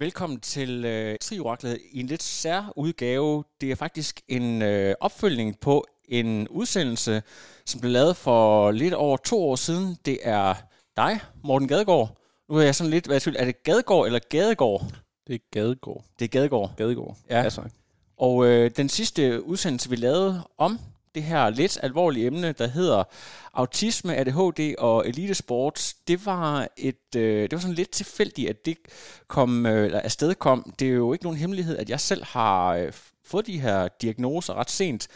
Velkommen til øh, Trioraklet i en lidt sær udgave. Det er faktisk en øh, opfølgning på en udsendelse, som blev lavet for lidt over to år siden. Det er dig, Morten Gadegaard. Nu er jeg sådan lidt, hvad tvivl, er det Gadegaard eller Gadegård? Det er Gadegård. Det er Gadegaard. Gadegård. Ja. ja tak. Og øh, den sidste udsendelse, vi lavede om det her lidt alvorlige emne, der hedder autisme, ADHD og elitesport, det var et, øh, det var sådan lidt tilfældigt, at det kom, øh, eller afsted kom. Det er jo ikke nogen hemmelighed, at jeg selv har øh, fået de her diagnoser ret sent.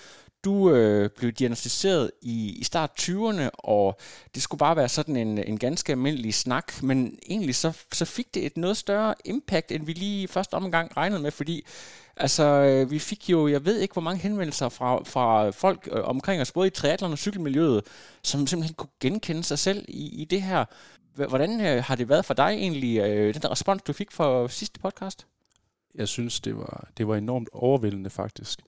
Du øh, blev diagnostiseret i, i start 20'erne, og det skulle bare være sådan en, en ganske almindelig snak, men egentlig så, så fik det et noget større impact, end vi lige første omgang regnede med, fordi Altså, øh, vi fik jo, jeg ved ikke, hvor mange henvendelser fra, fra folk øh, omkring os, både i triathlon og cykelmiljøet, som simpelthen kunne genkende sig selv i, i det her. Hvordan øh, har det været for dig egentlig, øh, den der respons, du fik for sidste podcast? Jeg synes, det var, det var enormt overvældende faktisk.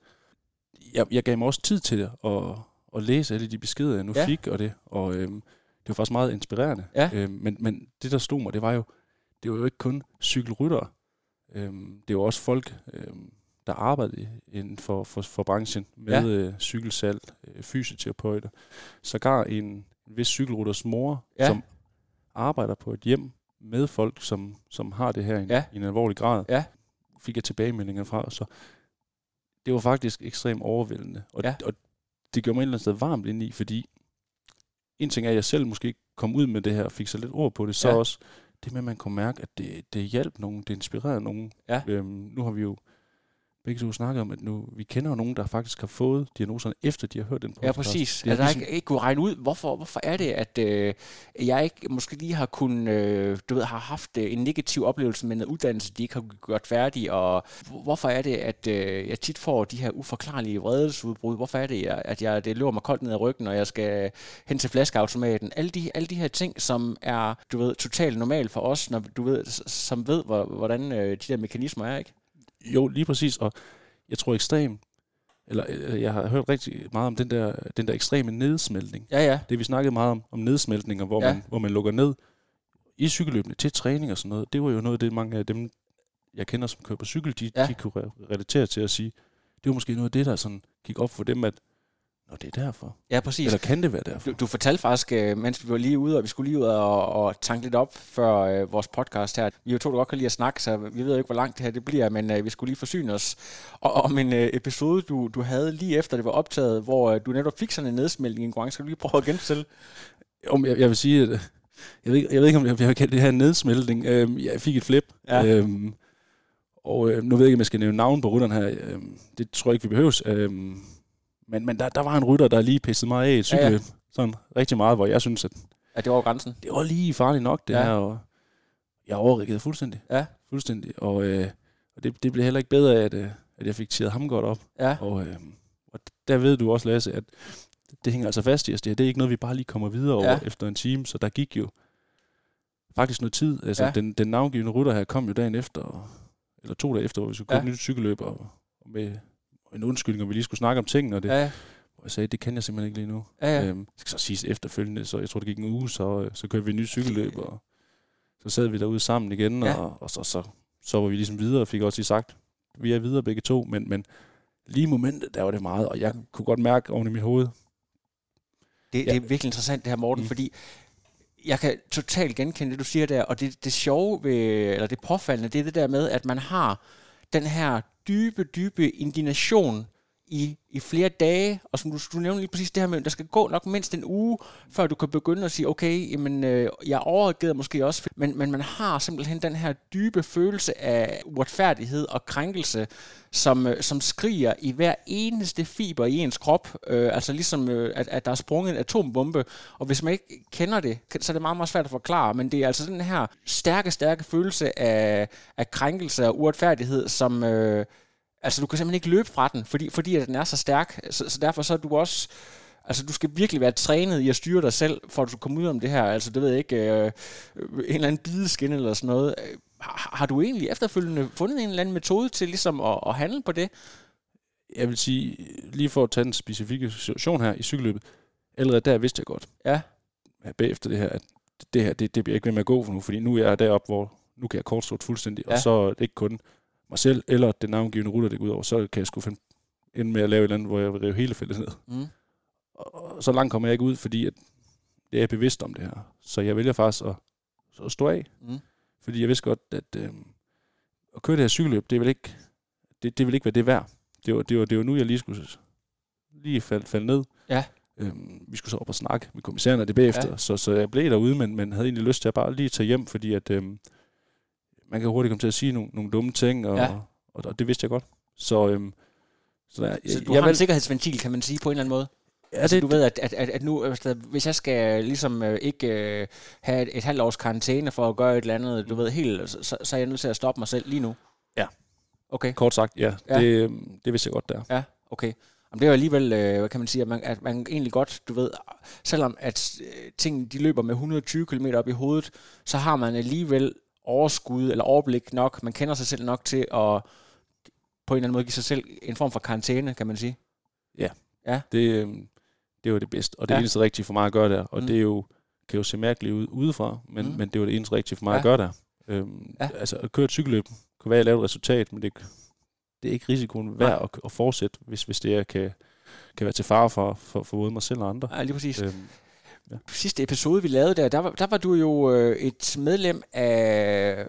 Jeg, jeg gav mig også tid til det, at, at læse alle de beskeder, jeg nu ja. fik, og det, og øhm, det var faktisk meget inspirerende. Ja. Øhm, men, men det, der stod mig, det var jo, det var jo ikke kun cykelryttere. Øhm, det var også folk, øhm, der arbejder inden for, for, for branchen med ja. øh, cykelsalg, øh, fysioterapeuter. Sågar en, en vis cykelrytters mor, ja. som arbejder på et hjem med folk, som, som har det her i, ja. i en alvorlig grad. Ja. Fik jeg tilbagemeldinger fra, så det var faktisk ekstremt overvældende. Og, ja. og det gjorde mig et eller andet sted varmt ind i, fordi en ting er, at jeg selv måske kom ud med det her og fik så lidt ord på det, så ja. også det med, at man kunne mærke, at det, det hjalp nogen, det inspirerede nogen. Ja. Øhm, nu har vi jo begge to snakket om, at nu, vi kender jo nogen, der faktisk har fået diagnoserne, efter de har hørt den podcast. Ja, præcis. Det er, at der ligesom... ikke, ikke kunne regne ud, hvorfor, hvorfor er det, at øh, jeg ikke måske lige har kun, øh, du ved, har haft øh, en negativ oplevelse med en uddannelse, de ikke har gjort færdig, og hvorfor er det, at øh, jeg tit får de her uforklarlige vredesudbrud? Hvorfor er det, at jeg, det løber mig koldt ned ad ryggen, og jeg skal hen til flaskeautomaten? Alle de, alle de her ting, som er, du ved, totalt normalt for os, når du ved, som ved, hvordan øh, de der mekanismer er, ikke? Jo, lige præcis, og jeg tror ekstrem, eller jeg har hørt rigtig meget om den der, den der ekstreme nedsmeltning. Ja, ja. Det vi snakkede meget om, om nedsmeltninger, hvor, ja. man, hvor man lukker ned i cykelløbene til træning og sådan noget. Det var jo noget af det, mange af dem, jeg kender, som kører på cykel, de, ja. de kunne relatere til at sige, det var måske noget af det, der sådan gik op for dem, at Nå, det er derfor. Ja, præcis. Eller kan det være derfor? Du, du fortalte faktisk, øh, mens vi var lige ude, og vi skulle lige ud og, og tanke lidt op for øh, vores podcast her. Vi jo to, der godt kan lide at snakke, så vi ved ikke, hvor langt det her det bliver, men øh, vi skulle lige forsyne os og, om en øh, episode, du, du havde lige efter det var optaget, hvor øh, du netop fik sådan en nedsmeltning i en konkurrence. Skal du lige prøve at genfortælle? Om jeg, jeg vil sige, at jeg ved, jeg ved ikke, om jeg vil kalde det her en nedsmeltning. Øhm, jeg fik et flip. Ja. Øhm, og øh, nu ved jeg ikke, om jeg skal nævne navn på rytteren her. Øhm, det tror jeg ikke, vi behøves. Øhm, men, men der, der var en rytter, der lige pissede mig af i et cykelløb. Ja, ja. Sådan rigtig meget, hvor jeg synes, at... Ja, det var grænsen. Det var lige farligt nok, det ja. her. Og jeg overrikkede fuldstændig. Ja. Fuldstændig. Og, øh, og det, det blev heller ikke bedre af, at, øh, at jeg fik tiret ham godt op. Ja. Og, øh, og der ved du også, Lasse, at det hænger altså fast i os. Det, her. det er ikke noget, vi bare lige kommer videre over ja. efter en time. Så der gik jo faktisk noget tid. Altså, ja. den, den navngivende rytter her kom jo dagen efter, eller to dage efter, hvor vi skulle ja. købe nyt cykelløb, og, og med en undskyldning, og vi lige skulle snakke om tingene, og det, ja. jeg sagde, det kan jeg simpelthen ikke lige nu. Ja, ja. Øhm, så siges efterfølgende, så jeg tror, det gik en uge, så, øh, så kørte vi en ny cykelløb, og så sad vi derude sammen igen, ja. og, og så, så, så var vi ligesom videre, og fik også lige sagt, vi er videre begge to, men, men lige i momentet, der var det meget, og jeg kunne godt mærke oven i mit hoved. Det, ja. det er virkelig interessant det her, Morten, mm. fordi jeg kan totalt genkende det, du siger der, og det, det sjove ved, eller det påfaldende, det er det der med, at man har den her dybe, dybe indignation i, i flere dage, og som du, du nævnte lige præcis det her med, der skal gå nok mindst en uge, før du kan begynde at sige, okay, jamen, øh, jeg overgiver måske også, men, men man har simpelthen den her dybe følelse af uretfærdighed og krænkelse, som, øh, som skriger i hver eneste fiber i ens krop, øh, altså ligesom, øh, at, at der er sprunget en atombombe, og hvis man ikke kender det, så er det meget, meget svært at forklare, men det er altså den her stærke, stærke følelse af, af krænkelse og uretfærdighed, som... Øh, Altså, du kan simpelthen ikke løbe fra den, fordi, fordi at den er så stærk. Så, så derfor så er du også... Altså, du skal virkelig være trænet i at styre dig selv, for at du kommer ud om det her. Altså, det ved jeg ikke, øh, en eller anden bideskin eller sådan noget. Har, har du egentlig efterfølgende fundet en eller anden metode til ligesom at, at handle på det? Jeg vil sige, lige for at tage en specifik situation her i cykelløbet, allerede der vidste jeg godt, ja. bagefter det her, at det her, det, det bliver ikke ved med at gå for nu, fordi nu er jeg deroppe, hvor nu kan jeg kortstort fuldstændig, ja. og så er det ikke kun mig selv, eller den navngivende ruller, det går ud over, så kan jeg sgu finde ind med at lave et eller andet, hvor jeg vil rive hele feltet ned. Mm. Og så langt kommer jeg ikke ud, fordi at det er jeg bevidst om det her. Så jeg vælger faktisk at, at stå af. Mm. Fordi jeg vidste godt, at øh, at køre det her cykelløb, det vil ikke, det, det vil ikke være det værd. Det var, det, var, det var nu, jeg lige skulle lige falde, falde ned. Ja. Øhm, vi skulle så op og snakke med kommissæren og det bagefter, ja. så, så jeg blev derude, men, men havde egentlig lyst til at bare lige tage hjem, fordi at øhm, man kan hurtigt komme til at sige nogle, nogle dumme ting, og, ja. og, og, det vidste jeg godt. Så, øhm, så, der, så du jeg har vil, en sikkerhedsventil, kan man sige, på en eller anden måde? Ja, altså, det, du ved, at, at, at, at nu, altså, hvis jeg skal ligesom øh, ikke øh, have et, et halvt års karantæne for at gøre et eller andet, du ved, helt, så, så er jeg nødt til at stoppe mig selv lige nu. Ja. Okay. Kort sagt, ja. ja. Det, øhm, det vidste jeg godt der. Ja, okay. Jamen, det er jo alligevel, øh, hvad kan man sige, at man, at man egentlig godt, du ved, selvom at øh, tingene de løber med 120 km op i hovedet, så har man alligevel overskud eller overblik nok, man kender sig selv nok til at på en eller anden måde give sig selv en form for karantæne, kan man sige. Ja, ja. Det, øh, det var det bedste, og det ja. eneste rigtige for mig at gøre der, og mm. det er jo, kan jo se mærkeligt ud udefra, men, mm. men det var det eneste rigtige for mig ja. at gøre der. Øhm, ja. Altså at køre et cykelløb kan være at lave et resultat, men det, det er ikke risikoen værd at, at fortsætte, hvis, hvis det er, kan, kan være til fare for, for, for både mig selv og andre. Ja, lige præcis. Øhm, ja. Sidste episode, vi lavede der, der var, der var du jo øh, et medlem af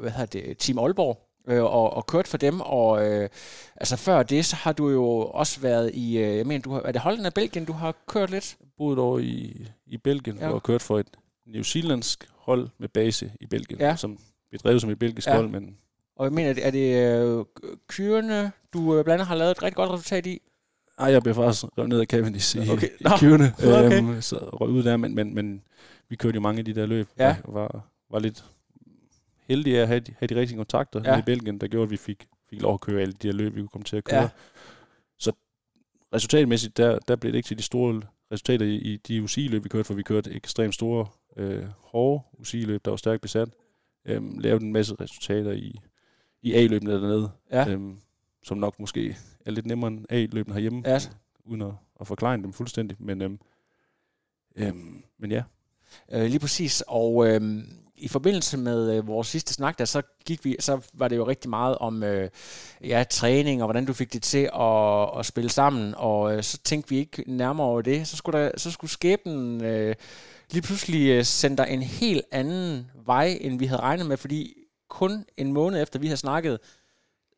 hvad hedder det, Team Aalborg, øh, og, og kørt for dem, og øh, altså før det, så har du jo også været i, øh, jeg mener, du har, er det Holland og Belgien, du har kørt lidt? Boet over i, i Belgien, ja. og kørt for et New Zealandsk hold med base i Belgien, ja. som bliver drevet som et belgisk ja. hold, men... Og jeg mener, er det øh, kyrene, du øh, blandt andet har lavet et rigtig godt resultat i? Nej, jeg blev faktisk revet ned af Cavendish i, okay. i kyrene, okay. øhm, så røg ud der, men, men, men vi kørte jo mange af de der løb, ja. og var, var lidt heldige at have de, have de rigtige kontakter ja. i Belgien, der gjorde, at vi fik, fik lov at køre alle de her løb, vi kunne komme til at køre. Ja. Så resultatmæssigt, der, der blev det ikke til de store resultater i, i de UCI-løb, vi kørte, for vi kørte ekstremt store, øh, hårde UCI-løb, der var stærkt besat. Øhm, lavede en masse resultater i, i A-løbene dernede, ja. øhm, som nok måske er lidt nemmere end A-løbene herhjemme, ja. uden at, at forklare dem fuldstændig. Men, øhm, øhm, men ja. Øh, lige præcis, og øhm, i forbindelse med øh, vores sidste snak, der så gik vi, så var det jo rigtig meget om øh, ja, træning og hvordan du fik det til at, at spille sammen, og øh, så tænkte vi ikke nærmere over det. Så skulle, der, så skulle skæbnen øh, lige pludselig øh, sende dig en helt anden vej, end vi havde regnet med, fordi kun en måned efter vi havde snakket,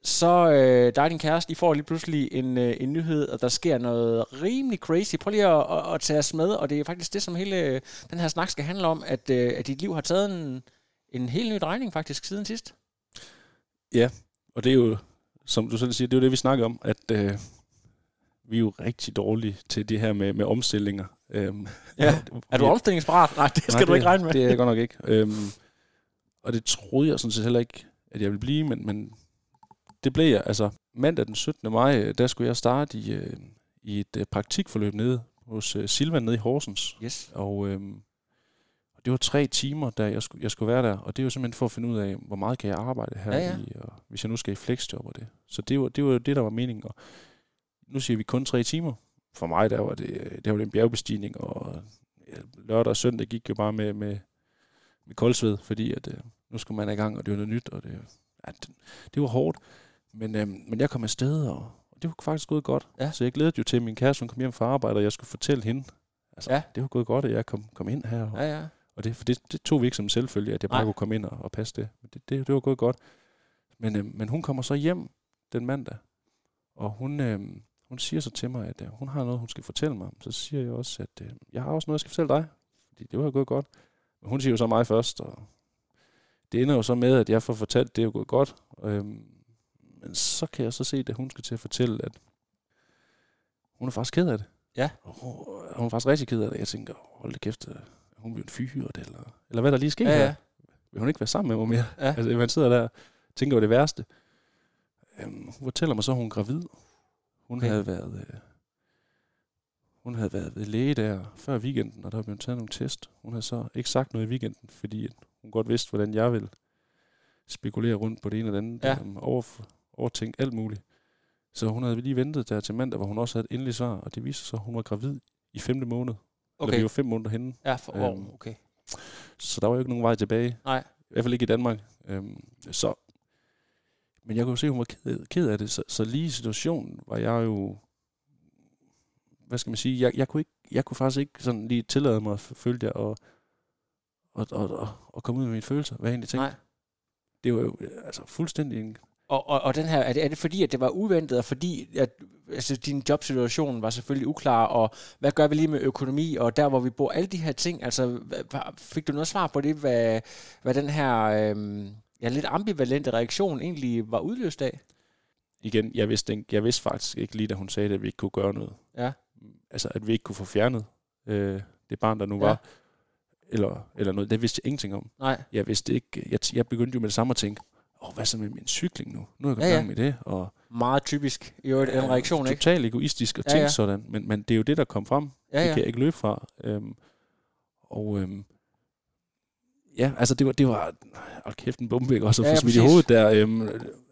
så øh, dig og din kæreste, I får lige pludselig en, øh, en nyhed, og der sker noget rimelig crazy. Prøv lige at, at, at tage os med, og det er faktisk det, som hele øh, den her snak skal handle om, at, øh, at dit liv har taget en, en helt ny drejning faktisk siden sidst. Ja, og det er jo, som du selv siger, det er jo det, vi snakker om, at øh, vi er jo rigtig dårlige til det her med, med omstillinger. Øhm, ja. Er du omstillingsparat? Nej, det skal nej, du ikke regne med. Det er jeg godt nok ikke. Øhm, og det troede jeg sådan set heller ikke, at jeg ville blive, men, men det blev jeg. Altså, mandag den 17. maj, der skulle jeg starte i, øh, i et øh, praktikforløb nede hos øh, Silvan nede i Horsens. Yes. Og øh, det var tre timer, da jeg skulle, jeg skulle være der, og det var simpelthen for at finde ud af, hvor meget kan jeg arbejde her, ja, ja. i, og hvis jeg nu skal i flexjob og det. Så det var, det var det, der var meningen. Og nu siger vi kun tre timer. For mig, der var det, der var det en bjergbestigning, og lørdag og søndag gik jo bare med, med, med koldsved, fordi at, øh, nu skulle man i gang, og det var noget nyt, og det, ja, det, det var hårdt. Men, øhm, men jeg kom afsted, og, og det var faktisk gået godt. Ja. Så jeg glædede jo til, at min kæreste kom hjem fra arbejde, og jeg skulle fortælle hende. Altså, ja. det var gået godt, at jeg kom, kom ind her. Og, ja, ja. og det, for det, det tog vi ikke som selvfølge, at jeg bare Nej. kunne komme ind og, og passe det. Men det, det, det var gået godt. Men, øhm, men hun kommer så hjem den mandag, og hun, øhm, hun siger så til mig, at øh, hun har noget, hun skal fortælle mig. Så siger jeg også, at øh, jeg har også noget, jeg skal fortælle dig. Fordi det var gået godt. Men hun siger jo så mig først, og det ender jo så med, at jeg får fortalt, det er jo gået godt. Øhm, men så kan jeg så se, at hun skal til at fortælle, at hun er faktisk ked af det. Ja. Og hun, hun er faktisk rigtig ked af det. Jeg tænker, hold da kæft, øh, hun blevet fyret, eller, eller hvad der lige sker Ja, ja. her. Vil hun ikke være sammen med mig mere? Ja. Altså, man sidder der og tænker over det værste. Øhm, hun fortæller mig så, at hun er gravid. Hun Okay. havde været... Øh, hun havde været ved læge der før weekenden, og der blevet taget nogle test. Hun havde så ikke sagt noget i weekenden, fordi hun godt vidste, hvordan jeg ville spekulere rundt på det ene og det andet. Ja. Øhm, over, overtænkt alt muligt. Så hun havde lige ventet der til mandag, hvor hun også havde et endeligt svar, og det viste sig så, at hun var gravid i femte måned. Okay. Eller vi var fem måneder henne. Ja, for, Øhm, oh, okay. Så der var jo ikke nogen vej tilbage. Nej. I hvert fald ikke i Danmark. Øhm, så, men jeg kunne jo se, at hun var ked, ked af det. Så, så lige i situationen var jeg jo... Hvad skal man sige? Jeg, jeg, kunne, ikke, jeg kunne faktisk ikke sådan lige tillade mig, følte jeg, at, at, at, at, at komme ud med mine følelser. Hvad jeg egentlig tænkte. Nej. Det var jo altså fuldstændig en... Og, og, og den her, er det, er det fordi, at det var uventet, og fordi at, altså, din jobsituation var selvfølgelig uklar, og hvad gør vi lige med økonomi, og der hvor vi bor, alle de her ting, altså fik du noget svar på det, hvad, hvad den her øhm, ja, lidt ambivalente reaktion egentlig var udløst af? Igen, jeg vidste, ikke, jeg vidste faktisk ikke lige, da hun sagde det, at vi ikke kunne gøre noget. Ja. Altså, at vi ikke kunne få fjernet øh, det barn, der nu Ja. var. Eller, eller noget. Det vidste jeg ingenting om. Nej. jeg vidste ikke, jeg, jeg begyndte jo med det samme at tænke, åh, hvad så med min cykling nu? Nu er jeg gået Ja, ja. gang med det, og Meget typisk i øvrigt, en reaktion, ikke? totalt egoistisk at Ja, tænke ja. sådan, men, men det er jo det, der kom frem. Ja, Det ja. kan jeg ikke løbe fra. Øhm, og øhm, ja, altså det var, det var hold kæft en ikke? Også at Ja, få ja, smidt i hovedet der, øhm,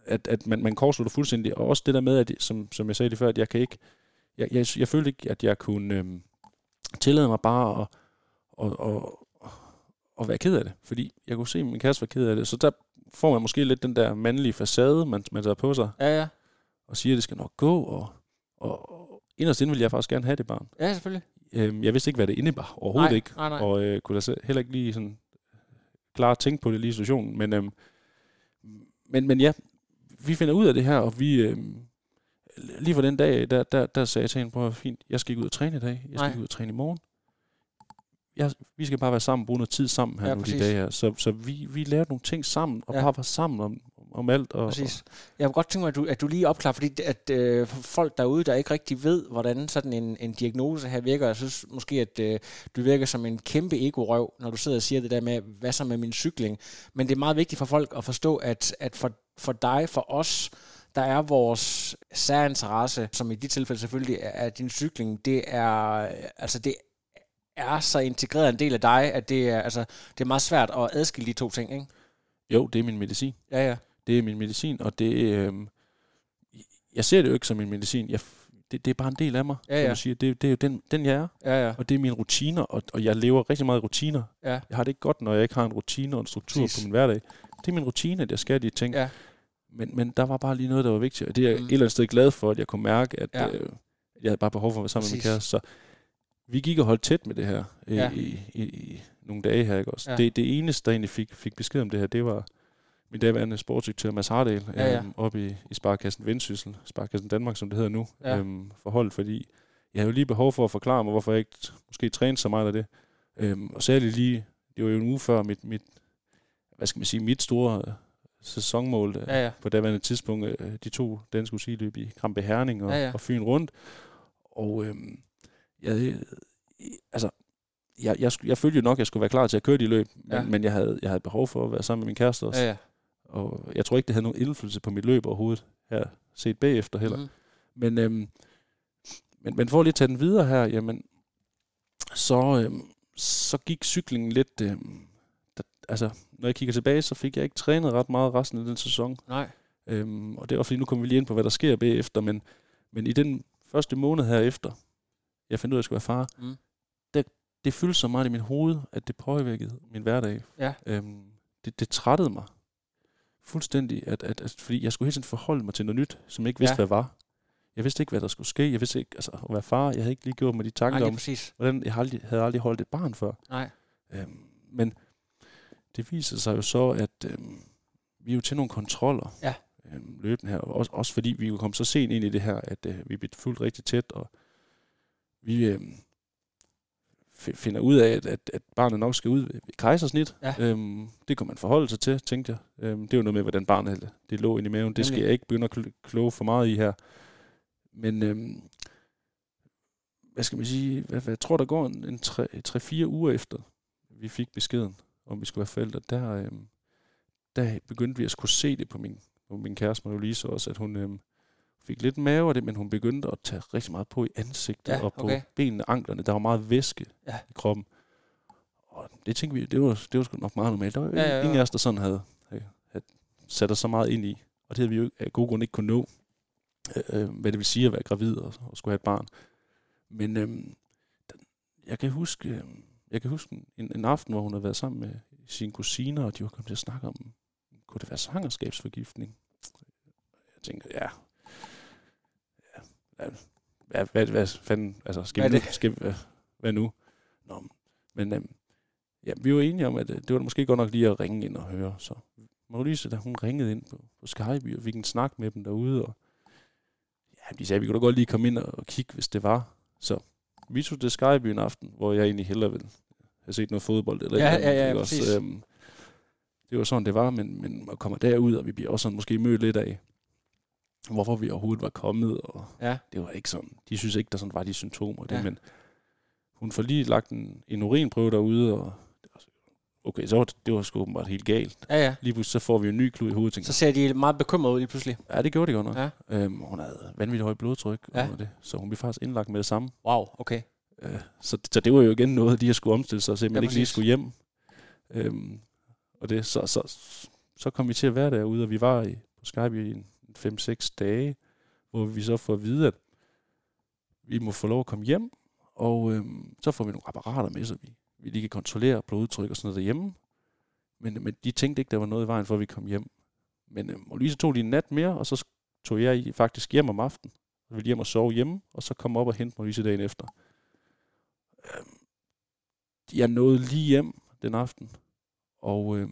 at, at man, man kortslutter fuldstændig. Og også det der med, at, som, som jeg sagde det før, at jeg kan ikke, jeg, jeg, jeg følte ikke, at jeg kunne øhm, tillade mig bare at, at, at, at være ked af det. Fordi jeg kunne se, at min kæreste var ked af det. Så der får man måske lidt den der mandlige facade, man, man tager på sig, Ja, ja. og siger, at det skal nok gå, og, og, og inderst inde vil jeg faktisk gerne have det barn. Ja, selvfølgelig. Øhm, jeg vidste ikke, hvad det indebar. Overhovedet nej, ikke. Nej, nej. Og øh, kunne da heller ikke lige sådan klare at tænke på det lige i situationen. Men, øhm, men, men ja, vi finder ud af det her, og vi... Øhm, lige for den dag, der, der, der sagde jeg til hende, prøv fint, jeg skal ikke ud og træne i dag, jeg skal Nej. ikke ud og træne i morgen. Jeg, vi skal bare være sammen, bruge noget tid sammen her Ja, nu præcis. de dage her. Så, så vi, vi lavede nogle ting sammen, og Ja. bare var sammen om, om alt. Og, Præcis. Jeg kunne godt tænke mig, at du, at du lige opklarer, fordi at øh, folk derude, der ikke rigtig ved, hvordan sådan en, en diagnose her virker, jeg synes måske, at øh, du virker som en kæmpe ego-røv, når du sidder og siger det der med, hvad så med min cykling. Men det er meget vigtigt for folk at forstå, at, at for, for dig, for os, der er vores særinteresse, som i dit tilfælde selvfølgelig er, er din cykling, det er, altså det er så integreret en del af dig, at det er, altså, det er meget svært at adskille de to ting, ikke? Jo, det er min medicin. Ja, ja. Det er min medicin, og det øh, jeg ser det jo ikke som min medicin. Jeg, det, det er bare en del af mig, Ja, som ja. du siger. Det, det er jo den, den, jeg er. Ja, ja. Og det er mine rutiner, og, og jeg lever rigtig meget i rutiner. Ja. Jeg har det ikke godt, når jeg ikke har en rutine og en struktur Præcis. på min hverdag. Det er min rutine, at jeg skal de ting. Ja. Men, men der var bare lige noget, der var vigtigt, og det er jeg Mm. et eller andet sted glad for, at jeg kunne mærke, at Ja. øh, jeg havde bare behov for at være sammen Præcis. med min kæreste. Så vi gik og holdt tæt med det her øh, Ja. i, i, i nogle dage her. Ikke? Også. Ja. Det, det eneste, der egentlig fik, fik besked om det her, det var min daværende sportsdirektør Mads Hardal, Ja, ja. øhm, oppe i, i Sparkassen Vendsyssel, Sparkassen Danmark, som det hedder nu, Ja. øhm, for hold, fordi jeg havde jo lige behov for at forklare mig, hvorfor jeg ikke måske trænede så meget af det. Øhm, og særligt lige, det var jo en uge før mit, mit hvad skal man sige, mit store øh, sæsonmål øh, Ja, ja. på daværende tidspunkt, de to danske udsigeløb i Krampe Herning og, ja. ja. og Fyn rundt. Og øhm, jeg, altså, jeg, jeg, jeg følte jo nok, at jeg skulle være klar til at køre de løb, men, Ja. men jeg, havde, jeg havde behov for at være sammen med min kæreste også. Ja, ja. Og jeg tror ikke, det havde nogen indflydelse på mit løb overhovedet, her set bagefter heller. Mm. Men, øhm, men, men for lige at tage den videre her, jamen, så, øhm, så gik cyklingen lidt... Øhm, der, altså, når jeg kigger tilbage, så fik jeg ikke trænet ret meget resten af den sæson. Nej. Øhm, og det var fordi, nu kommer vi lige ind på, hvad der sker bagefter, men, men i den første måned her efter, jeg fandt ud af, at jeg skulle være far, Mm. det, det fyldte så meget i min hoved, at det påvirkede min hverdag. Ja. Øhm, det, det trættede mig fuldstændig, at, at, at, fordi jeg skulle hele tiden forholde mig til noget nyt, som jeg ikke vidste, Ja. hvad var. Jeg vidste ikke, hvad der skulle ske. Jeg vidste ikke, altså at være far, jeg havde ikke lige gjort mig de Nej, tanker lige om, præcis. hvordan jeg havde aldrig, havde aldrig holdt et barn før. Nej. Øhm, men det viser sig jo så, at øhm, vi er jo til nogle kontroller. Ja. øh, løbende her. Også, også fordi vi kom så sent ind i det her, at øh, vi blev fuldt rigtig tæt, og vi øh, finder ud af, at, at, at barnet nok skal ud ved kejsersnit. Ja. Øhm, det kan man forholde sig til, tænkte jeg. Øhm, det er jo noget med, hvordan barnet det lå inde i maven. Det skal jeg ikke begynde at kl- kloge for meget i her. Men øhm, hvad skal man sige? Hvad, hvad, jeg tror, der går en, en 3-4 uger efter, vi fik beskeden, om vi skulle være forældre. Der, øhm, der begyndte vi at skulle se det på min, på min kæreste, Marie-Lise også, at hun øhm, fik lidt mave af det, men hun begyndte at tage rigtig meget på i ansigtet Ja, og på okay. benene, anklerne. Der var meget væske Ja. i kroppen. Og det tænkte vi, det var, det var sgu nok meget normalt. Der var Ja, ja, ja, ingen af os, der sådan havde, havde, havde sat os så meget ind i. Og det havde vi jo af gode grunde ikke kunne nå, øh, øh, hvad det vil sige at være gravid og, og skulle have et barn. Men øh, jeg kan huske, øh, jeg kan huske en, en aften, hvor hun havde været sammen med sine kusiner, og de var kommet til at snakke om, kunne det være svangerskabsforgiftning? Jeg ja, ja hvad, hvad, hvad fanden, altså, skal Hvad vi nu, skal, hvad, hvad nu? Nå, men øhm, ja, vi var enige om, at øh, det var måske godt nok lige at ringe ind og høre. Så Maurice, da hun ringede ind på, på Skype, og fik en snak med dem derude, og ja, de sagde, at vi kunne da godt lige komme ind og, og kigge, hvis det var. Så vi tog til Skype en aften, hvor jeg egentlig hellere ville have set noget fodbold. Eller Ja, eller andet, ja, ja, ikke også? Øhm, det var sådan, det var, men, men man kommer derud, og vi bliver også sådan måske mødt lidt af, hvorfor vi overhovedet var kommet, og Ja. det var ikke sådan, de synes ikke, der sådan var de symptomer, det, Ja. men hun får lige lagt en, en urinprøve derude, og det var, okay, så var det, det var sgu åbenbart helt galt. Ja, ja. Lige pludselig så får vi en ny klud i hovedet, tænker, Så ser de meget bekymrede ud lige pludselig. ja, det gjorde det godt nok. Ja. Øhm, hun havde vanvittigt højt blodtryk, Ja. og det, så hun blev faktisk indlagt med det samme. Wow, okay. Øh, så, så det var jo igen noget, de har skulle omstille sig, man Ja, ikke lige skulle hjem. Øhm, og det, så, så, så kom vi til at være derude, og vi var i, på Skype i en 5-6 dage, hvor vi så får at vide, at vi må få lov at komme hjem, og øh, så får vi nogle apparater med, så vi, vi lige kan kontrollere blodtryk og sådan noget derhjemme. Men, men de tænkte ikke, der var noget i vejen for, at vi kom hjem. Men øh, og lige så tog de en nat mere, og så tog jeg i- faktisk hjem om aftenen. Så ville hjem og sove hjemme, og så kom op og hente mig dagen efter. Øh, jeg nåede lige hjem den aften, og øh,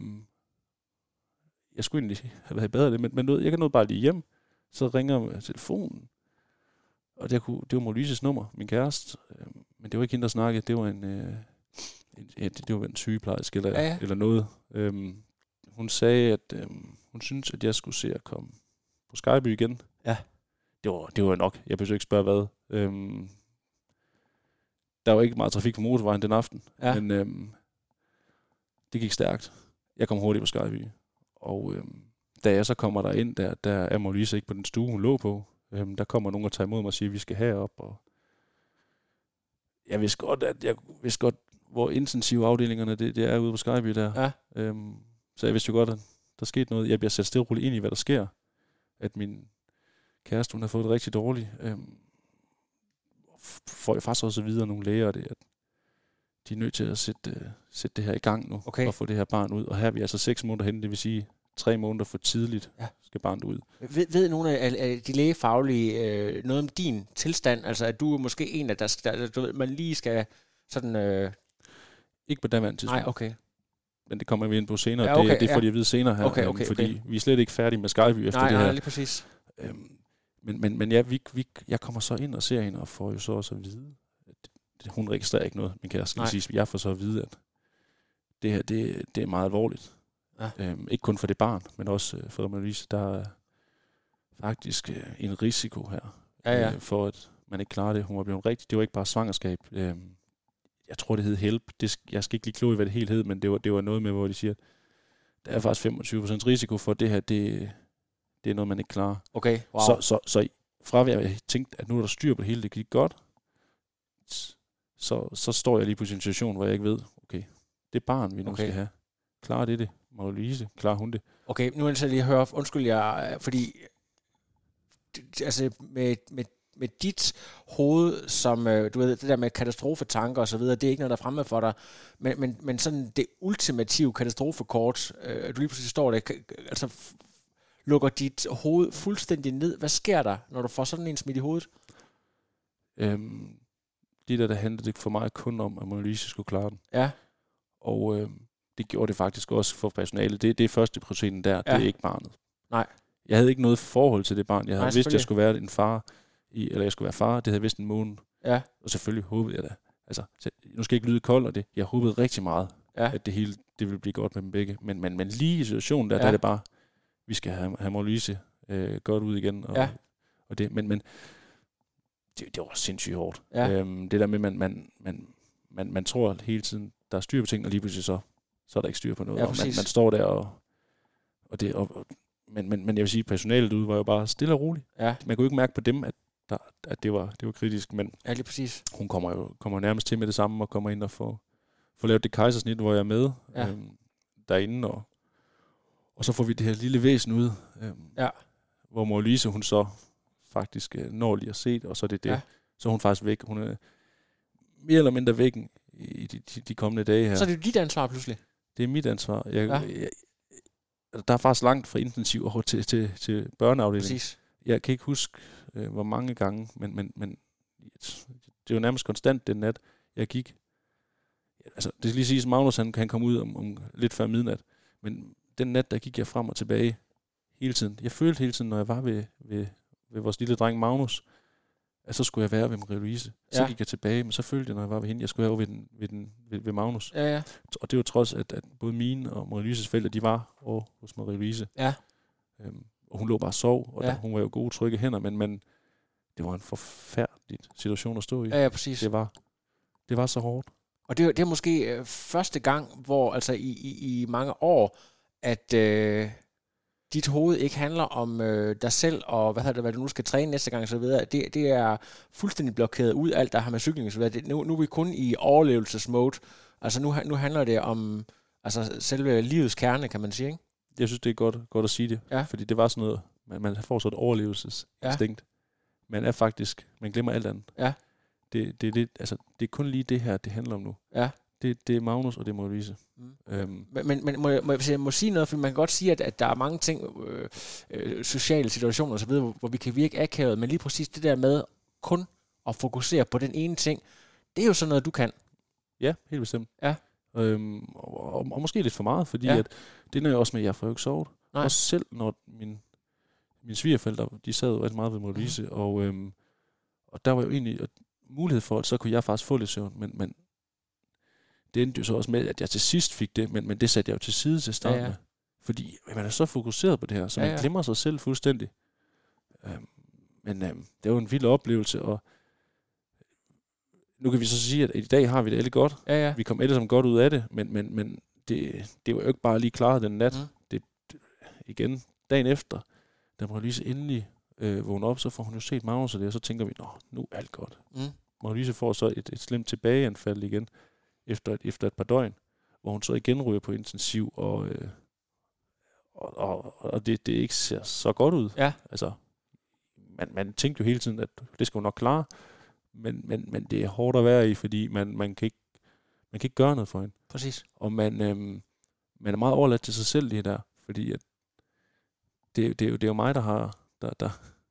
jeg skulle egentlig have været bad af det, men, men nåede, jeg nåede bare lige hjem. Så ringer telefonen, og det, kunne, det var Molises nummer, min kæreste. Øhm, men det var ikke hende, der snakkede, det var en, øh, en ja, det, var en sygeplejerske eller, Ja, ja. eller noget. Øhm, hun sagde, at øhm, hun syntes, at jeg skulle se at komme på Skype igen. Ja. Det var, det var nok. Jeg behøver ikke spørge hvad. Øhm, der var ikke meget trafik på motorvejen den aften, Ja. men øhm, det gik stærkt. Jeg kom hurtigt på Skype, og øhm, da jeg så kommer der ind, der, der er Maurice ikke på den stue, hun lå på. Øhm, der kommer nogen og tager imod mig og siger, at vi skal herop. Og jeg vidste godt, at jeg vidste godt, hvor intensive afdelingerne det, det er ude på Skype der. Ja. Øhm, så jeg vidste jo godt, at der skete noget. Jeg bliver sat stille roligt ind i, hvad der sker. At min kæreste, hun har fået det rigtig dårligt. Øhm, får jeg faktisk også videre nogle læger, det, at de er nødt til at sætte, øh, sætte det her i gang nu, Okay. og få det her barn ud. Og her er vi altså seks måneder henne, det vil sige tre måneder for tidligt Ja. skal barnet ud. Ved, ved nogle af, af de lægefaglige øh, noget om din tilstand? Altså, at du er måske en af, der, der du ved, man lige skal sådan... Øh, Ikke på daværende tidspunkt, nej, okay. men det kommer vi ind på senere. Ja, okay, det, det får ja. de at vide senere her, Okay, øhm, okay, fordi okay. vi er slet ikke færdige med Skype efter Nej, det her. nej, lige præcis. Øhm, men, men, men ja, vi, vi, jeg kommer så ind og ser hende, og får jo så også at vide, hun registrerer ikke noget, min kæreste skal Nej. sige. Jeg får så at vide, at det her, det, det er meget alvorligt. Ja. Øhm, ikke kun for det barn, men også øh, for Maurice. Der er faktisk øh, en risiko her, Ja, ja. Øh, for at man ikke klarer det. Hun var blevet rigtig, det var ikke bare svangerskab. Øhm, jeg tror, det hed HELP. Det, jeg skal ikke lige kloge i, hvad det helt hed, men det var, det var noget med, hvor de siger, at der er faktisk 25% risiko for, at det her, det, det er noget, man ikke klarer. Okay, wow. Så, så, så fra at jeg tænkte, at nu er der styr på det hele, det gik godt, så, så står jeg lige på en situation, hvor jeg ikke ved, okay, det barn, vi nu Okay. skal have, klarer det det? Marie-Louise, klarer hun det? Okay, nu er jeg lige høre, undskyld jeg, fordi altså med, med, med dit hoved, som øh, du ved, det der med katastrofetanker og så videre, det er ikke noget, der er fremme for dig, men, men, men sådan det ultimative katastrofekort, øh, du lige pludselig står der, altså lukker dit hoved fuldstændig ned. Hvad sker der, når du får sådan en smidt i hovedet? Øhm, det der, der handlede det for mig kun om, at Marie-Louise skulle klare den. Ja, Og øhm, det gjorde det faktisk også for personalet. Det, det er første prioriteten der, ja. det er ikke barnet. Nej. jeg havde ikke noget forhold til det barn. Jeg havde Nej, vidst, at jeg skulle være en far, i, eller jeg skulle være far. Det havde jeg vidst en måned. Ja. Og selvfølgelig håbede jeg da. Altså, så- nu skal jeg ikke lyde kold, og det, jeg håbede rigtig meget, Ja. at det hele det ville blive godt med dem begge. Men, men, men lige i situationen der, ja. Der er det bare, vi skal have, have Maurice øh, godt ud igen. Og, Ja. og det, men, men det, det var sindssygt hårdt. Ja. Øhm, det der med, man, man, man, man, man tror hele tiden, der er styr på ting, og lige pludselig så, så er der ikke styr på noget. Ja, og man, man står der og... og, det, og og- men, men, men jeg vil sige, personalet ude var jo bare stille og roligt. Ja, Man kunne ikke mærke på dem, at, der, at det, var, det var kritisk, men ja lige præcis. hun kommer jo kommer nærmest til med det samme og kommer ind og får, får lavet det kejsersnit, hvor jeg er med Ja. øhm, derinde. Og, og så får vi det her lille væsen ud, øhm, Ja. hvor Maurice, hun så faktisk øh, når lige at se det, og så er det det. Ja. Så er hun faktisk væk. Hun er mere eller mindre væk i de, de, de kommende dage her. Så er det jo dit ansvar pludselig. Det er mit ansvar. Jeg, Ja. jeg, der er faktisk langt fra intensiv over til, til, til børneafdelingen. Præcis. Jeg kan ikke huske, øh, hvor mange gange, men, men, men det var nærmest konstant den nat, jeg gik. Altså, det skal lige siges, at Magnus han kan komme ud om, om lidt før midnat, men den nat, der gik jeg frem og tilbage hele tiden. Jeg følte hele tiden, når jeg var ved, ved, ved vores lille dreng Magnus, at så skulle jeg være ved Marie Louise. Så Ja. gik jeg tilbage, men så følte jeg, når jeg var ved hende, jeg skulle være ved, den, ved, den, ved, ved Magnus. Ja, ja. Og det var trods, at, at både mine og Marie Louises forældre, de var over hos Marie Louise. Ja. Øhm, og hun lå bare og sov, og Ja. der, hun var jo gode, trygge hænder, men, men det var en forfærdelig situation at stå i. Ja, ja, præcis. Det var, det var så hårdt. Og det, er- det er måske øh, første gang, hvor altså i, i, i mange år, at øh, dit hoved ikke handler om øh, dig selv, og hvad, det, hvad du nu skal træne næste gang, og så videre. Det, det er fuldstændig blokeret ud, alt der har med cykling og så videre. Det, nu, nu er vi kun i overlevelsesmode. Altså nu, nu handler det om altså selve livets kerne, kan man sige, ikke? Jeg synes, det er godt, godt at sige det, Ja. fordi det var sådan noget, man, man får så et overlevelsesinstinkt. Ja. Man er faktisk, man glemmer alt andet. Ja. Det, det, det, altså, det er kun lige det her, det handler om nu. Ja. Det, det er Magnus, og det er Marie Mm. øhm, Men, men, men må, jeg, må, jeg, jeg må sige noget, for man kan godt sige, at, at der er mange ting, øh, øh, sociale situationer osv., hvor, hvor vi kan virke akavet, men lige præcis det der med kun at fokusere på den ene ting, det er jo sådan noget, du kan. Ja, helt bestemt. Ja. Øhm, og, og, og måske lidt for meget, fordi Ja. at det er jo også med, at jeg får jo ikke sovet. Nej. Også selv når min, mine svigerforældre, de sad jo rigtig meget ved Maurice, mm. og, øhm, og der var jo egentlig mulighed for, at så kunne jeg faktisk få lidt søvn, men, men det endte jo så også med, at jeg til sidst fik det, men, men det satte jeg jo til side til starten Ja, ja. Fordi man er så fokuseret på det her, så Ja, man ja. glemmer sig selv fuldstændig. Øhm, men øhm, det var en vild oplevelse, og nu kan vi så sige, at i dag har vi det alle godt, Ja, ja. vi kom alle sammen godt ud af det, men, men, men det, det var jo ikke bare lige klaret den nat. Mm. Mm. Det, det, igen, dagen efter, da Marie-Louise endelig øh, vågner op, så får hun jo set Magnus og det, og så tænker vi, nå, nu er alt godt. Mm. Marie-Louise får så et, et slemt tilbageanfald igen, efter et, efter et par døgn, hvor hun så igen ryger på intensiv, og, øh, og, og, og det, det ikke ser så godt ud. Ja. Altså, man, man tænkte jo hele tiden, at det skal hun nok klare, men, men, men det er hårdt at være i, fordi man, man, kan ikke, man kan ikke gøre noget for hende. Præcis. Og man, øhm, man er meget overladt til sig selv lige der, fordi at det, det, er jo, det er jo mig, der har, der, der,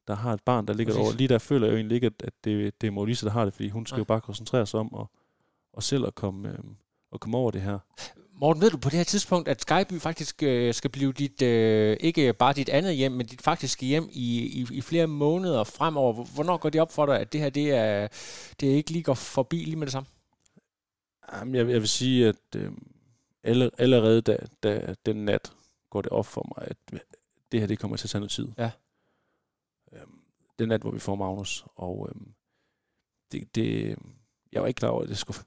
der har et barn, der ligger Præcis. over. Lige der føler jeg jo egentlig ikke, at, at det, det er Maurice, der har det, fordi hun skal Nej. jo bare koncentrere sig om at, og selv at komme, øhm, at komme over det her. Morten, ved du på det her tidspunkt, at Skyby faktisk øh, skal blive dit, øh, ikke bare dit andet hjem, men dit faktiske hjem i, i, i flere måneder fremover? Hvor- Hvornår går det op for dig, at det her, det er, det ikke lige går forbi lige med det samme? Jamen, jeg, jeg vil sige, at alle, allerede da, da den nat går det op for mig, at det her det kommer til at tage noget tid. Ja. Øhm, den nat, hvor vi får Magnus, og øhm, det, det, jeg var ikke klar over, at, det skulle,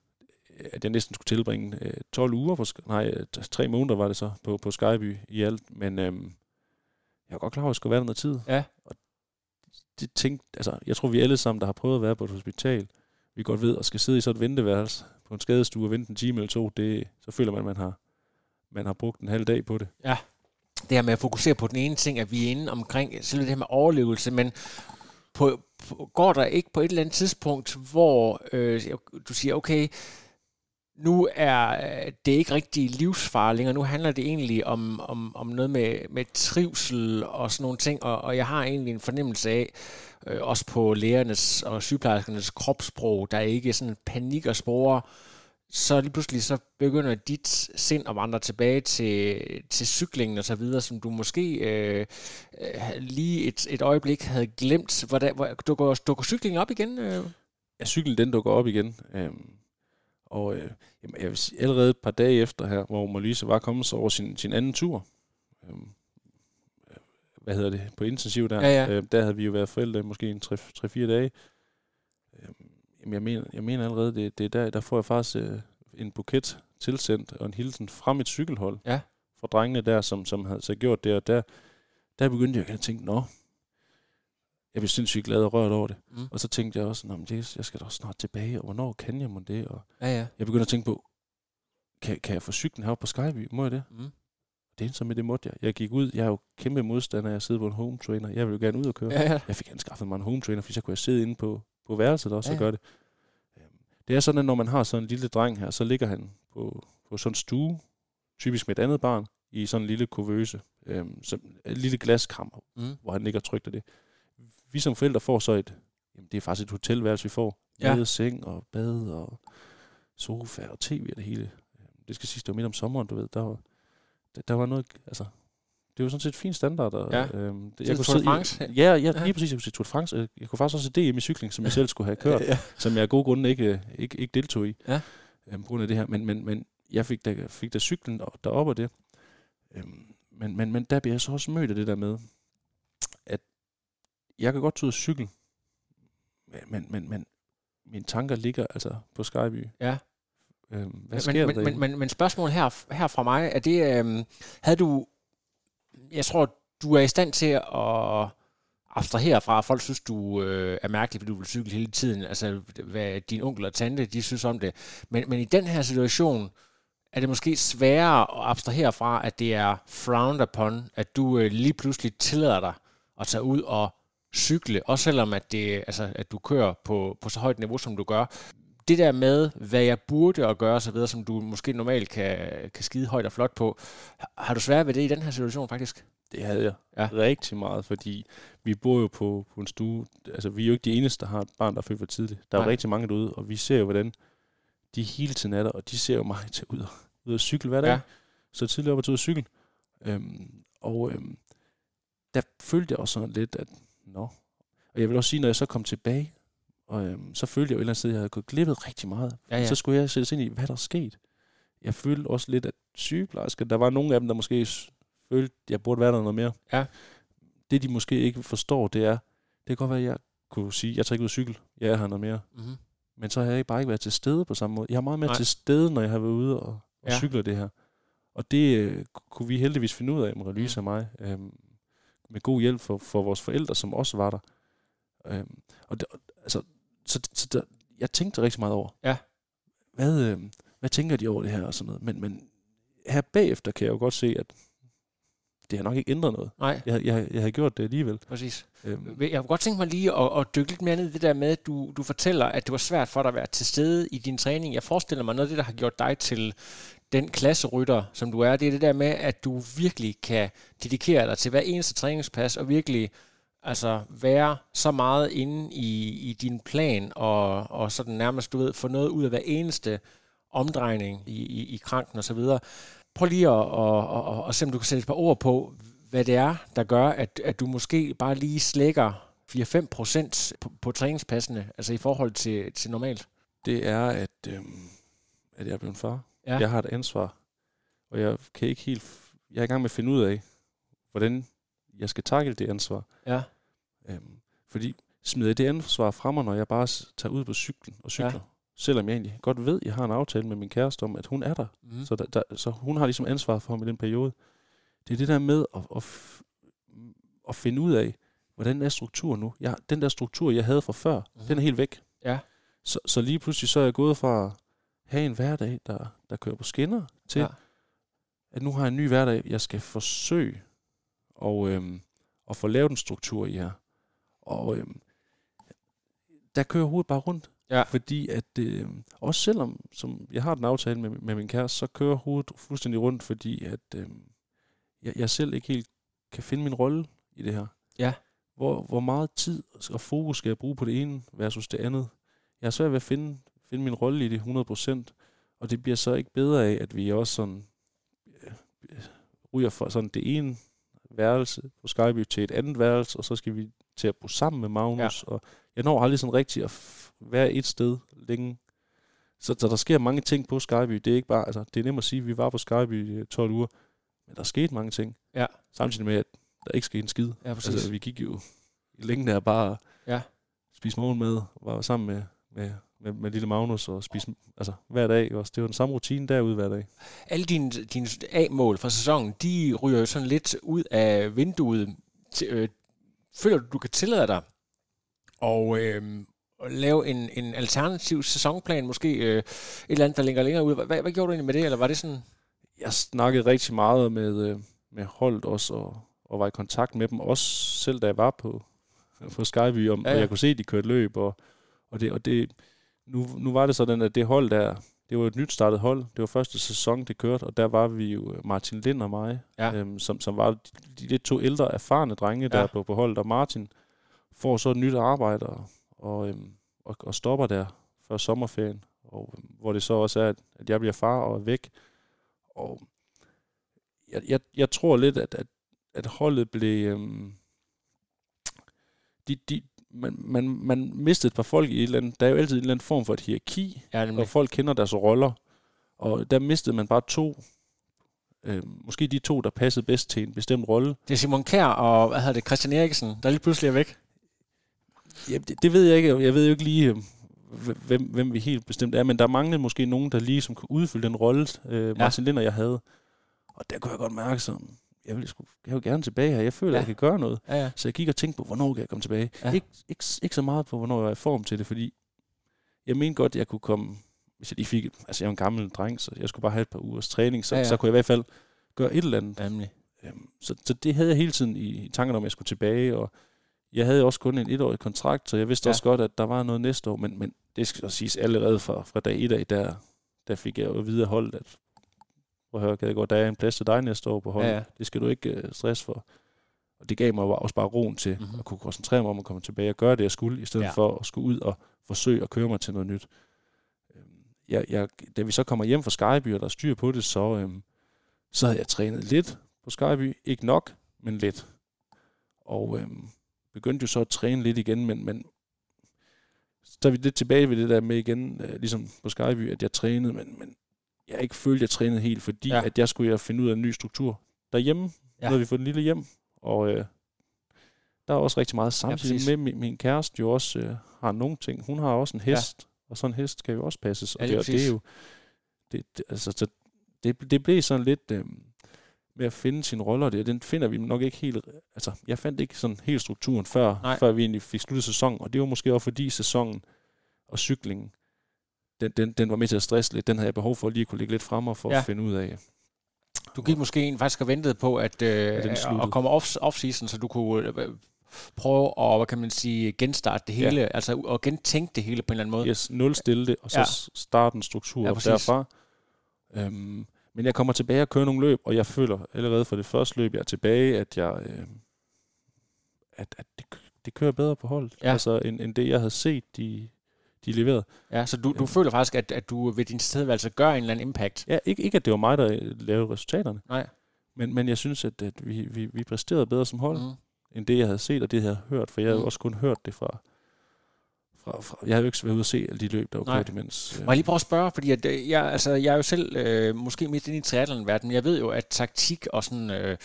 at jeg næsten skulle tilbringe øh, 12 uger, på, Sk- nej, øh, tre måneder var det så på, på Skyby i alt, men øhm, jeg var godt klar over, at det skulle være der noget tid. Ja. Og det tænkte, altså, jeg tror, vi alle sammen, der har prøvet at være på et hospital, vi godt ved, at skal sidde i sådan et venteværelse på en skadestue og vente en time eller to, det, så føler man, at man har, man har brugt en halv dag på det. det her med at fokusere på den ene ting, at vi er inde omkring selve det her med overlevelse, men på, på, går der ikke på et eller andet tidspunkt, hvor øh, du siger, okay, nu er øh, det ikke rigtig livsfare længere, nu handler det egentlig om, om, om noget med, med trivsel og sådan nogle ting, og, og jeg har egentlig en fornemmelse af, øh, også på lægernes og sygeplejerskernes kropssprog, der er ikke sådan panik og sporer, så lige pludselig så begynder dit sind at vandre tilbage til, til cyklingen og så videre, som du måske øh, øh, lige et, et øjeblik havde glemt. Hvordan, hvor, dukker, dukker cyklingen op igen? Øh? Ja, cyklen den dukker op igen. Øhm, og øh, jeg vil sige, allerede et par dage efter her, hvor Molise var kommet så over sin, sin anden tur, øhm, hvad hedder det, på intensiv der, Ja, ja. Øh, der havde vi jo været forældre måske en 3-4 dage. Øhm, jamen, jeg mener, jeg mener allerede, det, det er der, der får jeg faktisk øh, en buket tilsendt og en hilsen fra mit cykelhold. Ja. Fra drengene der, som, som havde så gjort det, og der, der begyndte jeg at tænke, nå, jeg blev sindssygt glad og rørt over det. Mm. Og så tænkte jeg også, men det, jeg skal da også snart tilbage, og hvornår kan jeg må det? Og Ja, ja. jeg begyndte at tænke på, kan, kan jeg få cyklen heroppe på Skyby? Må jeg det? Mm. Det er så med det måtte jeg. Jeg gik ud, jeg er jo kæmpe modstander af at sidde på en home trainer. Jeg vil jo gerne ud og køre. Ja, ja. Jeg fik anskaffet mig en home trainer, fordi så kunne jeg sidde inde på, på værelset også Ja, og ja. gøre det. Øhm, Det er sådan, at når man har sådan en lille dreng her, så ligger han på, på sådan en stue, typisk med et andet barn, i sådan en lille kuvøse, øhm, så et lille glaskammer, Mm. hvor han ligger trygt af det. Vi som forældre får så et, jamen det er faktisk et hotelværelse, vi får, Ja. med seng og bad og sofa og tv og det hele. Øhm, Det skal siges, det var midt om sommeren, du ved, der var, der, der var noget, altså, det var sådan set fin standard. Og, Ja. øhm, det, Tid Tour de i- France. Ja, ja, Ja. lige præcis. Jeg kunne se Tour de France. Jeg, jeg kunne faktisk også se DM i cykling, som jeg selv skulle have kørt, ja. som jeg af gode grunde ikke, ikke, ikke deltog i, Ja. øhm, på grund af det her. Men, men, men jeg fik da, fik da cyklen op- derop og det. Øhm, men, men, men der bliver jeg så også mødt af det der med, at jeg kan godt tage ud og cykle, men, men, men mine tanker ligger altså på Skyby. Ja. Øhm, hvad sker men, der men, men, men, men spørgsmål her, her fra mig, er det, øhm, havde du, jeg tror, du er i stand til at abstrahere fra, at folk synes, du øh, er mærkelig, fordi du vil cykle hele tiden, altså hvad din onkel og tante, de synes om det. Men, men i den her situation, er det måske sværere at abstrahere fra, at det er frowned upon, at du øh, lige pludselig tillader dig at tage ud og cykle, også selvom at, det, altså, at du kører på, på så højt niveau, som du gør. Det der med, hvad jeg burde at gøre, så videre, som du måske normalt kan, kan skide højt og flot på, har- du svært ved det i den her situation faktisk? Det havde jeg Ja. rigtig meget, fordi vi bor jo på, på en stue. Altså, vi er jo ikke de eneste, der har et barn, der er født for tidligt. Der er Nej. jo rigtig mange derude, og vi ser jo, hvordan de hele tiden er der, og de ser jo mig til ud og, ud og cykle hver dag. Ja. Så tidligere op og tage ud og cykle. Øhm, og øhm, der følte jeg også sådan lidt, at nå. Og jeg vil også sige, når jeg så kom tilbage, og øhm, så følte jeg jo et eller andet sted, at jeg havde gået glippet rigtig meget. Ja, ja. Så skulle jeg sætte sig ind i, hvad der er sket. Jeg følte også lidt, at sygeplejersker, der var nogle af dem, der måske følte, at jeg burde være der noget mere. Ja. Det, de måske ikke forstår, det er, det kan godt være, at jeg kunne sige, jeg tager ikke ud cykle, jeg er her noget mere. Mm-hmm. Men så har jeg bare ikke været til stede på samme måde. Jeg er meget mere Nej. Til stede, når jeg har været ude og, og Ja. cykler det her. Og det øh, kunne vi heldigvis finde ud af, Marie Louise og mig, øhm, med god hjælp for, for vores forældre, som også var der. Øhm, og det, altså, så, så der, jeg tænkte rigtig meget over, Ja. hvad, øh, hvad tænker de over det her og sådan noget. Men, men her bagefter kan jeg jo godt se, at det har nok ikke ændret noget. Nej, Jeg, jeg, jeg har gjort det alligevel. præcis. Øhm, Jeg kunne godt tænke mig lige at, at dykke lidt mere ned i det der med, at du, du fortæller, at det var svært for dig at være til stede i din træning. Jeg forestiller mig, noget af det, der har gjort dig til den klasserytter, som du er, det er det der med, at du virkelig kan dedikere dig til hver eneste træningspas, og virkelig altså være så meget inde i, i din plan, og, og sådan nærmest, du ved, få noget ud af hver eneste omdrejning i, i, i kranken og så videre. Prøv lige at, og, og, og se, om du kan sætte et par ord på, hvad det er, der gør, at, at du måske bare lige slækker 4-5 procent på, på træningspassene, altså i forhold til, til normalt. det er, at, øh, at jeg er blevet far. Ja. Jeg har et ansvar, og jeg kan ikke helt... Jeg er i gang med at finde ud af, hvordan jeg skal takle det ansvar. Ja. Øhm, fordi smider jeg det ansvar fra mig, når jeg bare tager ud på cyklen og cykler, Ja. selvom jeg egentlig godt ved, at jeg har en aftale med min kæreste om, at hun er der. Mm. Så, der, der, så hun har ligesom ansvar for ham i den periode. Det er det der med at, at, at finde ud af, hvordan er strukturen nu. Jeg, den der struktur, jeg havde fra før, Mhm. mm. den er helt væk. Ja. Så, så lige pludselig så er jeg gået fra have en hverdag, der, der kører på skinner, til Ja. at nu har jeg en ny hverdag, jeg skal forsøge og, øhm, at få lavet en struktur i her. Og øhm, der kører hovedet bare rundt. Ja. Fordi at, øh, også selvom som jeg har den aftale med, med min kæreste, så kører hovedet fuldstændig rundt, fordi at øh, jeg, jeg selv ikke helt kan finde min rolle i det her. Ja. Hvor, hvor meget tid og fokus skal jeg bruge på det ene versus det andet? Jeg har svært ved at finde, finde min rolle i det 100%. Og det bliver så ikke bedre af, at vi også sådan øh, ryger fra sådan det ene værelse på Skyby til et andet værelse, og så skal vi til at bo sammen med Magnus. Ja. Og jeg når aldrig sådan rigtigt at være et sted længe. Så, så der sker mange ting på Skyby. Det er ikke bare, altså, det er nemt at sige, at vi var på Skyby i 12 uger, men der skete mange ting. Ja. Samtidig med, at der ikke skete en skid. Ja, præcis. Altså, vi gik jo i længen der bare Ja. spise morgenmad, var sammen med, med, med, med lille Magnus og spise altså, hver dag. Også. Det var den samme rutine derude hver dag. Alle dine, dine A-mål fra sæsonen, de ryger jo sådan lidt ud af vinduet. Til, øh, føler du, du kan tillade dig og, øh, at lave en, en alternativ sæsonplan, måske øh, et eller andet, der ligger længere ud. Hvad, hvad gjorde du egentlig med det, eller var det sådan... Jeg snakkede rigtig meget med, øh, med holdet også, og, og var i kontakt med dem, også selv da jeg var på, på Skyby, om, ja, ja. og jeg kunne se, at de kørte løb, og, og, det, og det, nu, nu var det sådan, at det hold der, det var et nyt startet hold, det var første sæson, det kørte, og der var vi jo øh, Martin Lind og mig, Ja. øhm, som, som var de, de lidt to ældre, erfarne drenge, der Ja. ja. på, på holdet, og Martin får så et nyt arbejde, og, og, øhm, og, og stopper der før sommerferien, og, øhm, hvor det så også er, at, at jeg bliver far og er væk, og jeg, jeg, jeg tror lidt, at, at, at holdet blev... Øhm, de, de, man, man, man mistede et par folk i et eller andet... Der er jo altid en eller anden form for et hierarki, Ja, og folk kender deres roller. Og der mistede man bare to... Øh, måske de to, der passede bedst til en bestemt rolle. Det er Simon Kær og, hvad hedder det, Christian Eriksen, der lige pludselig er væk. Ja, det, det ved jeg ikke. Jeg ved jo ikke lige, øh, hvem, hvem vi helt bestemt er, men der manglede måske nogen, der lige som kunne udfylde den rolle, øh, Martin ja. Lind og jeg havde. Og der kunne jeg godt mærke, som jeg vil, sgu, jeg vil gerne tilbage her. Jeg føler, Ja. jeg kan gøre noget. Ja, ja. Så jeg gik og tænkte på, hvornår kan jeg komme tilbage. Ja. Ja. Ikke, ikke, ikke så meget på, hvornår jeg er i form til det, fordi jeg mener godt, at jeg kunne komme, hvis jeg lige fik, altså jeg er en gammel dreng, så jeg skulle bare have et par ugers træning, så, Ja, ja, så kunne jeg i hvert fald gøre et eller andet. Nemlig. Øhm, så, så det havde jeg hele tiden i, i tankerne om, at jeg skulle tilbage, og jeg havde også kun en etårig kontrakt, så jeg vidste Ja. også godt, at der var noget næste år, men, men det skal så siges allerede fra, fra dag et af, der, der fik jeg jo at vide af holdet, at prøv at høre, Gadegaard, der er en plads til dig næste år på holdet. Ja, ja. Det skal du ikke uh, stress for. Og det gav mig jo også bare roen til Mhm. mm-hmm. at kunne koncentrere mig om at komme tilbage og gøre det, jeg skulle, i stedet Ja. ja. for at skulle ud og forsøge at køre mig til noget nyt. Øhm, Jeg, jeg, da vi så kommer hjem fra Skyby, og der er styr på det, så, øhm, så havde jeg trænet lidt på Skyby. Ikke nok, men lidt. Og øhm, begyndte jo så at træne lidt igen, men, men så er vi lidt tilbage ved det der med igen, øh, ligesom på Skyby, at jeg trænede, men, men jeg ikke følte, jeg trænede helt, fordi Ja. ja. at jeg skulle jo finde ud af en ny struktur derhjem. Ja. Ja. Nu har vi fået en lille hjem, og øh, der er også rigtig meget samtidig præcis. med min, min kæreste jo også øh, har nogle ting. Hun har også en hest, ja. og sådan en hest skal jo også passes. Ja, og lige det, og det er jo, det, det, altså, så det, det blev sådan lidt øh, med at finde sine roller. Det, den finder vi nok ikke helt... Altså, jeg fandt ikke sådan helt strukturen før, Nej. før vi egentlig fik sluttet sæsonen. Og det var måske også fordi sæsonen og cyklingen, den, den, den var med til at stresse lidt. Den havde jeg behov for lige at kunne ligge lidt frem og for Ja. ja. at finde ud af. Du gik måske en faktisk og ventede på, at, øh, den at komme off, off-season, så du kunne øh, prøve at, hvad kan man sige, genstarte det Ja. hele, altså og gentænke det hele på en eller anden måde. Yes, nul stille det, og så Ja. ja. starte en struktur Ja, ja, præcis. derfra. Øhm, men jeg kommer tilbage og kører nogle løb, og jeg føler allerede for det første løb, jeg er tilbage, at jeg øh, at, at det, det kører bedre på holdet, Ja. altså, end, end det, jeg havde set, de, de leverede. Ja, så du, du Ja. føler faktisk, at, at du ved din tilstedeværelse gør en eller anden impact. Ja, ikke, ikke at det var mig, der øh, lavede resultaterne, Nej. men, men jeg synes, at, at vi, vi, vi præsterede bedre som hold, mm. End det, jeg havde set, og det, jeg havde hørt, for jeg havde Mm. jo også kun hørt det fra, fra, fra jeg havde jo ikke været ude at se alle de løb, der var kørt imens. øh, Må jeg lige prøve at spørge, fordi at, øh, jeg, altså, jeg er jo selv øh, måske midt inde i triathlon-verdenen, men jeg ved jo, at taktik og sådan øh,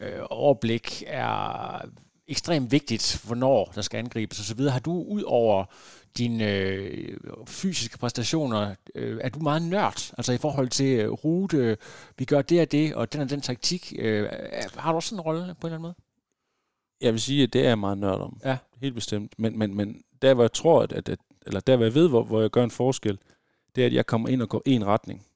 øh, overblik er ekstremt vigtigt, hvornår der skal angribes osv. Har du ud over dine øh, fysiske præstationer, øh, er du meget nørd, altså i forhold til øh, rute, vi gør det og det, og den og den taktik, øh, har du også sådan en rolle på en eller anden måde? Jeg vil sige, at det er jeg meget nørd om. Ja. Helt bestemt. Men, men, men der, hvor jeg tror, at, at, at eller der, hvor jeg ved, hvor, hvor jeg gør en forskel, det er, at jeg kommer ind og går en retning.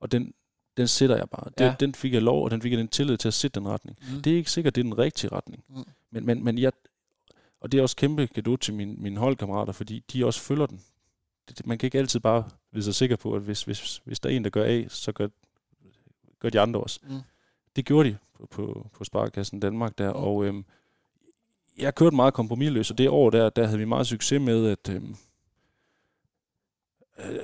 Og den, den sætter jeg bare. Ja. Den fik jeg lov, og den fik jeg den tillid til at sætte den retning. Mm. Det er ikke sikkert, det er den rigtige retning. Mm. Men, men, men jeg, og det er også kæmpe gave til mine, mine holdkammerater, fordi de også følger den. Det, man kan ikke altid bare vide sig sikker på, at hvis, hvis, hvis der er en, der gør A, så gør, gør de andre også. Mm. Det gjorde de på, på, på Sparkassen Danmark der, Mm. og øhm, jeg kørte meget kompromisløst, og det år der, der havde vi meget succes med, at, øhm, øh,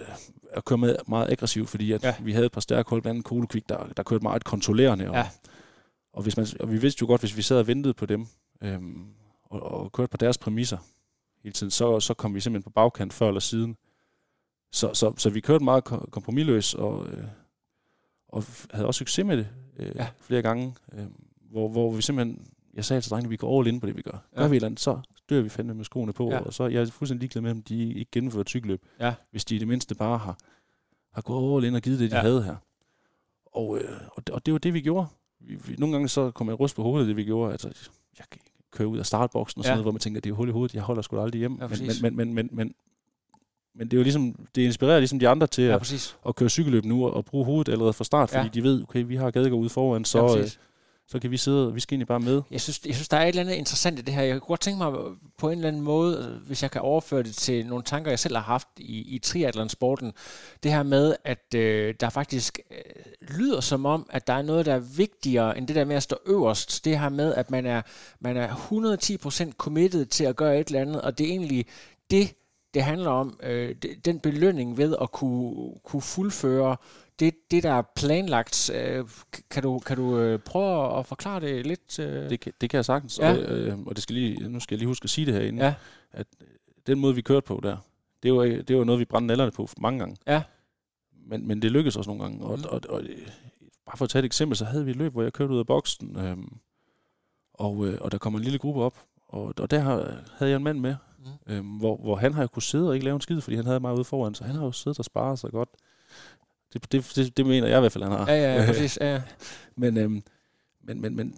at køre med meget aggressivt, fordi at ja. vi havde et par stærke hold, blandt andet Kolekvik, der, der kørte meget kontrollerende. Og, Ja. og, hvis man, og vi vidste jo godt, hvis vi sad og ventede på dem, øhm, og, og kørte på deres præmisser hele tiden, så, så kom vi simpelthen på bagkant før eller siden. Så, så, så vi kørte meget ko- kompromisløs, og, øh, og havde også succes med det øh, Ja. flere gange, øh, hvor, hvor vi simpelthen, jeg sagde til drengene, vi går all in på det, vi gør. Gør Ja. vi et eller andet, så dør vi fandme med skoene på, Ja. og så jeg er fuldstændig ligeglad med, om de ikke gennemfører et cykelløb, Ja. hvis de i det mindste bare har, har gået all in og givet det, de Ja. havde her. Og, øh, og, det, og det var det, vi gjorde. Vi, vi, nogle gange så kom jeg rust på hovedet, det vi gjorde. Altså, jeg køre ud af startboksen og sådan Ja. noget, hvor man tænker, det er hul i hovedet, jeg holder sgu aldrig hjem. Ja, men, men, men, men, men, men, det er jo ligesom, det inspirerer ligesom de andre til Ja, at, præcis. at køre cykelløb nu og, og bruge hovedet allerede fra start, fordi Ja. de ved, okay, vi har Gadegaard ude foran, så, ja, præcis så kan vi sidde, vi skal egentlig bare med. Jeg synes, jeg synes, der er et eller andet interessant i det her. Jeg kunne godt tænke mig på en eller anden måde, hvis jeg kan overføre det til nogle tanker, jeg selv har haft i, i triathlon-sporten. Det her med, at øh, der faktisk øh, lyder som om, at der er noget, der er vigtigere end det der med at stå øverst. Det her med, at man er, man er 110% committed til at gøre et eller andet, og det er egentlig det, det handler om. Øh, det, den belønning ved at kunne, kunne fuldføre det, det, der er planlagt. Øh, kan du, kan du øh, prøve at forklare det lidt? Øh? Det, kan- det kan jeg sagtens, Ja. og, øh, og det skal lige, nu skal jeg lige huske at sige det herinde, Ja. at øh, den måde, vi kørte på der, det var, det var noget, vi brændte nallerne på mange gange. Ja. Men, men det lykkedes også nogle gange. Og, Mm. og, og, øh, bare for at tage et eksempel, så havde vi et løb, hvor jeg kørte ud af boksen, øhm, og, øh, og der kom en lille gruppe op, og, og der havde jeg en mand med, Mm. øhm, hvor, hvor han har jo kunne sidde og ikke lave en skid, fordi han havde mig ude foran, så han har jo siddet og sparet sig godt. Det, det, det, det mener jeg i hvert fald, han har. Ja, ja, ja, præcis. Ja, ja. Men, øhm, men, men, men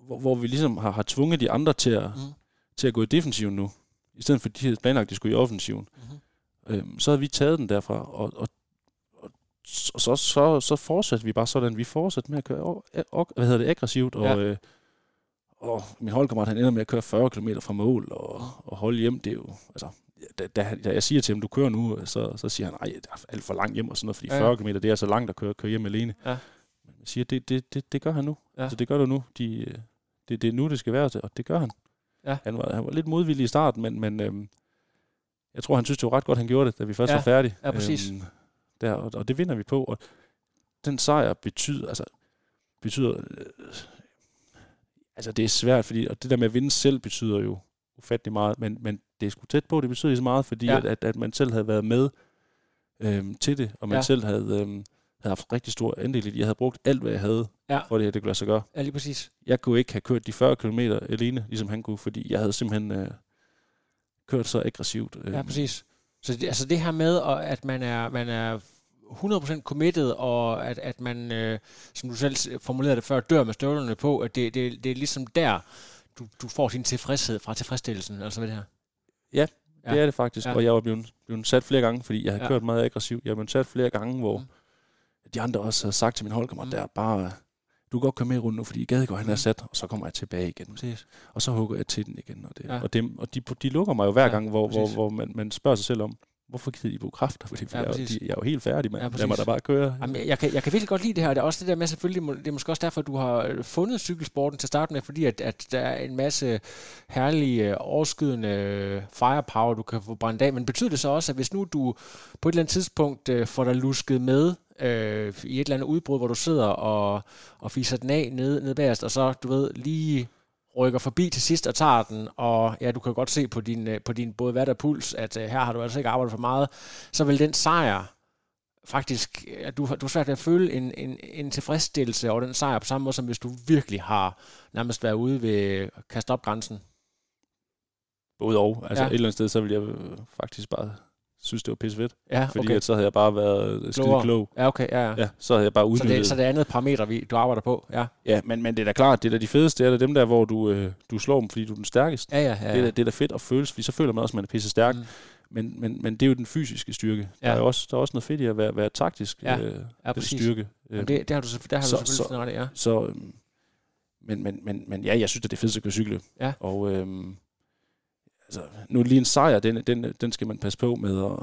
hvor, hvor vi ligesom har, har tvunget de andre til at, Mm. mm. til at gå i defensiven nu, i stedet for de havde planlagt, at de skulle i offensiven. Mhm. Øhm, så havde vi taget den derfra, og, og, og så, så, så, så fortsatte vi bare sådan. Vi fortsatte med at køre og, og, hvad hedder det, aggressivt, og, Ja. øh, og min holdkammerat, han ender med at køre 40 km fra mål og, og holde hjem. Det er jo, altså, da, da, jeg siger til ham, du kører nu, så, så siger han, nej, det er alt for langt hjem og sådan noget, fordi Ja. 40 km, det er så langt at køre, køre hjem alene. Ja. Men jeg siger, det, det, det, det gør han nu. Ja. Altså, det gør du nu. De, det, det er nu, det skal være, og det gør han. Ja. Han, var, han var lidt modvillig i starten, men, men øhm, jeg tror, han synes, det var ret godt, han gjorde det, da vi først Ja. var færdige. Ja, præcis. Øhm, der, og, og det vinder vi på, og den sejr betyder, altså, betyder, øh, altså det er svært, fordi, og det der med at vinde selv betyder jo ufattelig meget, men, men det er sgu tæt på, det betyder så meget, fordi Ja. at, at, at man selv havde været med øhm, til det, og man Ja. selv havde, øhm, havde haft rigtig stor andel i det. Jeg havde brugt alt, hvad jeg havde, Ja. for det her, det kunne lade sig gøre. ja, lige præcis. Jeg kunne ikke have kørt de 40 km alene, ligesom han kunne, fordi jeg havde simpelthen øh, kørt så aggressivt. Øh, Ja, præcis. Så det, altså det her med, at man er, man er 100% committed, og at, at man, øh, som du selv formulerede det før, dør med støvlerne på, at det, det, det er ligesom der, du, du får din tilfredshed fra tilfredsstillelsen, altså ved det her. Ja, Ja. det er det faktisk. Ja. Ja. Og jeg var blevet, blevet sat flere gange, fordi jeg har Ja. ja. kørt meget aggressivt. Jeg er blevet sat flere gange, hvor Mm. mm. de andre også havde sagt til min holdkammerat, Mm. mm. der bare, du kan godt køre med i runden nu, fordi Gadegaard han Mm. er sat, og så kommer jeg tilbage igen. Præcis. Og så hugger jeg til den igen. Og, det, Ja. ja. og, dem, og de, de lukker mig jo hver Ja, ja, gang, hvor, hvor, hvor man, man spørger sig selv om, hvorfor gider de bruge kræfter? Fordi Ja, ja, jeg, er jo- præcis. de, jeg er jo helt færdig, mand. Ja, Ja, Lad mig præcis. da bare køre. Jamen, jeg, jeg, kan, jeg kan virkelig godt lide det her. Det er også det der med, selvfølgelig, det er måske også derfor, at du har øh, fundet cykelsporten til at starte med, fordi at, at der er en masse herlige, øh, overskydende øh, firepower, du kan få brændt af. Men betyder det så også, at hvis nu du på et eller andet tidspunkt øh, får dig lusket med øh, i et eller andet udbrud, hvor du sidder og, og fiser den af nede, nede bagerst, og så, du ved, lige rykker forbi til sidst og tager den, og ja, du kan godt se på din, øh, på din både vat og puls, at øh, her har du altså ikke arbejdet for meget, så vil den sejr faktisk, at du, du har svært ved at føle en, en, en tilfredsstillelse over den sejr, på samme måde som hvis du virkelig har nærmest været ude ved at kaste op grænsen. Både og. Altså Ja. et eller andet sted, så ville jeg øh, faktisk bare synes, det var pisse fedt. Ja, Fordi okay. at så havde jeg bare været skide klog. Ja, okay, ja, ja. Ja, så havde jeg bare Så udnyttet det, så det er andet parameter, vi, du arbejder på, ja. Ja, men, men det er da klart, det er da de fedeste, det er da dem der, hvor du, øh, du slår dem, fordi du er den stærkeste. Ja, ja, ja. Det, er, da- det er da fedt at føles, fordi så føler man også, at man er pisse stærk. Mm. Men, men, men det er jo den fysiske styrke. Ja. Der, er også, der er også noget fedt i at være, være taktisk Ja. øh, Ja, den styrke. Øh, Jamen, det, det har du, der har Så- du selvfølgelig så- ret ja. Så, øhm, men, men, men, men ja, jeg synes, at det er fedt at køre cykle. Ja. Og øhm, altså, nu lige en sejr, den, den, den skal man passe på med at...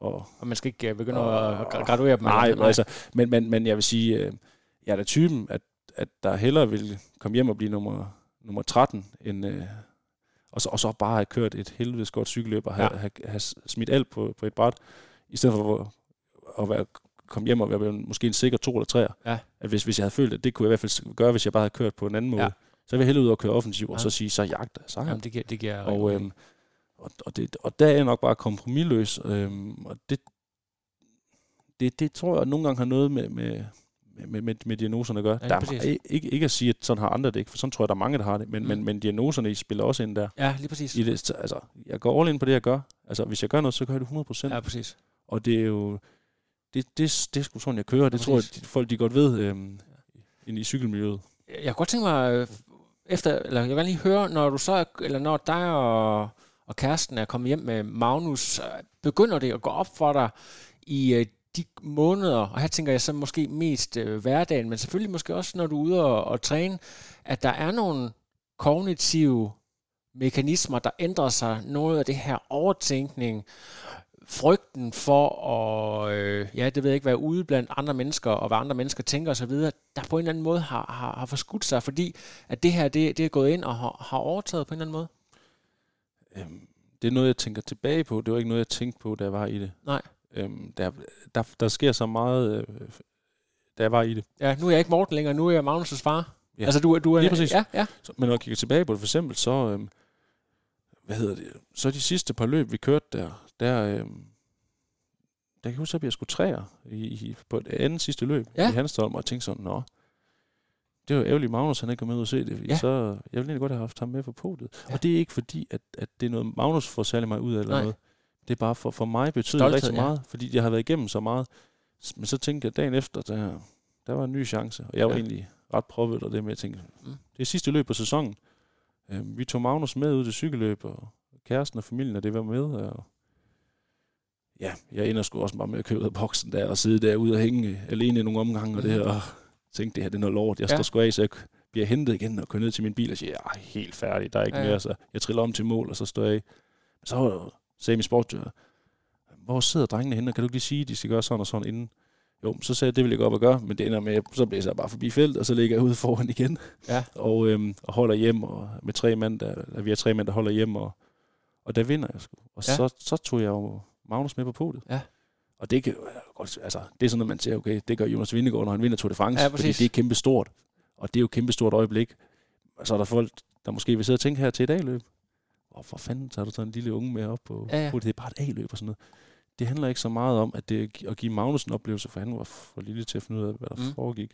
Og, Og man skal ikke øh, begynde og, at gra- graduere dem. Nej, eller- altså, men, men, men jeg vil sige, øh, jeg er da typen, at, at der hellere vil komme hjem og blive nummer, nummer 13, end, øh, og, så, og så bare have kørt et helvedes godt cykelløb og have, Ja. have, have smidt alt på, på et bræt, i stedet for at, at være, komme hjem og være måske en sikker to eller tre. Ja. At hvis, hvis jeg havde følt, at det kunne jeg i hvert fald gøre, hvis jeg bare havde kørt på en anden måde, Ja. Ja. så ville jeg hellere ud og køre offensiv, og Ja. så sige, så jagter jeg sejren. Jamen, det giver, det giver Og, øhm, og, og, det, og der er jeg nok bare kompromilløs, øhm, og det, det, det tror jeg nogle gange har noget med, med, med, med, med diagnoserne at gøre. Ja, der er, ikke, ikke at sige, at sådan har andre det ikke, for sådan tror jeg, der er mange, der har det, men, Mm. men, men diagnoserne I spiller også ind der. ja, lige præcis. I det, så, altså, jeg går all in på det, jeg gør. Altså, hvis jeg gør noget, så gør jeg det 100%. Ja, præcis. Og det er jo, det, det, det er sgu sådan, jeg kører. Det Ja, tror jeg, folk de godt ved øhm, inde i cykelmiljøet. Jeg kunne godt tænke mig, øh, efter, eller jeg vil gerne lige høre, når du så, eller når dig og, og kæresten er kommet hjem med Magnus, begynder det at gå op for dig i øh, de måneder, og her tænker jeg så måske mest øh, hverdagen, men selvfølgelig måske også, når du er ude og, og træne, at der er nogle kognitive mekanismer, der ændrer sig. Noget af det her overtænkning, frygten for at, øh, ja, det ved jeg ikke, være ude blandt andre mennesker, og hvad andre mennesker tænker osv., der på en eller anden måde har, har, har forskudt sig, fordi at det her, det, det er gået ind og har, har overtaget på en eller anden måde. Øhm, det er noget, jeg tænker tilbage på. Det var ikke noget, jeg tænkte på, da jeg var i det. Nej. Øhm, der, der, der sker så meget, øh, da jeg var i det. Ja, nu er jeg ikke Morten længere, nu er jeg Magnus' far. Ja. Altså, du, du er... Lige præcis. Ja, ja. Så, men når jeg kigger tilbage på det, for eksempel, så, øhm, hvad hedder det, så de sidste par løb, vi kørte der, der, øhm, der kan jeg huske, at jeg skulle træer i, i, på et andet sidste løb Ja. i Hanstholm, og jeg tænkte sådan, nå, det var ærgerligt, Magnus han ikke kom med ud og se det, Ja. ja. så, jeg ville egentlig godt have haft ham med på podiet. Ja. Ja. Og det er ikke fordi, at, at det er noget, Magnus får særlig meget ud af, eller Nej. noget. Det er bare for, for mig betyder Stolthed, det rigtig ja. meget, fordi jeg har været igennem så meget. Men så tænkte jeg dagen efter, der, der var en ny chance, og jeg var Ja. ja. egentlig ret proppet, og det med, at tænke, Mm. det er sidste løb på sæsonen. Øhm, vi tog Magnus med ud til cykelløb, og kæresten og familien, og det var med, og ja, jeg ender sgu også bare med at køre ud af boksen der, og sidde derude og hænge alene i nogle omgange, og det her, og tænkte, det her det er noget lort, jeg Ja. står sgu af, så jeg bliver hentet igen og kører ned til min bil og siger, jeg er helt færdig, der er ikke Ja, mere, så jeg triller om til mål, og så står jeg af. Men så sagde min sportsdyr, hvor sidder drengene henne, kan du ikke lige sige, at de skal gøre sådan og sådan inden? Jo, så sagde jeg, det vil jeg op og gøre, men det ender med, så bliver jeg bare forbi felt, og så ligger jeg ude foran igen, Ja. og, øhm, og holder hjem, og med tre mænd, der, vi er tre mænd, der holder hjem, og, og der vinder jeg sgu. Og ja. så, så tog jeg jo Magnus med på podiet. Ja. Og det, kan, godt- altså, det er sådan, at man siger, okay, det gør Jonas Vingegaard, når han vinder Tour de France, Ja, fordi det er kæmpe stort. Og det er jo et kæmpe stort øjeblik. Og så er der folk, der måske vil sidde og tænke her til et A-løb. Hvorfor fanden tager du sådan en lille unge med op på Ja, ja. podiet? Det er bare et A-løb og sådan noget. Det handler ikke så meget om, at det at give Magnus en oplevelse, for han var for lille til at finde ud af, hvad der mm. foregik.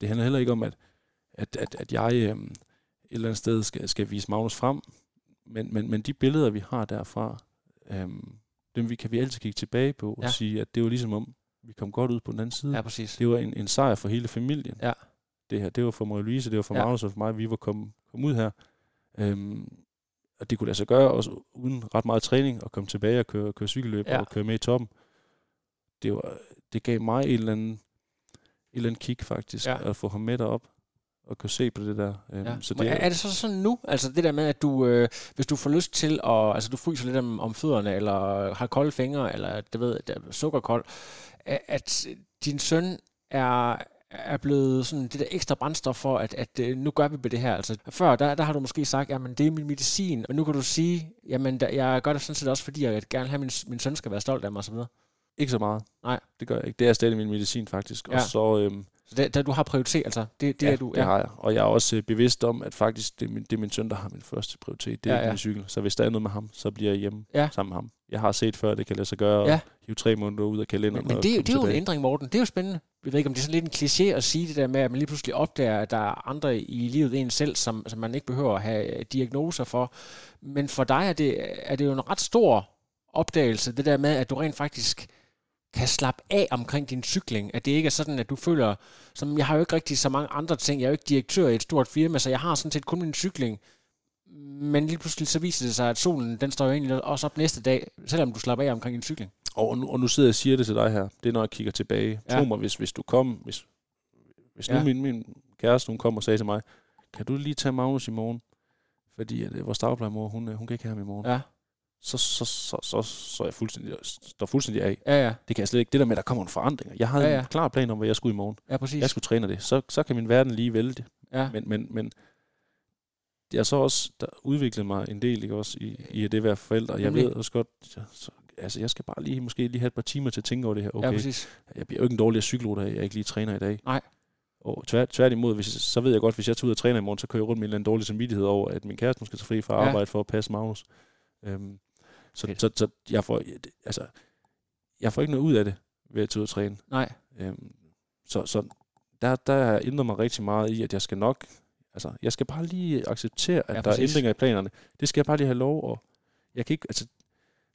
Det handler heller ikke om, at, at, at, at jeg øhm, et eller andet sted skal, skal vise Magnus frem, men, men, men de billeder, vi har derfra, øhm, dem vi, kan vi altid kigge tilbage på og Ja. sige, at det var ligesom om, vi kom godt ud på den anden side. Ja, præcis. Det var en, en sejr for hele familien. Ja. Det her, det var for Marie-Louise, det var for Ja. Magnus og for mig, vi var kommet kom ud her. Øhm, og det kunne lade sig gøre, også uden ret meget træning, og komme tilbage og køre, køre cykelløb Ja. og køre med i toppen. Det, var, det gav mig en eller anden, en eller anden kick faktisk, ja. at få ham med derop og kunne se på det der. Øhm, Ja. Så Men det, er, er det så sådan nu, altså det der med, at du, øh, hvis du får lyst til at, altså du fryser lidt om, om fødderne, eller har kolde fingre, eller det ved, der er sukkerkold, at, at din søn er, er blevet sådan det der ekstra brændstof for, at, at øh, nu gør vi på det her. Altså før, der, der har du måske sagt, jamen det er min medicin, men nu kan du sige, jamen der, jeg gør det sådan set også, fordi jeg gerne vil have, min, min søn skal være stolt af mig osv. ikke så meget. Nej. Det gør jeg ikke. Det er stadig min medicin faktisk. Ja. Og så, øhm, Så det, der, du har prioritet, altså det, det ja, er du. det har jeg. Og jeg er også øh, bevidst om, at faktisk det er, min, det er min søn, der har min første prioritet. Det er Ja, ja, ja. min cykel. Så hvis der er noget med ham, så bliver jeg hjemme Ja. sammen med ham. Jeg har set før, at det kan lade sig gøre Ja. at hive tre måneder ud af kalenderen. Men, men det, er det er jo en ændring, Morten. Det er jo spændende. Jeg ved ikke, om det er sådan lidt en kliché at sige det der med, at man lige pludselig opdager, at der er andre i livet end en selv, som, som man ikke behøver at have diagnoser for. Men for dig er det, er det jo en ret stor opdagelse, det der med, at du rent faktisk kan slappe af omkring din cykling. At det ikke er sådan, at du føler, som jeg har jo ikke rigtig så mange andre ting. Jeg er jo ikke direktør i et stort firma, så jeg har sådan set kun min cykling. Men lige pludselig så viser det sig, at solen den står jo egentlig også op næste dag, selvom du slapper af omkring din cykling. Og nu, og nu sidder jeg og siger det til dig her. Det er, når jeg kigger tilbage. Ja. Tro mig, hvis, hvis du kom... Hvis, hvis Ja. nu min, min kæreste, hun kom og sagde til mig, kan du lige tage Magnus i morgen? Fordi at, øh, vores dagplejemor, hun, øh, hun kan ikke have ham i morgen. Ja, Så, så, så, så, så er jeg fuldstændig, står fuldstændig af. ja, ja. Det kan jeg slet ikke. Det der med, at der kommer en forandring. Jeg havde Ja, ja, ja. ja. en klar plan om, hvad jeg skulle i morgen. Ja, præcis. Jeg skulle træne det. Så, så kan min verden lige vælte. ja. Men, men, men jeg så også der udviklet mig en del ikke, også i, i det at være forældre. Jeg ved også godt, jeg, så altså, jeg skal bare lige, måske lige have et par timer til at tænke over det her. Okay, Ja, præcis. jeg bliver jo ikke en dårligere cykelrytter, af, jeg ikke lige træner i dag. Nej. Og tvær, tværtimod, hvis, så ved jeg godt, hvis jeg tager ud og træner i morgen, så kører jeg rundt med en eller anden dårlig samvittighed over, at min kæreste måske skal fri fra Ja. arbejde for at passe Magnus. Øhm, så, Fedt. så, så, jeg får, altså, jeg får ikke noget ud af det ved at tage ud og træne. Nej. Øhm, så, så der, der ændrer mig rigtig meget i, at jeg skal nok, altså, jeg skal bare lige acceptere, at Ja, der er ændringer i planerne. Det skal jeg bare lige have lov, og jeg kan ikke, altså,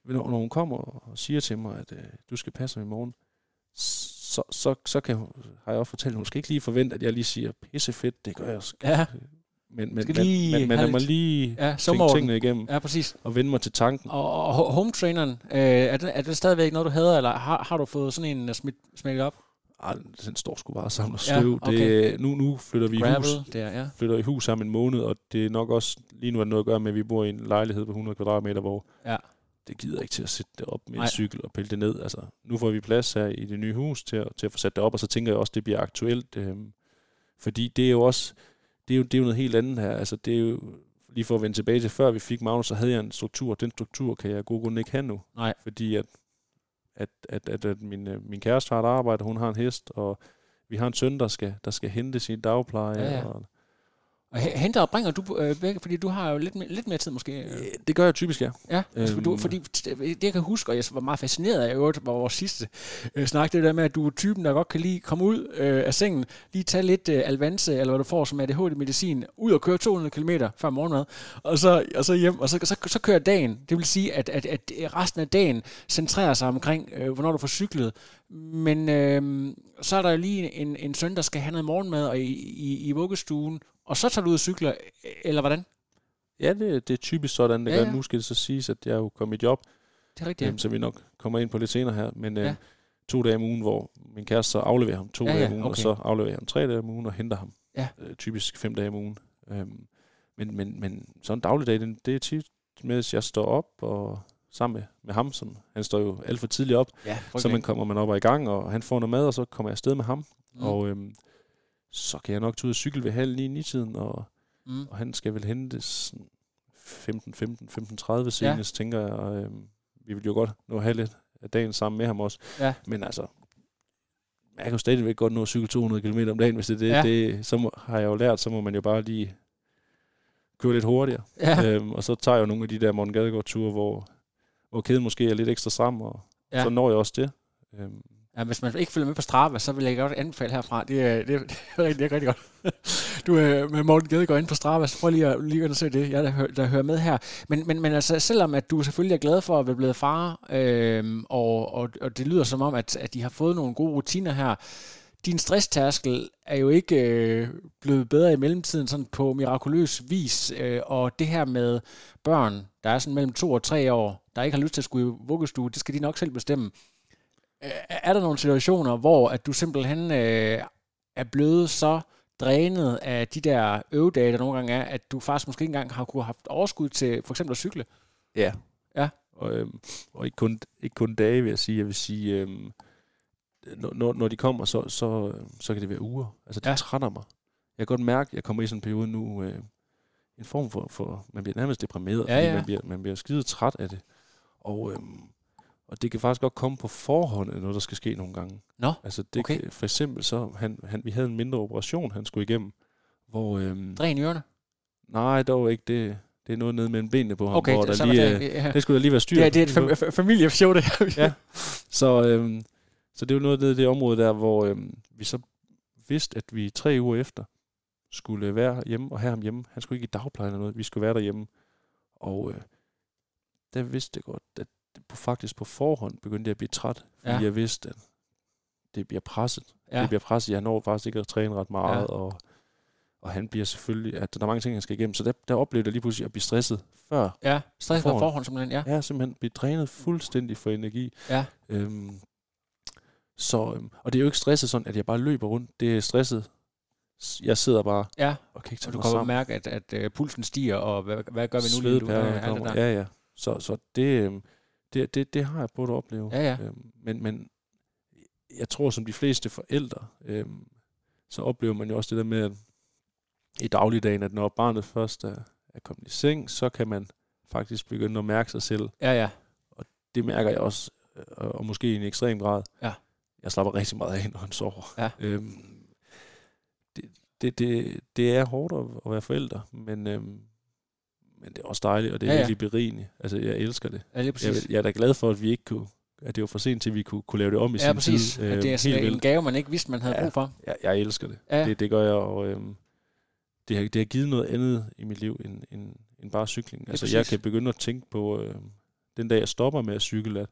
når, når hun kommer og siger til mig, at øh, du skal passe mig i morgen, så, så, så kan, har jeg også fortalt, at hun skal ikke lige forvente, at jeg lige siger, pisse fedt, det gør jeg. Ja, Men, men, Skal lige men, men lad mig lige ja tænke tingene igennem Ja, præcis. og vende mig til tanken. Og, og ho- home traineren, øh, er, det, er det stadigvæk noget, du hader, eller har, har du fået sådan en smidt, smækket op? Ej, den står sgu bare sammen og Ja, støv. okay. det, nu, nu flytter vi i hus. Gravel, der, ja. flytter i hus sammen en måned, og det er nok også lige nu er noget at gøre med, at vi bor i en lejlighed på 100 kvadratmeter, hvor Ja. det gider ikke til at sætte det op med Nej. en cykel og pille det ned. Altså, nu får vi plads her i det nye hus til at, til at få sat det op, og så tænker jeg også, at det bliver aktuelt. Øhm, fordi det er jo også, det er jo, det er jo noget helt andet her. Altså, det er jo, lige for at vende tilbage til før vi fik Magnus, så havde jeg en struktur. Den struktur kan jeg af gode grunde ikke have nu. Nej. Fordi at, at, at, at, at min, øh, min kæreste har et arbejde, hun har en hest, og vi har en søn, der skal, der skal hente sin dagpleje. Ja, ja. Og, Og he- henter og bringer du øh, begge, fordi du har jo lidt, me- lidt mere tid måske. Øh. Det gør jeg typisk, ja. Ja, altså, Øhm. du, fordi det jeg kan huske, og jeg var meget fascineret af, øvrigt, var vores sidste øh, snak, det der med, at du er typen, der godt kan lige komme ud øh, af sengen, lige tage lidt øh, Alvanse, eller hvad du får som ADHD-medicin, ud og køre 200 km før morgenmad, og så, og så hjem, og så, så, så kører dagen. Det vil sige, at, at, at resten af dagen centrerer sig omkring, øh, hvornår du får cyklet. Men øh, så er der jo lige en, en søn, der skal have noget morgenmad og i, i, i vuggestuen, og så tager du ud og cykler, øh, eller hvordan? Ja, det, det er typisk sådan, det Ja, ja, ja. gør. Nu skal det så siges, at jeg jo kommet i job, Det er rigtigt. ja. øhm, så vi nok kommer ind på lidt senere her. Men øh, Ja. to dage om ugen, hvor min kæreste så afleverer ham to Ja, dage om ugen, okay. og så afleverer jeg ham tre dage om ugen og henter ham. Ja. Øh, typisk fem dage om ugen. Øhm, men, men, men sådan en dagligdag, det, det er tit med, at jeg står op og sammen med, med ham, som, han står jo alt for tidligt op, Ja, så man kommer man op og i gang, og han får noget mad, og så kommer jeg afsted med ham. Mm. Og øhm, så kan jeg nok tage ud og cykle ved halv ni, ni tiden, og mm. og han skal vel hentes sådan 15, 15, 15, 30 senest, ja. tænker jeg. Og, øhm, vi vil jo godt nå at have lidt af dagen sammen med ham også. Ja. Men altså, jeg kan jo stadigvæk godt nå at cykle 200 km om dagen, hvis det er det. Ja. Det så må, har jeg jo lært, så må man jo bare lige køre lidt hurtigere. Ja. Øhm, og så tager jeg jo nogle af de der Morten Gadegaard-ture, hvor, hvor kæden måske er lidt ekstra stram, og ja. så når jeg også det. Øhm, Ja, hvis man ikke følger med på Strava, så vil jeg godt anbefale herfra. Det er, det er, det er, rigtig, det er rigtig godt. Du øh, med Morten Gade går ind på Strava, så prøv lige at, lige at se det, jeg der, hører, der hører med her. Men, men, men altså, selvom at du selvfølgelig er glad for at være blevet far, øh, og, og, og det lyder som om, at, at de har fået nogle gode rutiner her, din stresstærskel er jo ikke øh, blevet bedre i mellemtiden sådan på mirakuløs vis, øh, og det her med børn, der er sådan mellem to og tre år, der ikke har lyst til at skulle i vuggestue, det skal de nok selv bestemme. Øh, er der nogle situationer, hvor at du simpelthen øh, er blevet så drænet af de der øvedage, der nogle gange er, at du faktisk måske ikke engang har kunne have haft overskud til for eksempel at cykle? Ja. Ja. Og, øhm, og ikke, kun, ikke kun dage, vil jeg sige. Jeg vil sige, øhm, når, når, de kommer, så, så, så kan det være uger. Altså, det Ja. trætter mig. Jeg kan godt mærke, at jeg kommer i sådan en periode nu, øh, en form for, for, man bliver nærmest deprimeret, Ja, ja. Man, bliver, man bliver skide træt af det. Og, øhm, og det kan faktisk godt komme på forhånd, noget der skal ske nogle gange. Nå, Altså det okay. kan, for eksempel så, han, han, vi havde en mindre operation, han skulle igennem, hvor, øhm, Dræn i ørerne? nej, dog ikke, det, det er noget nede mellem benene på ham, Okay, hvor det, der lige, var øh, det, ja. det skulle der lige være styr det, er, det er et fam- fa- familieshow, det her. Ja. Så, øhm, så det er jo noget af det område der, hvor øhm, vi så vidste, at vi tre uger efter skulle være hjemme og have ham hjemme. Han skulle ikke i dagpleje eller noget. Vi skulle være derhjemme. Og øh, der vidste jeg godt, at det faktisk på forhånd begyndte jeg at blive træt. Fordi Ja. ja. jeg vidste, at det bliver presset. Ja. Ja. Det bliver presset. Jeg når faktisk ikke at træne ret meget. Ja. Ja. Og, og han bliver selvfølgelig, at der er mange ting, han skal igennem. Så der, der oplevede jeg lige pludselig at blive stresset før. Ja, stress på Forhånd. forhånd simpelthen, ja. Er simpelthen blevet drænet fuldstændig for energi. Ja. Øhm, så, øhm, og det er jo ikke stresset sådan, at jeg bare løber rundt. Det er stresset. Jeg sidder bare Ja, og kan ikke så tage du sammen. mærke, at, at, at pulsen stiger, og hvad, hvad gør vi nu lige? Svedpærlerne Ja, kommer. Ja, ja. Så, så det, øhm, det, det, det har jeg prøvet at opleve. Ja, ja. Øhm, men, men jeg tror, som de fleste forældre, øhm, så oplever man jo også det der med, at i dagligdagen, at når barnet først er, er kommet i seng, så kan man faktisk begynde at mærke sig selv. Ja, ja. det mærker jeg også, øh, og måske i en ekstrem grad. Ja. Jeg slapper rigtig meget af, når han sover. Ja. Øhm, det, det, det, det er hårdt at, at være forældre, men, øhm, men det er også dejligt, og det er Ja, ja, ja. virkelig berigende. Altså, jeg elsker det. Ja, lige Jeg, præcis. jeg er da glad for, at vi ikke kunne, at det var for sent til, at vi kunne, kunne lave det om i Ja, sin præcis. tid. At det er sådan en gave, man ikke vidste, man havde Ja. brug for. Jeg, jeg elsker det. Ja. det. Det gør jeg, og øhm, det, har, det har givet noget andet i mit liv end, end, end bare cykling. Altså, jeg præcis. kan begynde at tænke på, øhm, den dag jeg stopper med at cykle, at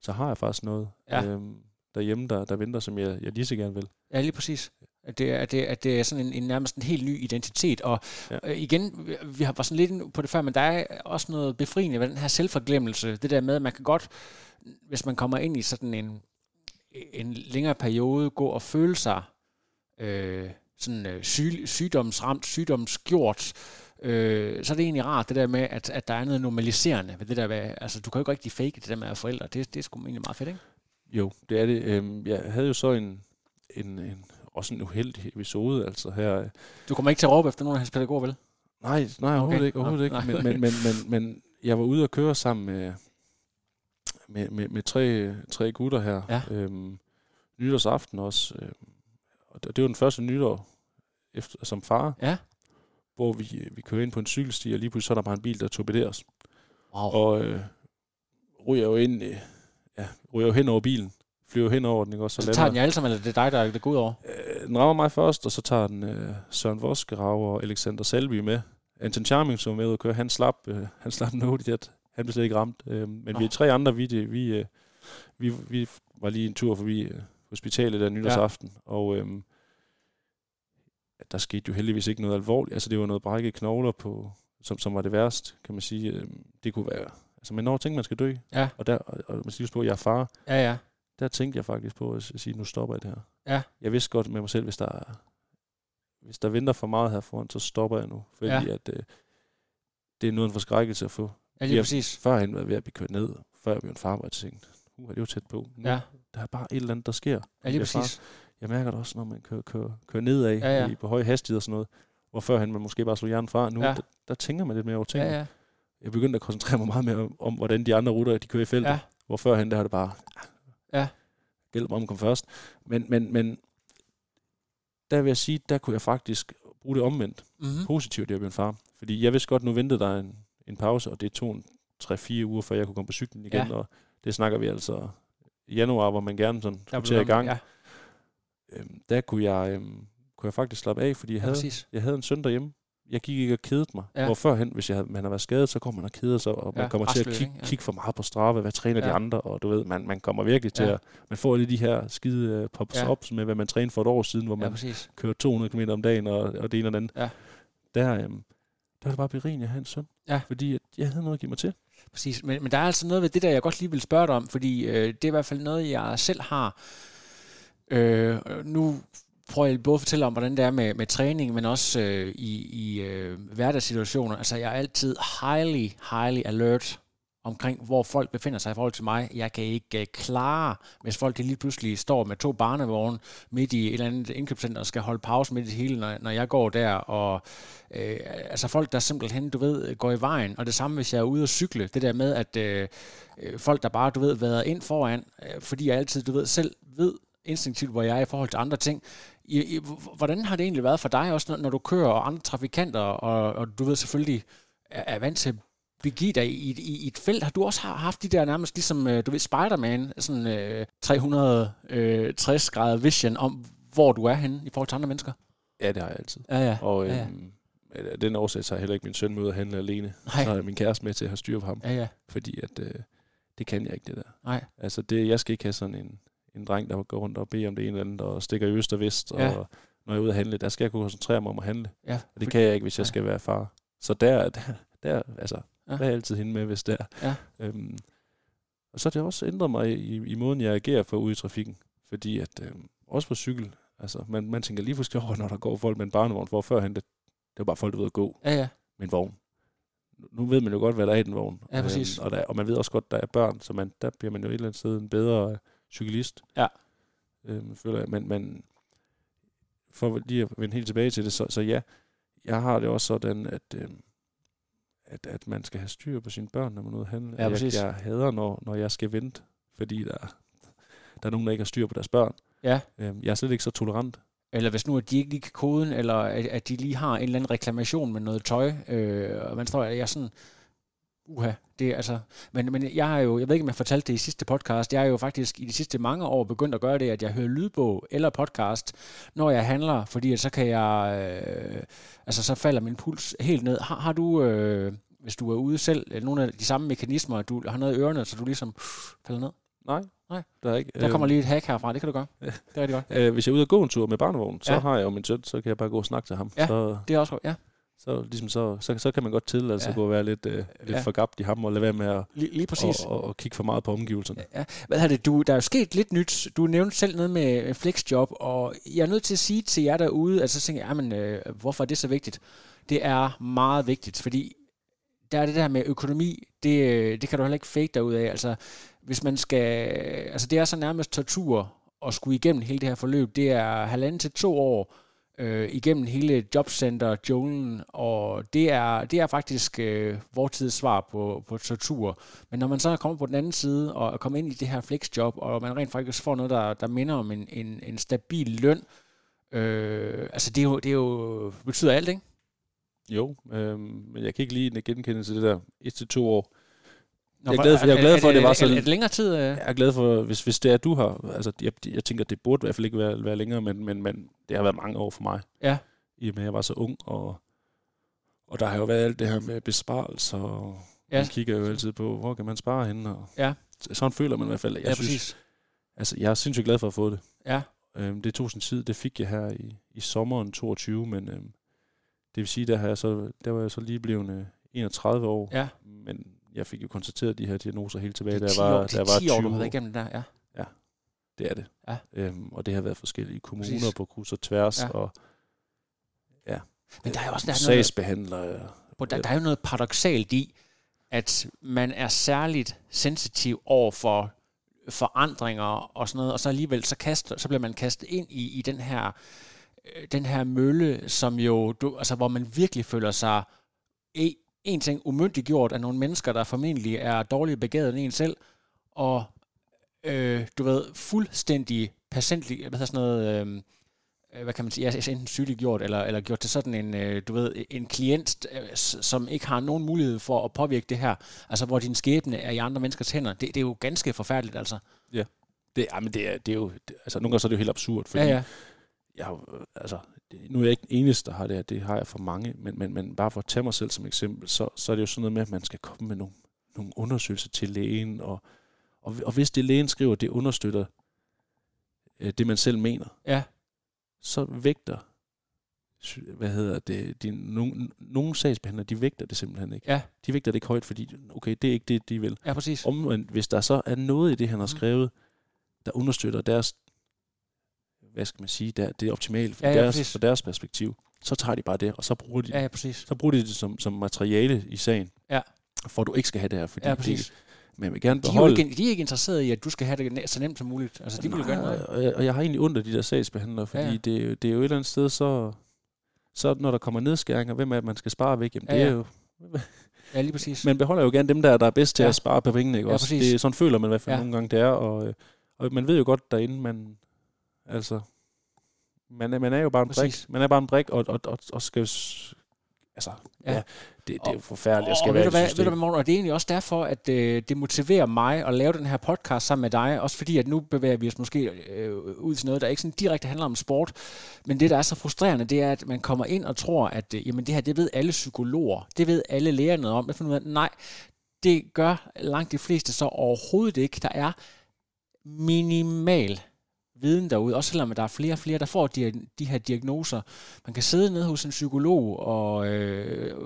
så har jeg faktisk noget Ja. øhm, derhjemme, der, der venter, som jeg, jeg lige så gerne vil. Ja, lige præcis. At det, er, at det, at det er sådan en, en nærmest en helt ny identitet. Og ja. Øh, igen, vi- har var sådan lidt på det før, men der er også noget befriende ved den her selvforglemmelse. Det der med, at man kan godt, hvis man kommer ind i sådan en, en længere periode, gå og føle sig øh, sådan øh, syg, sygdomsramt, sygdomsgjort, øh, så er det egentlig rart, det der med, at, at der er noget normaliserende ved det der med, altså du kan jo ikke rigtig fake det der med at forældre. Det, det er sgu egentlig meget fedt, ikke? Jo, det er det. Øhm, jeg havde jo så en, en, en også en uheldig episode, altså her. Du kommer ikke til at råbe efter nogen af hans pædagoger, vel? Nej, nej, overhovedet Okay. ikke, overhovedet Nå, ikke. Men, men, men, men, men jeg var ude og køre sammen med, med, med, med tre, tre gutter her. Ja. Øhm, nytårsaften også. Øhm, og det var den første nytår efter, som far, Ja. hvor vi, vi kører ind på en cykelsti, og lige pludselig så er der bare en bil, der torpederer os. Wow. Og øh, ryger jo ind, øh, ja, ryger jo hen over bilen, flyver hen over den, ikke også? Så tager den jer alle sammen, eller det er dig, der, der går ud over? Øh, den rammer mig først, og så tager den øh, Søren Voskerau og Alexander Salby med. Anton Charming, som var med ud at køre, han slap, øh, han slap noget i det. Han blev slet ikke ramt. Øh, men Nå. vi er tre andre, vi, det- vi, øh, vi, vi var lige en tur forbi øh, hospitalet der nytårsaften, ja. og øh, der skete jo heldigvis ikke noget alvorligt. Altså det var noget brækket knogler på, som, som var det værste, kan man sige. Øh, det kunne være, altså man når tænker, man skal dø. Ja. Og, der, og, og man skal huske på, at jeg er far Ja, ja. Der tænkte jeg faktisk på at sige, nu stopper jeg det her. Ja. Jeg vidste godt med mig selv, hvis der er, hvis der venter for meget her foran, så stopper jeg nu. Fordi Ja. at, øh, det er noget en forskrækkelse at få. Ja, lige Jeg- præcis. Førhen var jeg ved at blive kørt ned, før jeg blev en far, hvor jeg tænkte, uh, er det jo tæt på. Nu, Ja, Der er bare et eller andet, der sker. ja lige Jeg er far. præcis. Jeg mærker det også, når man kører, kører, kører nedad Ja, ja. I, på høje hastighed og sådan noget. Hvor førhen man måske bare slog hjernen fra. Nu, Ja. ja. der, der, tænker man lidt mere over tingene. Ja, ja. Jeg begyndte at koncentrere mig meget mere om, om hvordan de andre ruter, de kører i feltet. Ja. Hvor førhen, der har det bare... Ja. Hjælp mig om at komme først. Men, men, men der vil jeg sige, der kunne jeg faktisk bruge det omvendt. Mm-hmm. Positivt, det at blive en far. Fordi jeg vidste godt, nu ventede der en, en pause, og det tog en 3-4 uger, før jeg kunne komme på cyklen igen. Ja. Og det snakker vi altså i januar, hvor man gerne sådan skulle til i gang. Ja, Øhm, der kunne jeg, øhm, kunne jeg faktisk slappe af, fordi jeg ja havde, præcis. jeg havde en søn derhjemme. Jeg gik ikke og kedede mig. Ja. Ja. Hvor førhen, hvis jeg man har været skadet, så kommer man og keder sig, og man Ja, kommer til at kigge? Ja. kigge for meget på straffe, hvad træner ja. Ja. de andre, og du ved, man, man kommer virkelig til Ja. at, man får lige de her skide uh, pops Ja. ja. ups med, hvad man trænede for et år siden, hvor Ja, man præcis. kører 200 km om dagen, og, og det ene og det andet. Ja. Der, øhm, der var det bare berigende at have en søn. Ja. Fordi at jeg havde noget at give mig til. Præcis, men, men der er altså noget ved det der, jeg godt lige vil spørge dig om, fordi øh, det er i hvert fald noget, jeg selv har. Øh, nu prøver jeg både at fortælle om, hvordan det er med, med træning, men også øh, i, i øh, hverdagssituationer. Altså, jeg er altid highly, highly alert omkring, hvor folk befinder sig i forhold til mig. Jeg kan ikke øh, klare, hvis folk de lige pludselig står med to barnevogne midt i et eller andet indkøbscenter og skal holde pause midt i det hele, når, når jeg går der. Og øh, altså folk, der simpelthen, du ved, går i vejen. Og det samme, hvis jeg er ude at cykle. Det der med, at øh, øh, folk, der bare, du ved, vader ind foran, øh, fordi jeg altid, du ved, selv ved instinktivt, hvor jeg er i forhold til andre ting. I, i, hvordan har det egentlig været for dig også, når, når du kører og andre trafikanter, og, og du ved selvfølgelig er, er vant til at begive dig i, i, i et felt? Har du også haft de der nærmest ligesom, øh, du ved, Spider-Man, sådan øh, 360 grader vision om, hvor du er henne i forhold til andre mennesker? Ja, det har jeg altid. Ja, ja. Og ja, ja. øhm, af den årsag tager jeg heller ikke min søn med ud at handle alene. Nej. Så har jeg min kæreste med til at have styr på ham. Ja, ja. Fordi at, øh, det kan jeg ikke, det der. Nej. Altså, det, jeg skal ikke have sådan en, en dreng, der går rundt og beder om det ene eller andet, og stikker i øst og vest. Ja. Og når jeg er ude at handle, der skal jeg kunne koncentrere mig om at handle. Ja, Og det kan jeg ikke, hvis jeg skal være far. Så der, der, der altså, Ja. ja. der er jeg altid hende med, hvis det er. Ja. Øhm, og så har det også ændret mig i, i måden, jeg agerer på ude i trafikken. Fordi at, øhm, også på cykel, altså, man, man tænker lige pludselig over, når der går folk med en barnevogn, hvor førhen, det, det var bare folk, der ved at gå Ja, ja. med en vogn. Nu- Nu ved man jo godt, hvad der er i den vogn. Ja, præcis. Øhm, og, der, og man ved også godt, der er børn, så man, der bliver man jo et eller andet sted en bedre cyklist. Ja. Øhm, føler jeg. Men, men for lige at vende helt tilbage til det, så, så ja, jeg har det også sådan, at, øhm, at, at man skal have styr på sine børn, når man er ude at handle. Ja, jeg, jeg hader, når, når jeg skal vente, fordi der, der er nogen, der ikke har styr på deres børn. Ja. Øhm, jeg er slet ikke så tolerant. Eller hvis nu, at de ikke lige kan koden, eller at, at de lige har en eller anden reklamation med noget tøj, øh, og man står, at jeg sådan, uha, det er altså, men, men jeg har jo, jeg ved ikke, om jeg fortalte det i sidste podcast, jeg er jo faktisk i de sidste mange år begyndt at gøre det, at jeg hører lydbog eller podcast, når jeg handler, fordi at så kan jeg, øh, altså så falder min puls helt ned. Har, har du, øh, hvis du er ude selv, nogle af de samme mekanismer, du har noget i ørerne, så du ligesom uh, falder ned? Nej. Nej. Der, er ikke, Der kommer øhm, lige et hack herfra, det kan du gøre. Det er rigtig godt. Øh, hvis jeg er ude og gå en tur med barnevognen, så Ja. har jeg jo min søn, så kan jeg bare gå og snakke til ham. Ja. Så, Det er også godt, ja. Så, ligesom så, så, så kan man godt tillade sig Ja. at gå og være lidt, øh, lidt Ja. forgabt i ham, og lade være med at Lige, lige præcis. og, og, og kigge for meget på omgivelserne. Ja, hvad har det, du, der er jo sket lidt nyt. Du nævnte selv noget med flexjob, og jeg er nødt til at sige til jer derude, altså så tænker jeg, jamen, øh, hvorfor er det så vigtigt? Det er meget vigtigt, fordi der er det der med økonomi, det, øh, det kan du heller ikke fake derud af. Altså, hvis man skal, altså det er så nærmest tortur at skulle igennem hele det her forløb. Det er halvanden til to år øh, igennem hele jobcenter, junglen, og det er, det er faktisk øh, vores tids svar på, på tortur. Men når man så kommer på den anden side og kommer ind i det her flexjob, og man rent faktisk får noget, der, der minder om en, en, en stabil løn, øh, altså det er jo, det er jo, betyder alt, ikke? Jo, øh, men jeg kan ikke lige genkende til det der et til to år. Nå, Jeg er glad for- jeg er glad for, at det var sådan- Er det længere tid? Øh? Jeg er glad for, hvis, hvis det er, du har... Altså, jeg, jeg tænker, det burde i hvert fald ikke være, være længere, men, men, men det har været mange år for mig. Ja. I og med, at jeg var så ung, og, og der har jo været alt det her med besparelser, og Ja. man kigger jo altid på, hvor kan man spare henne, og Ja. sådan føler man i hvert fald. Jeg ja, synes, præcis. altså, jeg er sindssygt glad for at få det. Ja. Øhm, det tog sin tid, det fik jeg her i, i sommeren 22, men øhm, det vil sige, der, har jeg så, der var jeg så lige blevet øh, 31 år, Ja. men jeg fik jo konstateret de her diagnoser helt tilbage, da 10 jeg var, år, da jeg var 10 år, 20 du år. har været igennem der, ja. Det er det. Ja. Øhm, og det har været forskellige kommuner Præcis. På kryds og tværs, Ja. ja. og ja, Men der er jo også der er noget, sagsbehandlere. Hvor der, der er jo noget paradoxalt i, at man er særligt sensitiv over for forandringer og sådan noget, og så alligevel så, kaster, så bliver man kastet ind i, i den her øh, den her mølle, som jo, du, altså hvor man virkelig føler sig e, en ting umyndiggjort af nogle mennesker, der formentlig er dårligt begavet end en selv, og øh, du ved, fuldstændig patientlig, hvad sådan noget, øh, øh, hvad kan man sige, altså enten sygeliggjort, eller, eller gjort til sådan en, øh, du ved, en klient, øh, som ikke har nogen mulighed for at påvirke det her, altså hvor din skæbne er i andre menneskers hænder. Det, det er jo ganske forfærdeligt, altså. Det, jamen, det er, det er jo, det, altså nogle gange så er det jo helt absurd, fordi ja, ja. jeg har, øh, altså, nu er jeg ikke den eneste, der har det her, det har jeg for mange, men, men, men bare for at tage mig selv som eksempel, så, så er det jo sådan noget med, at man skal komme med nogle, nogle undersøgelser til lægen, og, og, og hvis det lægen skriver, det understøtter øh, det, man selv mener, Ja. så vægter, hvad hedder det, de, nogle, nogle sagsbehandlere, de vægter det simpelthen ikke. Ja. De vægter det ikke højt, fordi, okay, det er ikke det, de vil. Ja, præcis. Omvendt, hvis der så er noget i det, han har Mhm. skrevet, der understøtter deres, hvad skal man sige, der, det er optimale for, Ja, ja, deres, præcis. for deres perspektiv, så tager de bare det, og så bruger de, Ja, ja, præcis. så bruger de det som, som materiale i sagen, Ja. for at du ikke skal have det her, fordi Ja, præcis. det, men jeg vil gerne De er, jo beholde... ikke, de er ikke interesserede i, at du skal have det så nemt som muligt. Altså, de vil jo gerne noget. og, jeg, og jeg har egentlig ondt af de der sagsbehandlere, fordi Ja, ja, ja. Det, er jo- det er jo et eller andet sted, så, så når der kommer nedskæringer, hvem er det, man skal spare væk? Jamen, Ja, det er ja. jo, Ja, lige præcis. man beholder jo gerne dem der, der er bedst til Ja. at spare på pengene, ikke Ja, også? præcis. Det, sådan føler man i hvert fald Ja. ja. nogle gange, det er, og, øh, og man ved jo godt derinde, man, altså, man er, man er jo bare en Præcis. brik, man er bare en brik, og, og, og, og skal, altså, Ja. ja, det, det er jo forfærdeligt at Og skal ved være du i hvad, ved du hvad, Morten, og det er egentlig også derfor, at øh, det motiverer mig at lave den her podcast sammen med dig, også fordi, at nu bevæger vi os måske øh, ud til noget, der ikke sådan direkte handler om sport, men det, der er så frustrerende, det er, at man kommer ind og tror, at øh, jamen, det her, det ved alle psykologer, det ved alle læger noget om, det finder ud af, nej, det gør langt de fleste så overhovedet ikke. Der er minimal viden derude, også selvom der er flere og flere, der får de, de her diagnoser. Man kan sidde nede hos en psykolog, og øh,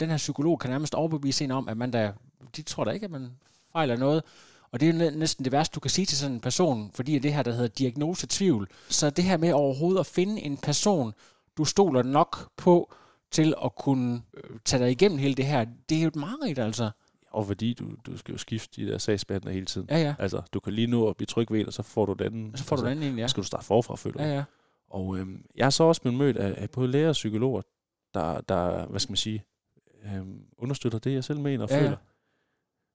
den her psykolog kan nærmest overbevise en om, at man da, de tror da ikke, at man fejler noget. Og det er næsten det værste, du kan sige til sådan en person, fordi det her, der hedder diagnosetvivl. Så det her med overhovedet at finde en person, du stoler nok på til at kunne øh, tage dig igennem hele det her, det er jo et mareridt, altså. Og fordi du, du skal jo skifte de der sagsbehandler hele tiden. Ja, ja. Altså, du kan lige nå at blive tryg ved og så får du den anden. Og så får du altså, den anden en, ja. Så skal du starte forfra, føler du. Ja, ja. Og øhm, jeg har så også blevet mødt af, af både læger og psykologer, der, der, hvad skal man sige, øhm, understøtter det, jeg selv mener og Ja, ja, ja. føler.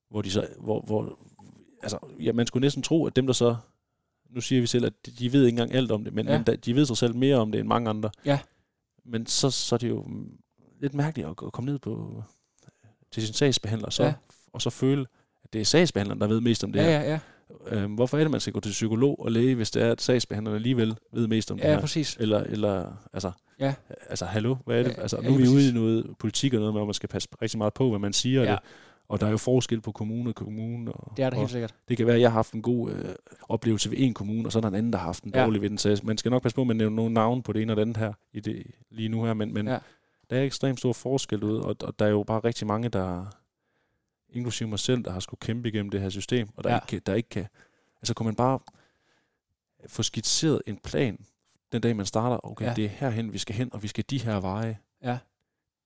Hvor de så, hvor, hvor, altså, ja, man skulle næsten tro, at dem, der så, nu siger vi selv, at de, de ved ikke engang alt om det, men, Ja. men de ved sig selv mere om det end mange andre. Ja. Men så, så er det jo mm, lidt mærkeligt at komme ned på, til sin sagsbehandler, så, Ja. ja. og så føle, at det er sagsbehandleren, der ved mest om det Ja, her. ja, ja. Øhm, hvorfor er det, man skal gå til psykolog og læge, hvis det er, at sagsbehandleren alligevel ved mest om det Ja, her? præcis. Eller, eller altså, Ja. altså, hallo, hvad er det? Ja, Altså, ja, nu er vi ude i noget politik og noget med, at man skal passe rigtig meget på, hvad man siger. Ja. Ja. Det. Og der er jo forskel på kommune og kommune. Og, Det er det og helt sikkert. det kan være, at jeg har haft en god øh, oplevelse ved en kommune, og så er der en anden, der har haft en Ja. dårlig ved den. Så man skal nok passe på, at man nævner nogle navn på det ene og det andet her i det, lige nu her. Men, men Ja. Der er ekstremt stor forskel ud, og, og der er jo bare rigtig mange, der inklusive mig selv, der har skulle kæmpe igennem det her system, og der, Ja. ikke, kan- der ikke kan... Altså, kunne man bare få skitseret en plan, den dag man starter, okay, Ja. det er herhen, vi skal hen, og vi skal de her veje. Ja.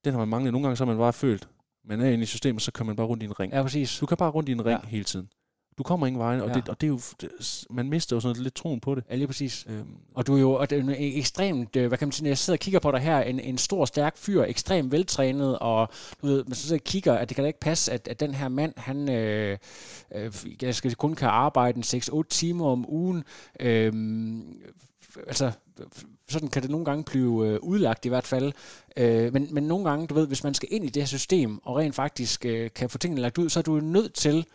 Den har man manglet. Nogle gange så har man bare følt, man er inde i systemet, så kører man bare rundt i en ring. Ja, præcis. Du kan bare rundt i en ring ja. hele tiden. Du kommer ingen vejen, og, Ja. det, og det er jo, det, man mister jo sådan lidt troen på det. Ja, lige præcis. Øhm, Og du er jo og det er en ekstremt, øh, hvad kan man sige, når jeg sidder og kigger på dig her, en, en stor, stærk fyr, ekstremt veltrænet, og du ved, man sidder og kigger, at det kan da ikke passe, at, at den her mand, han øh, øh, jeg skal kun kan arbejde en 6-8 timer om ugen. Øh, altså, sådan kan det nogle gange blive øh, udlagt i hvert fald. Øh, men, men nogle gange, du ved, hvis man skal ind i det her system, og rent faktisk øh, kan få tingene lagt ud, så er du jo nødt til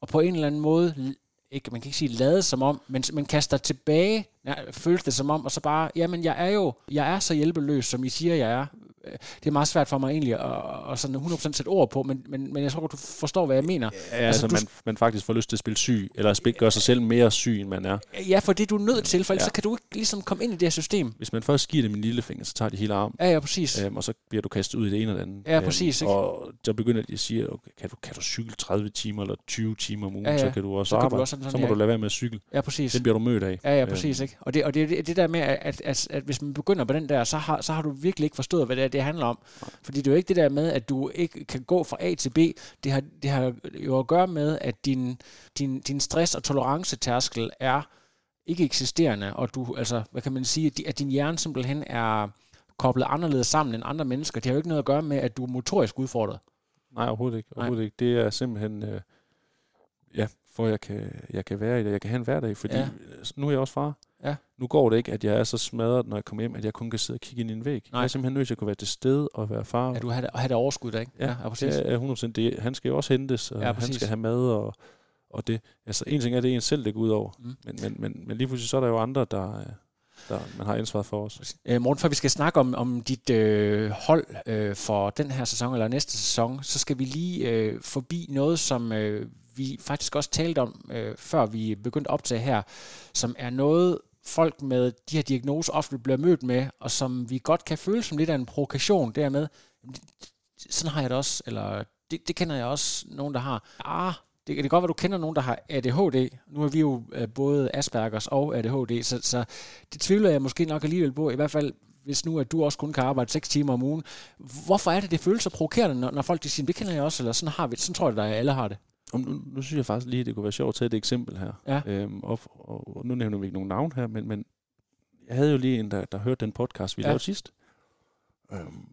og på en eller anden måde ikke, man kan ikke sige lade som om, men man kaster tilbage, ja, føles det som om, og så bare, jamen jeg er jo, jeg er så hjælpeløs, som I siger, jeg er. Øh, Det er meget svært for mig egentlig at, at sådan 100% sætte ord på, men, men, men jeg tror, du forstår, hvad jeg mener. ja, altså, du- man, man faktisk får lyst til at spille syg, eller at spille, gøre sig selv mere syg, end man er. Ja, for det er du nødt til, for ellers Ja. så kan du ikke ligesom komme ind i det her system. Hvis man først giver dem en lillefinger, så tager de hele armen. Ja, ja, præcis. Øhm, og så bliver du kastet ud i det ene det andet. Ja, præcis, Øhm, ikke? og så begynder de at sige, okay, kan, du, kan du cykle 30 timer eller 20 timer om ugen, Ja, ja. så kan du også Så kan du arbejde. også sådan- så sådan, må ja. du lade være med at cykle. Ja, præcis. Den bliver du mødt af. Ja, ja, præcis. Øhm, Ikke? Og, det, og det er det, det der med, at, at, at hvis man begynder på den der, så har, så har du virkelig ikke forstået, hvad det, er, det handler om. Fordi det er jo ikke det der med, at du ikke kan gå fra A til B. Det har, det har jo at gøre med, at din, din, din stress- og tolerancetærskel er ikke eksisterende, og du, altså, hvad kan man sige, at, di- at din hjerne simpelthen er koblet anderledes sammen end andre mennesker. Det har jo ikke noget at gøre med, at du er motorisk udfordret. Nej, overhovedet ikke. Overhovedet ikke. Det er simpelthen, øh, ja, for jeg kan, jeg kan være i det. Jeg kan have en hverdag, fordi Ja. ja. nu er jeg også far. Ja. Nu går det ikke, at jeg er så smadret, når jeg kommer hjem, at jeg kun kan sidde og kigge ind i en væg. Nej. Jeg er simpelthen nødt til at kunne være til stede og være far. At du har det, have det overskud der, ikke? Ja, ja præcis. er 100%. Det, han skal jo også hentes, og Ja, ja, præcis. han skal have mad, og, og det. Altså, en ting er, det er en selv, det går ud over. Mm. Men, men, men, men lige pludselig så er der jo andre, der, der man har ansvar for os. Øh, Morten, før vi skal snakke om, om dit øh, hold øh, for den her sæson eller næste sæson, så skal vi lige øh, forbi noget, som øh, vi faktisk også talte om, øh, før vi begyndte at optage her, som er noget, folk med de her diagnoser ofte bliver mødt med, og som vi godt kan føle som lidt af en provokation, det er med, jamen, det- sådan har jeg det også, eller det, det kender jeg også nogen, der har. Ah, det, det kan godt være, du kender nogen, der har ADHD. Nu er vi jo øh, både Aspergers og ADHD, så, så det tvivler jeg måske nok alligevel på, i hvert fald hvis nu, at du også kun kan arbejde 6 timer om ugen. Hvorfor er det, det føles så provokerende, når, når folk de siger, det kender jeg også, eller sådan har vi det, sådan tror jeg, at alle har det. Og nu, nu synes jeg faktisk lige, at det kunne være sjovt at tage et eksempel her. Ja. Øhm, og, og, og nu nævner vi ikke nogen navn her, men, men jeg havde jo lige en, der, der hørte den podcast, vi Ja. lavede sidst. Øhm,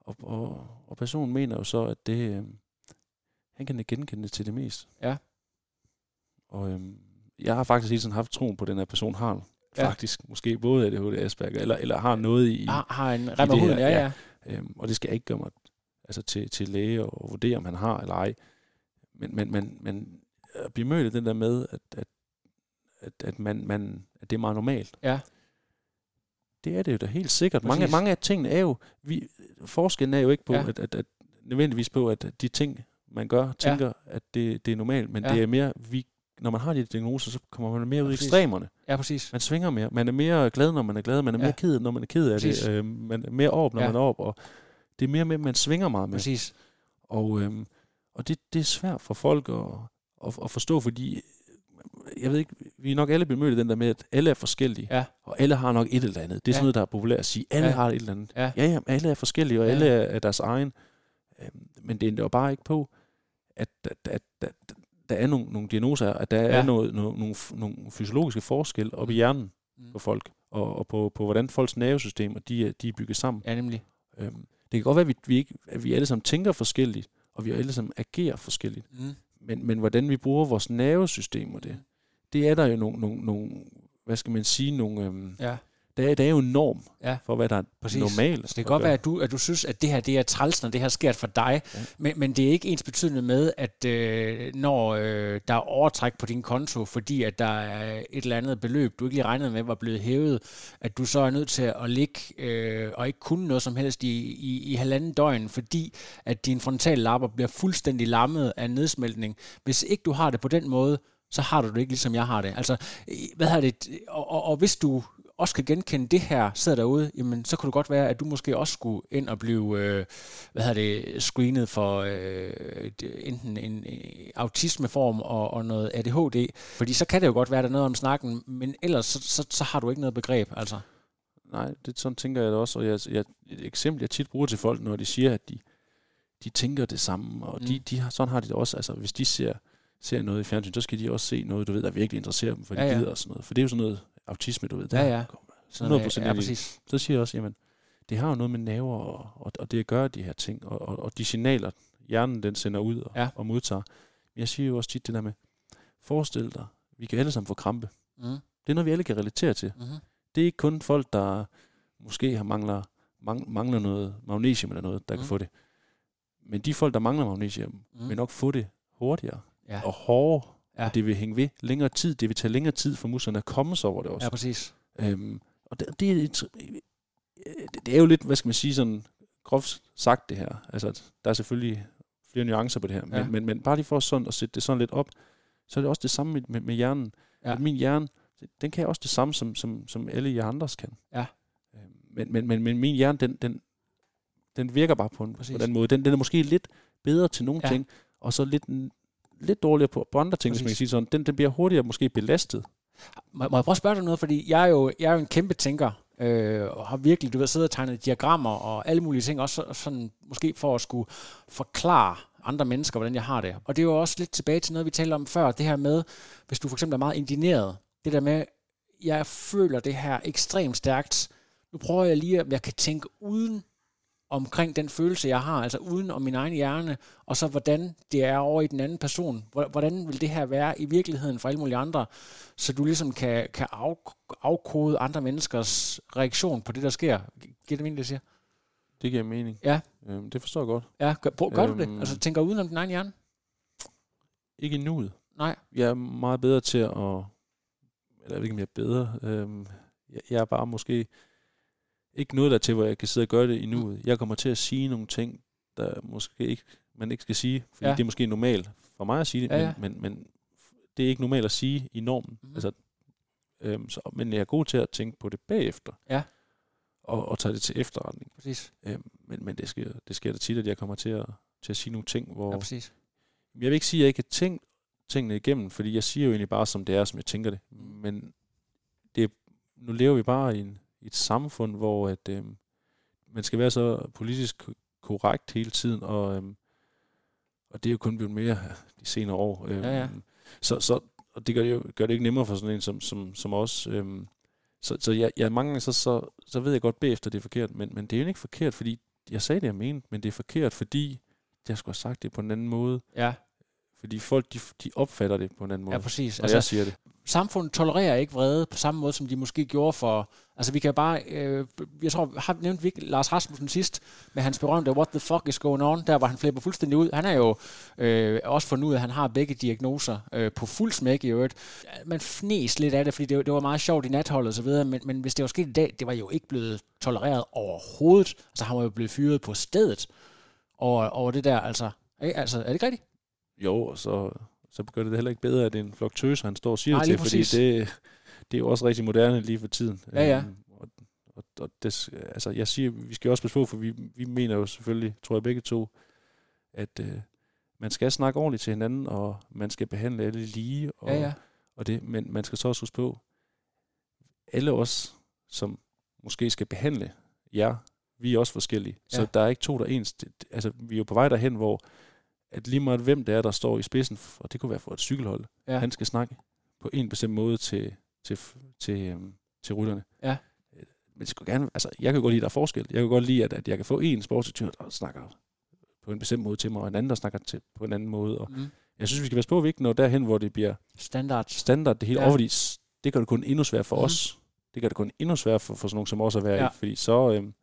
og, og, og personen mener jo så, at det, øhm, han kan genkende det til det mest. Ja. Og øhm, jeg har faktisk hele tiden haft troen på, at den her person har Ja. faktisk måske både ADHD Asperger, eller, eller har noget i, Har, har en rem huden, ja, ja. ja. Øhm, og det skal jeg ikke gøre mig altså til, til læge og vurdere, om han har eller ej. Men, men, men, men at blive mødt af den der med, at, at, at, at, man, man, at det er meget normalt. Ja. Det er det jo da helt sikkert. Mange, Præcis. mange af tingene er jo, vi, forskellen er jo ikke på, Ja. ja. at, at, at, nødvendigvis på, at de ting, man gør, tænker, ja. at det, det er normalt, men Ja. ja. det er mere, vi, når man har de diagnoser, så kommer man mere ud i præcis. ekstremerne. Ja, præcis. Man svinger mere. Man er mere glad, når man er glad. Man er Ja. mere ked, når man er ked af Præcis. det. Øh, man er mere op, når Ja. man er op. Og det er mere med, at man svinger meget mere. Præcis. Og, øhm, og det, det er svært for folk at, at, at forstå, fordi jeg ved ikke, vi er nok alle blevet mødt af den der med, at alle er forskellige, Ja. og alle har nok et eller andet. Det er Ja. sådan noget, der er populært at sige. Alle Ja. har et eller andet. Ja. ja, ja, alle er forskellige, og Ja. alle er, er deres egen. Øhm, men det ændrer jo bare ikke på, at, at, at, at, der er nogle, nogle diagnoser, at der Ja. er noget, noget, nogle, nogle fysiologiske forskelle op i hjernen Mm. på folk, og, og på, på hvordan folks nervesystem, og de, de er bygget sammen. Ja, nemlig. Øhm, Det kan godt være, at vi, vi, ikke, at vi alle sammen tænker forskelligt, og vi alle sammen agerer forskelligt. Mm. Men, men hvordan vi bruger vores nervesystem og det, det er der jo nogle, nogle, nogle hvad skal man sige, nogle, øhm, Ja. Der, er, er jo en norm Ja. for, hvad der er Præcis. normalt. Så det kan godt være, at du, at du synes, at det her det er træls, når det her sker for dig, ja. men, men det er ikke ens betydende med, at øh, når øh, der er overtræk på din konto, fordi at der er et eller andet beløb, du ikke lige regnede med, var blevet hævet, at du så er nødt til at ligge øh, og ikke kunne noget som helst i, i, i halvanden døgn, fordi at din frontallapper bliver fuldstændig lammet af nedsmeltning. Hvis ikke du har det på den måde, så har du det ikke ligesom jeg har det. Altså, øh, hvad har det? Og, og, og hvis du også kan genkende det her, sidder derude, jamen så kunne det godt være, at du måske også skulle ind og blive, øh, hvad hedder det, screenet for øh, det- enten en autismeform og, og noget ADHD, fordi så kan det jo godt være, der er noget om snakken, men ellers så, så, så har du ikke noget begreb, altså. Nej, det sådan tænker jeg da også, og jeg, jeg, et eksempel, jeg tit bruger til folk, når de siger, at de, de tænker det samme, og de, Mm. de har, sådan har de det også, altså hvis de ser, ser noget i fjernsyn, så skal de også se noget, du ved, der virkelig interesserer dem, for de Ja, ja. gider og sådan noget, for det er jo sådan noget autisme, du ved. Ja, ja. Sådan, 100% ja, enig. præcis. Så siger jeg også, jamen, det har jo noget med nerver og, og, og det at gøre de her ting, og, og, og de signaler, hjernen den sender ud og, Ja. og modtager. Jeg siger jo også tit det der med, forestil dig, vi kan alle sammen få krampe. Mm. Det er noget, vi alle kan relatere til. Mm-hmm. Det er ikke kun folk, der måske har mangler, mang, mangler noget magnesium eller noget, der mm. Kan få det. Men de folk, der mangler magnesium, mm. vil nok få det hurtigere Ja. og hårdere. Ja. Og det vil hænge ved længere tid. Det vil tage længere tid for musklerne at komme sig over det også. ja, præcis. Øhm, og det, det, er et, det, er jo lidt, hvad skal man sige, sådan groft sagt det her. Altså, der er selvfølgelig flere nuancer på det her. Men, Ja. men, men bare lige for sådan at sætte det sådan lidt op, så er det også det samme med, med, med hjernen. Ja. At min hjerne, den kan også det samme, som, som, som alle jer andres kan. Ja. Øhm, Men, men, men, men min hjerne, den, den, den virker bare på en Præcis. på den måde. Den, den er måske lidt bedre til nogle ja. ting, og så lidt, lidt dårligere på, på andre ting, hvis man Præcis. kan sige sådan. Den, den bliver hurtigere måske belastet. Må, må jeg prøve at spørge dig noget, fordi jeg er jo, jeg er jo en kæmpe tænker, øh, og har virkelig, du ved, siddet og tegnet diagrammer og alle mulige ting, også så- sådan, måske for at skulle forklare andre mennesker, hvordan jeg har det. Og det er jo også lidt tilbage til noget, vi talte om før, det her med, hvis du for eksempel er meget indigneret, det der med, jeg føler det her ekstremt stærkt. Nu prøver jeg lige, om jeg kan tænke uden omkring den følelse, jeg har, altså uden om min egen hjerne, og så hvordan det er over i den anden person. Hvor- Hvordan vil det her være i virkeligheden for alle mulige andre, så du ligesom kan, kan af, afkode andre menneskers reaktion på det, der sker. Giver det mening, det siger? Det giver mening. Ja. Øhm, det forstår jeg godt. Ja, gør, prøv, gør du det? Øhm. Altså tænker uden om din egen hjerne? Ikke i nuet. Nej. Jeg er meget bedre til at... Eller jeg ved ikke, om jeg er bedre. Øhm, jeg, jeg er bare måske ikke noget der til, hvor jeg kan sidde og gøre det i nuet. Jeg kommer til at sige nogle ting, der måske ikke, man ikke skal sige, fordi Ja. det er måske normalt for mig at sige det, Ja, ja. Men, men, men det er ikke normalt at sige i normen. Mm. Altså, øhm, så, men jeg er god til at tænke på det bagefter. Ja. Og, og tage det til efterretning. Præcis. Øhm, men men det, sker, det sker da tit, at jeg kommer til at, til at sige nogle ting, hvor... Ja, præcis. Jeg vil ikke sige, at jeg ikke har tænkt tingene igennem, fordi jeg siger jo egentlig bare, som det er, som jeg tænker det. Men det, nu lever vi bare i, en, et samfund, hvor at, øh, man skal være så politisk ko- korrekt hele tiden, og, øh, og det er jo kun blevet mere de senere år. Øh, Ja, ja. Så, så og det gør det, jo, gør det ikke nemmere for sådan en som, som, som os. Øh, så så jeg, jeg mange gange, så, så, så ved jeg godt bagefter, det er forkert, men, men det er jo ikke forkert, fordi jeg sagde det, jeg mente, men det er forkert, fordi jeg skulle have sagt det på en anden måde. Ja, Fordi folk, de, de opfatter det på en anden måde. ja præcis. og jeg Altså, siger det. samfundet tolererer ikke vrede på samme måde, som de måske gjorde for... Altså, vi kan bare... Øh, jeg tror, har nævnt vi Lars Rasmussen sidst, med hans berømte What the fuck is going on, der hvor han flipper fuldstændig ud. Han er jo øh, også fundet ud af, at han har begge diagnoser øh, på fuld smæk i øvrigt. Man fnes lidt af det, fordi det, det var meget sjovt i natholdet og så videre, men, men hvis det var sket i dag, det var jo ikke blevet tolereret overhovedet. Altså, han var jo blevet fyret på stedet over, over det der, altså... Ikke? Altså, er det ikke rigtigt? Jo, og så, så gør det det heller ikke bedre, at det er en flok tøser, han står og siger Nej, det til, fordi præcis. det, det er jo også rigtig moderne lige for tiden. Ja, ja. Øhm, og, og, og det, altså, jeg siger, vi skal også passe på, for vi, vi mener jo selvfølgelig, tror jeg begge to, at øh, man skal snakke ordentligt til hinanden, og man skal behandle alle lige. Og, Ja, ja. Og det, men man skal så også huske på, alle os, som måske skal behandle jer, vi er også forskellige. Så Ja. der er ikke to, der er ens. Altså, vi er jo på vej derhen, hvor at lige meget hvem det er, der står i spidsen, og det kunne være for et cykelhold, Ja. han skal snakke på en bestemt måde til, til, til, øhm, til rytterne. Ja. Men det skulle gerne, altså, jeg kan godt lide, at der er forskel. Jeg kan godt lide, at, at jeg kan få en sportsdirektør, der snakker på en bestemt måde til mig, og en anden, der snakker til, på en anden måde. Og Mm. jeg synes, vi skal være på, at vi ikke når derhen, hvor det bliver Standard. standard det hele, Ja. fordi s- det gør det kun endnu sværere for mm. os. Det gør det kun endnu sværere for, for sådan nogen som os at være Ja. i, fordi så, øhm,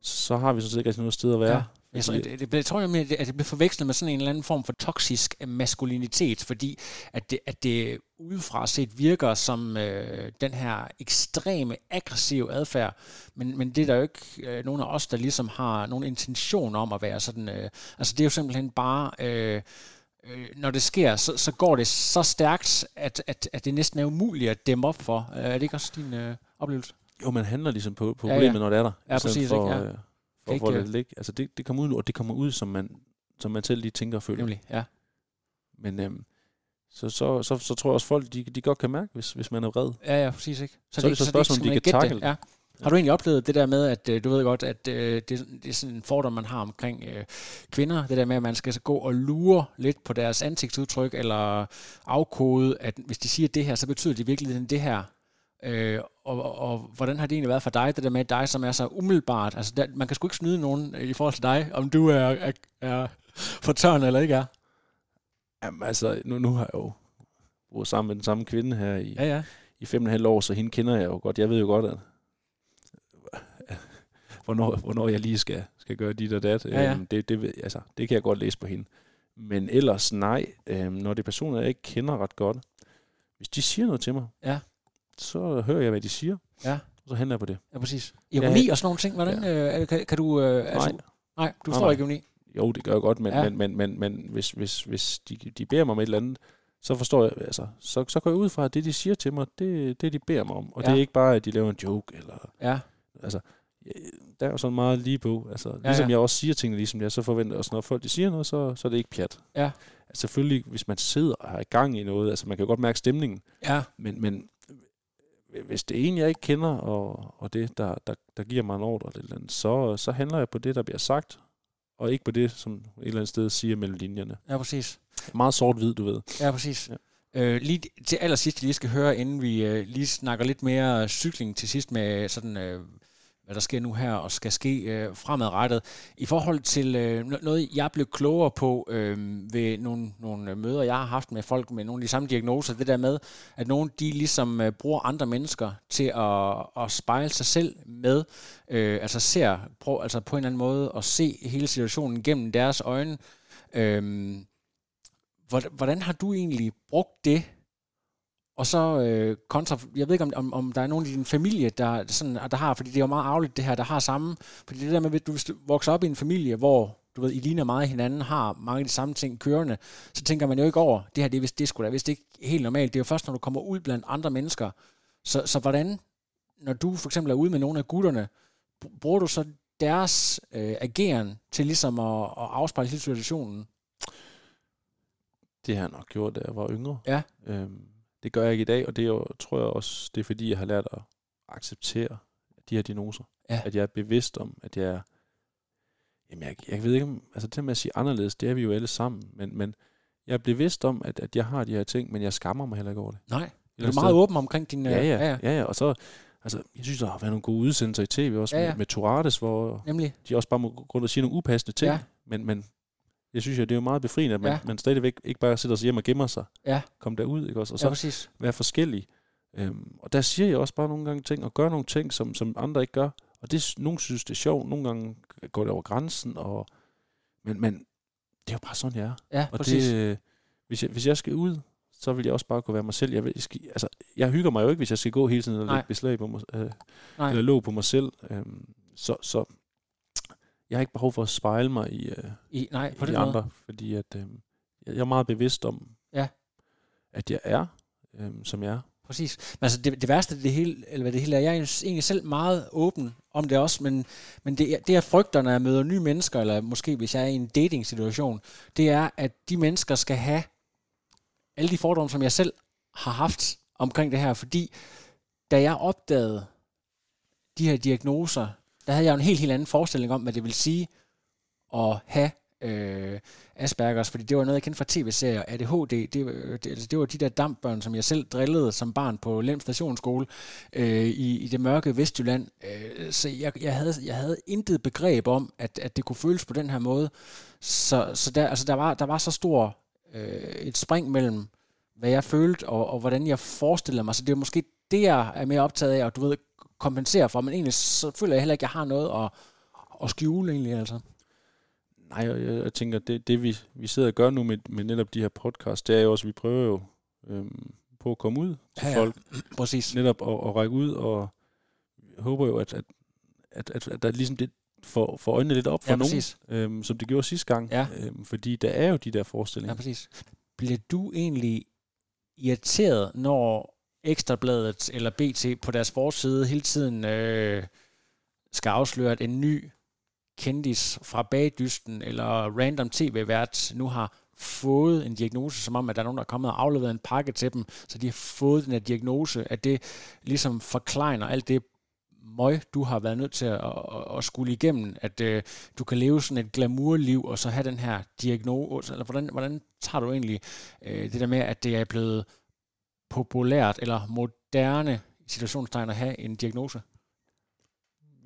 så har vi sådan set ikke noget sted at være. Ja. Jeg, tror, det, det, jeg tror nemlig, at det- bliver forvekslet med sådan en eller anden form for toksisk maskulinitet, fordi at det, at det udefra set virker som øh, den her ekstreme, aggressive adfærd, men, men det er der jo ikke øh, nogen af os, der ligesom har nogen intention om at være sådan. Øh, altså det er jo simpelthen bare... Øh, øh, når det sker, så, så går det så stærkt, at, at, at det næsten er umuligt at dæmme op for. Øh, er det ikke også din øh, oplevelse? Jo, man handler ligesom på, på Ja, ja. problemet, når det er der. Ja, præcis, For, ikke? Ja. øh, For, for ikke, det ligge. Altså det, det kommer ud, og det kommer ud, som man, som man selv lige tænker og føler. Nemlig, ja. Men øhm, så, så, så, så tror jeg også, folk de, de godt kan mærke, hvis, hvis man er vred. Ja, ja, præcis ikke. Så er det så ikke- spørgsmålet, om de kan det. Ja. Har du egentlig oplevet det der med, at øh, du ved godt, at øh, det, det er sådan en fordom, man har omkring øh, kvinder, det der med, at man skal så gå og lure lidt på deres ansigtsudtryk, eller afkode, at hvis de siger det her, så betyder det i virkeligheden det her. Øh, og, og, og hvordan har det egentlig været for dig, det der med dig, som er så umiddelbart, altså der, man kan sgu ikke snyde nogen i forhold til dig, om du er, er, er for tørn eller ikke er. Jamen altså, nu, nu har jeg jo boet sammen med den samme kvinde her i, Ja, ja. i fem og en halv år, så hende kender jeg jo godt. Jeg ved jo godt, at hvornår, hvornår jeg lige skal, skal gøre dit og dat. Ja, ja. Øhm, det, det, ved- altså, det kan jeg godt læse på hende. Men ellers nej, øhm, når det er personer, jeg ikke kender ret godt, hvis de siger noget til mig, Ja. Så hører jeg, hvad de siger, Ja. og så handler jeg på det. Ja, præcis. Ironi Ja. og sådan nogle ting, hvordan, øh, kan, kan du... Øh, altså, Nej. nej, du Nej, forstår nej. ikke ironi. Jo, det gør jeg godt, men, Ja. ja. men, men, men, men hvis, hvis, hvis de, de beder mig om et eller andet, så forstår jeg, altså, så, så går jeg ud fra, at det, de siger til mig, det det, de beder mig om. Og Ja. ja. det er ikke bare, at de laver en joke, eller, Ja, altså, der er jo sådan meget lige på. Altså, Ja, ja, ligesom ja. jeg også siger tingene, ligesom jeg, så forventer jeg også, når folk de siger noget, så, så er det ikke pjat. Ja. Altså, selvfølgelig, hvis man sidder og har i gang i noget, altså man kan jo godt mærke stemningen, ja, men, men hvis det er en, jeg ikke kender, og, og det, der, der, der giver mig en ordre, eller et eller andet, så, så handler jeg på det, der bliver sagt, og ikke på det, som et eller andet sted siger mellem linjerne. ja, præcis. Meget sort-hvid, du ved. Ja, præcis. Ja. Ja. Øh, lige til allersidst, jeg lige skal høre, inden vi øh, lige snakker lidt mere cykling til sidst med sådan, øh, hvad der sker nu her og skal ske øh, fremadrettet. I forhold til øh, noget, jeg blev klogere på øh, ved nogle, nogle øh, møder, jeg har haft med folk med nogle af de samme diagnoser, det der med, at nogle de ligesom øh, bruger andre mennesker til at, at spejle sig selv med, øh, altså ser, prøv, altså på en eller anden måde at se hele situationen gennem deres øjne. Øh, Hvordan, hvordan har du egentlig brugt det? Og så øh, kontra, jeg ved ikke, om, om, om der er nogen i din familie, der, sådan, der har, fordi det er jo meget arveligt det her, der har samme, fordi det der med, at du, hvis du vokser op i en familie, hvor du ved, I ligner meget hinanden, har mange af de samme ting kørende, så tænker man jo ikke over, det her, det er vist, det skulle da vist ikke helt normalt. Det er jo først, når du kommer ud blandt andre mennesker. Så, så hvordan, når du for eksempel er ude med nogle af gutterne, br- bruger du så deres øh, ageren til ligesom at, at afspejle hele situationen? Det har jeg nok gjort, da jeg var yngre. Ja. Øhm, det gør jeg ikke i dag, og det er jo, tror jeg også, det er fordi, jeg har lært at acceptere de her diagnoser. Ja. At jeg er bevidst om, at jeg er... Jamen, jeg, jeg ved ikke om... Altså, det med at sige anderledes, det er vi jo alle sammen. Men, men jeg er bevidst om, at, at jeg har de her ting, men jeg skammer mig heller ikke over det. Nej. Er du andet meget åben omkring din... øh, Ja, ja, ja, ja. Og så... Altså, jeg synes, der har været nogle gode udsendelser i tv også Ja, ja, ja. ja. Med, med Tourates, hvor Nemlig. de også bare må gå rundt og sige nogle upassende ting. Ja. Men, men jeg synes jo, det er jo meget befriende, at man, Ja. ja. man stadigvæk ikke bare sidder sig hjem og gemmer sig. Ja. Kom derud, ikke også? Og Ja, så præcis. være forskellig. Øhm, og der siger jeg også bare nogle gange ting, og gør nogle ting, som, som andre ikke gør. Og det, nogen synes, det er sjovt, nogle gange går det over grænsen, og, men, men det er jo bare sådan, jeg er. Ja, Og præcis. det, øh, hvis, jeg, hvis jeg skal ud, så vil jeg også bare kunne være mig selv. Jeg, vil, jeg, skal, altså, jeg hygger mig jo ikke, hvis jeg skal gå hele tiden og lægge beslag på mig, øh, Nej. eller låg på mig selv. Øhm, så, så jeg har ikke behov for at spejle mig i, øh, I, nej, på i den de måde. andre, fordi at, øh, jeg er meget bevidst om, Ja. at jeg er, øh, som jeg er. Præcis. Men altså det, det værste det hele, eller hvad det hele er, jeg er egentlig selv meget åben om det også, men, men det, det jeg frygter, når jeg møder nye mennesker, eller måske hvis jeg er i en dating-situation, det er, at de mennesker skal have alle de fordomme, som jeg selv har haft omkring det her, fordi da jeg opdagede de her diagnoser, der havde jeg jo en helt, helt anden forestilling om, hvad det vil sige at have øh, Aspergers, fordi det var noget, jeg kendte fra tv-serier. ADHD, det, øh, det, altså, det var de der dampbørn, som jeg selv drillede som barn på Lem Stationsskole øh, i, i det mørke Vestjylland. Øh, så jeg, jeg, havde, jeg havde intet begreb om, at, at det kunne føles på den her måde. Så, så der, altså, der, var, der var så stor øh, et spring mellem, hvad jeg følte, og, og hvordan jeg forestillede mig. Så det er måske det, jeg er mere optaget af, og du ved, kompensere for, men egentlig så føler jeg heller ikke, at jeg har noget at, at skjule egentlig, altså. Nej, jeg, jeg tænker, det, det vi, vi sidder og gør nu med, med netop de her podcasts, det er jo også, at vi prøver jo øhm, på at komme ud til ja, ja. folk. Præcis. Netop at, at række ud, og håber jo, at, at, at, at, at der ligesom det får, får øjnene lidt op for ja, nogen, øhm, som det gjorde sidste gang. Ja. Øhm, fordi der er jo de der forestillinger. Ja, præcis. Bliver du egentlig irriteret, når Ekstrabladet eller BT på deres forside hele tiden øh, skal afsløre, at en ny kendis fra bagdysten eller random tv-vært nu har fået en diagnose, som om, at der er nogen, der er kommet og afleveret en pakke til dem, så de har fået den her diagnose, at det ligesom forkleiner alt det møg, du har været nødt til at, at, at skulle igennem, at øh, du kan leve sådan et glamourliv, og så have den her diagnose, eller hvordan, hvordan tager du egentlig øh, det der med, at det er blevet populært eller moderne situationstegn at have en diagnose?